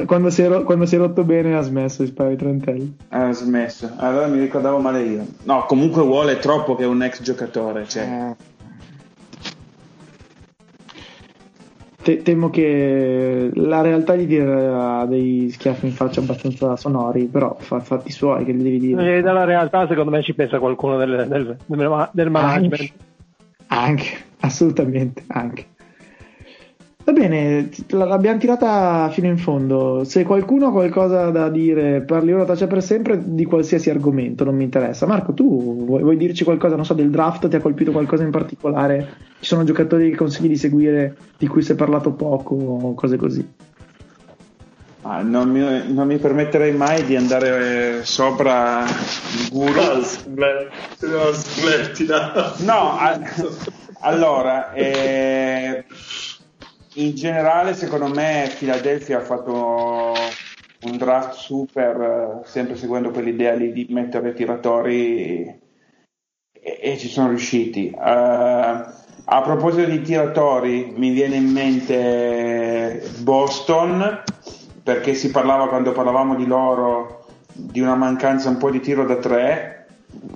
Quando si, è ro- quando si è rotto bene ha smesso di sparare i trentelli. Ha smesso, allora mi ricordavo male io. No, comunque vuole troppo che è un ex giocatore. Cioè. Eh. Te- temo che la realtà gli dirà dei schiaffi in faccia abbastanza sonori, però fa fatti suoi che gli devi dire. E dalla realtà, secondo me, ci pensa qualcuno del, del, del, del management. Anche, anche, assolutamente, anche. Va bene, l'abbiamo tirata fino in fondo. Se qualcuno ha qualcosa da dire, parli ora, taccia per sempre di qualsiasi argomento, non mi interessa. Marco, tu vuoi, vuoi dirci qualcosa, non so, del draft? Ti ha colpito qualcosa in particolare? Ci sono giocatori che consigli di seguire di cui si è parlato poco o cose così? Ah, non, mi, non mi permetterei mai di andare sopra il guru. No, a- allora, eh, in generale secondo me Philadelphia ha fatto un draft super, eh, sempre seguendo quell'idea lì di mettere tiratori e, e ci sono riusciti. Eh, a proposito di tiratori, mi viene in mente Boston, perché si parlava quando parlavamo di loro di una mancanza un po' di tiro da tre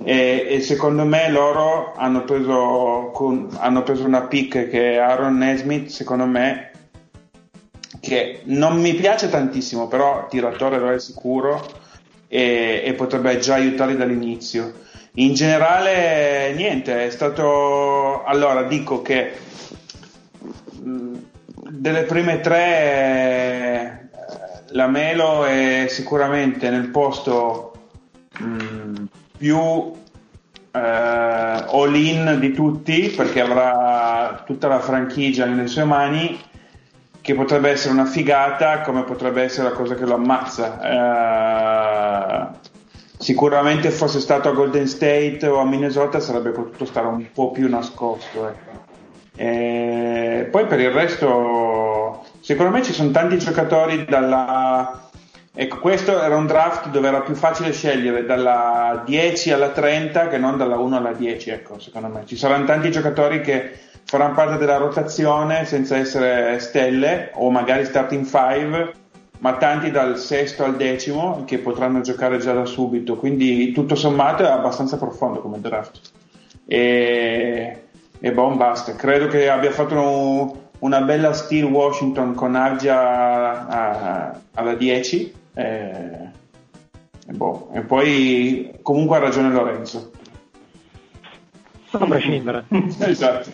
e, e secondo me loro hanno preso, con- hanno preso una pick che Aaron Nesmith, secondo me, che non mi piace tantissimo, però tiratore lo è sicuro e, e potrebbe già aiutarli dall'inizio. In generale, niente, è stato. Allora, dico che mh, delle prime tre, eh, la Melo è sicuramente nel posto mh, più eh, all-in di tutti perché avrà tutta la franchigia nelle sue mani che potrebbe essere una figata come potrebbe essere la cosa che lo ammazza Eh, sicuramente fosse stato a Golden State o a Minnesota sarebbe potuto stare un po' più nascosto ecco. E poi per il resto secondo me ci sono tanti giocatori dalla Ecco, questo era un draft dove era più facile scegliere dalla 10 alla 30 che non dalla 1 alla 10, ecco, secondo me. Ci saranno tanti giocatori che faranno parte della rotazione senza essere stelle o magari starting 5, ma tanti dal sesto al decimo che potranno giocare già da subito. Quindi tutto sommato è abbastanza profondo come draft. E, e boh, basta. Credo che abbia fatto un- una bella steal Washington con Argia a- alla 10. E, e boh. E poi comunque ha ragione Lorenzo. A prescindere. esatto.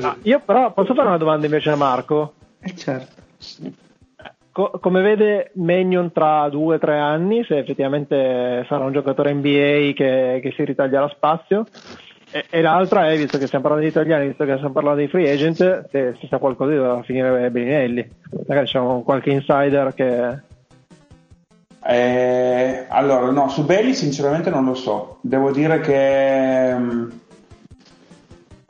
Ah, io però posso fare una domanda invece a Marco? Eh certo. Co- come vede Magnon tra due o tre anni, se effettivamente sarà un giocatore NBA che, che si ritaglierà spazio? E, e l'altra è, visto che stiamo parlando di italiani, visto che stiamo parlando di free agent, se si sa qualcosa da finire Bellinelli. Magari c'è un qualche insider che... Eh, allora, no, su Belli sinceramente non lo so. Devo dire che mm,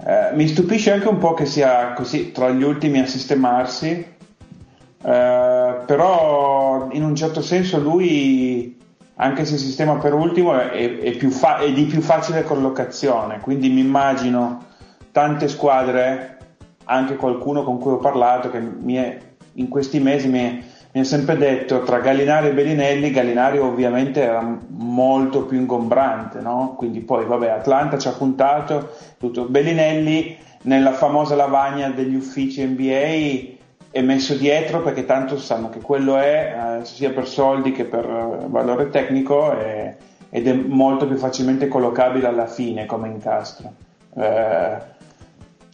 eh, mi stupisce anche un po' che sia così tra gli ultimi a sistemarsi, eh, però in un certo senso lui, anche se sistema per ultimo, è, è fa- è di più facile collocazione, quindi mi immagino tante squadre, anche qualcuno con cui ho parlato che è- in questi mesi mi è mi ha sempre detto tra Gallinari e Bellinelli, Gallinari ovviamente era molto più ingombrante, no? quindi poi vabbè Atlanta ci ha puntato, tutto. Bellinelli nella famosa lavagna degli uffici NBA è messo dietro perché tanto sanno che quello è eh, sia per soldi che per eh, valore tecnico e- ed è molto più facilmente collocabile alla fine come incastro. Eh,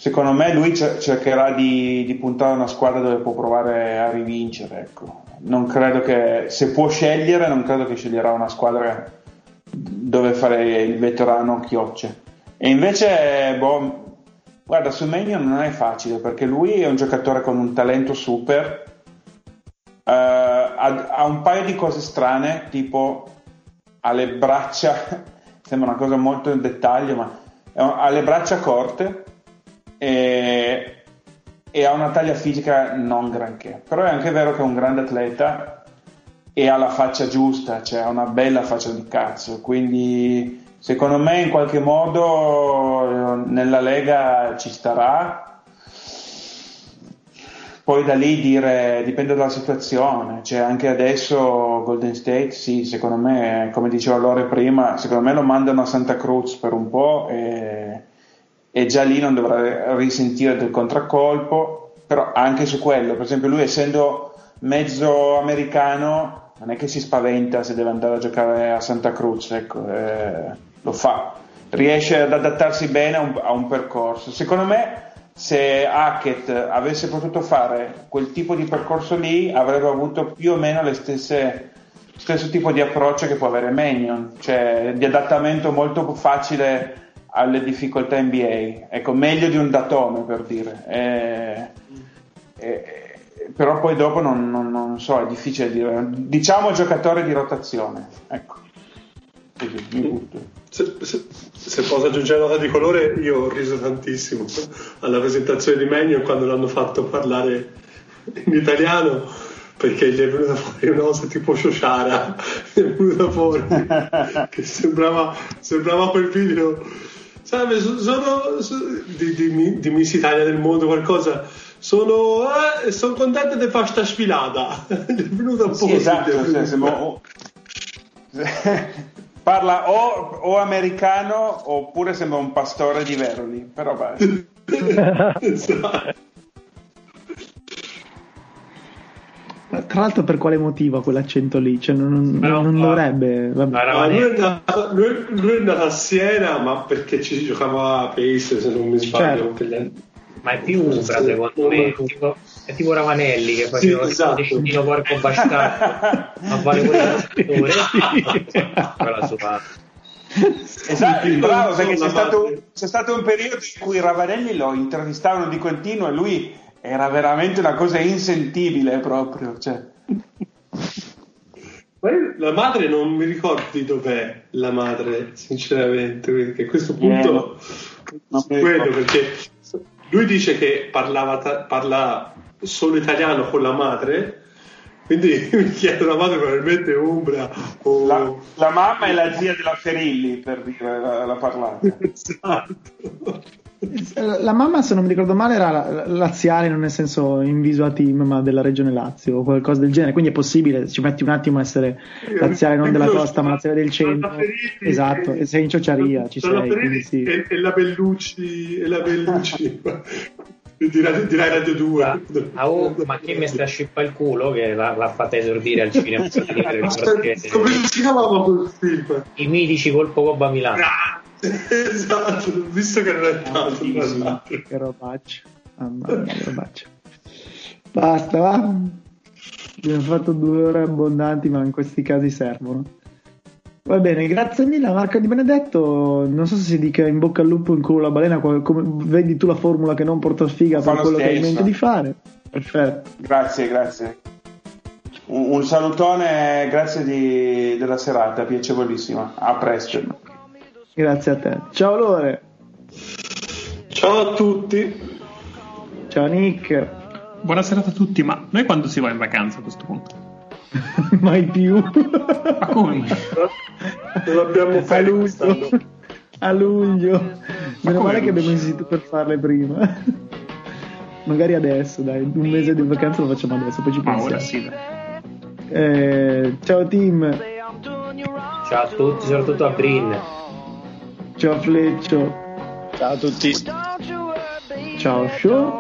Secondo me lui cer- cercherà di, di puntare una squadra dove può provare a rivincere. Ecco. Non credo che, se può scegliere, non credo che sceglierà una squadra dove fare il veterano chiocce. E invece, boh, guarda, su Magnon non è facile perché lui è un giocatore con un talento super. eh, ha, ha un paio di cose strane, tipo ha le braccia, sembra una cosa molto in dettaglio, ma ha le braccia corte e, e ha una taglia fisica non granché. Però è anche vero che è un grande atleta e ha la faccia giusta, cioè ha una bella faccia di cazzo, quindi secondo me in qualche modo nella Lega ci starà. Poi da lì dire dipende dalla situazione, cioè anche adesso Golden State, sì, secondo me, come diceva Lore prima, secondo me lo mandano a Santa Cruz per un po' e, e già lì non dovrà risentire del contraccolpo, però anche su quello, per esempio lui essendo mezzo americano non è che si spaventa se deve andare a giocare a Santa Cruz, ecco, eh, lo fa, riesce ad adattarsi bene a un, a un percorso. Secondo me se Hackett avesse potuto fare quel tipo di percorso lì avrebbe avuto più o meno le stesse stesso tipo di approccio che può avere Manion, cioè di adattamento molto facile alle difficoltà NBA. Ecco, meglio di un datome per dire. E, e, però poi dopo non, non, non, so, è difficile dire. Diciamo giocatore di rotazione. Ecco. Se, se, se, posso aggiungere una nota di colore, io ho riso tantissimo alla presentazione di Magno quando l'hanno fatto parlare in italiano perché gli è venuta fuori una cosa tipo Shoshara, gli è venuta fuori che sembrava, sembrava quel video. Sabe, sono, sono di, di, di, Miss Italia del mondo, qualcosa. Sono, eh, sono contento di fare sta sfilata. È venuta un po' sì, esatto. Esatto, Parla o, o, americano oppure sembra un pastore di Veroli, però vai. esatto. Tra l'altro per quale motivo quell'accento lì? Cioè non, no, non dovrebbe... No, lui, è nato, lui, lui, è nato a Siena ma perché ci si giocava a Pace se non mi sbaglio. Certo. Ma è più Umbra secondo me, tipo, è tipo Ravanelli che faceva sì, esatto. il decino porco bastardo a fare quella la sua Esatto, bravo, perché c'è stato, c'è stato, un periodo in cui Ravanelli lo intervistavano di continuo e lui era veramente una cosa insentibile proprio. Cioè. La madre non mi ricordo di dov'è la madre, sinceramente, perché a questo punto eh, non quello perché lui dice che parlava, parla solo italiano con la madre, quindi mi chiedo la madre probabilmente Umbra o... la, la, mamma è la zia della Ferilli per dire la, la parlata. esatto. La mamma, se non mi ricordo male, era laziale, non nel senso in viso a team, ma della regione Lazio o qualcosa del genere. Quindi è possibile, ci metti un attimo a essere laziale, non della costa, ma laziale del centro. Esatto, e sei in ciociaria, ci sei. Quindi sì. e, e la Bellucci, e la Bellucci. Dirai, dirai Radio 2 ah, ah, oh, ma chi mi strascippa il culo che l'ha, l'ha fatta esordire al cinema come si chiamava quel film? i mitici colpo Cobba Milano ah, esatto visto che non è tanto che robaccio mamma mia che robaccio basta va abbiamo fatto due ore abbondanti ma in questi casi servono Va bene, grazie mille a Marco Di Benedetto. Non so se si dica in bocca al lupo in culo la balena, come vedi tu la formula che non porta sfiga per quello stesso. che hai in mente di fare. Perfetto. Grazie, grazie. Un, un salutone, grazie di, della serata, piacevolissima. A presto. Grazie a te. Ciao Lore. Ciao a tutti. Ciao Nick. Buonasera a tutti, ma noi quando si va in vacanza a questo punto? Mai più. Ma come? Non abbiamo a luglio. A luglio. Meno male che abbiamo insistito per farle prima. Magari adesso, dai, un mese di vacanza lo facciamo adesso, poi ci pensiamo. Ma ora sì. Eh, ciao team. Ciao a tutti, soprattutto a Brin. Ciao Fleccio. Ciao a tutti. Ciao Show.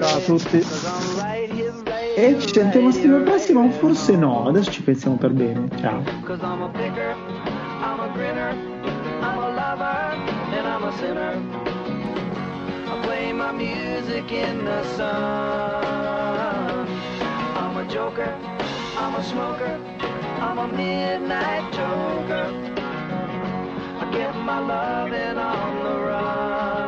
Ciao a tutti. E ci sentiamo settimana prossima o forse no, adesso ci pensiamo per bene. Ciao. my music in the sun. I'm a joker, I'm a smoker, I'm a midnight joker. get my loving on the run.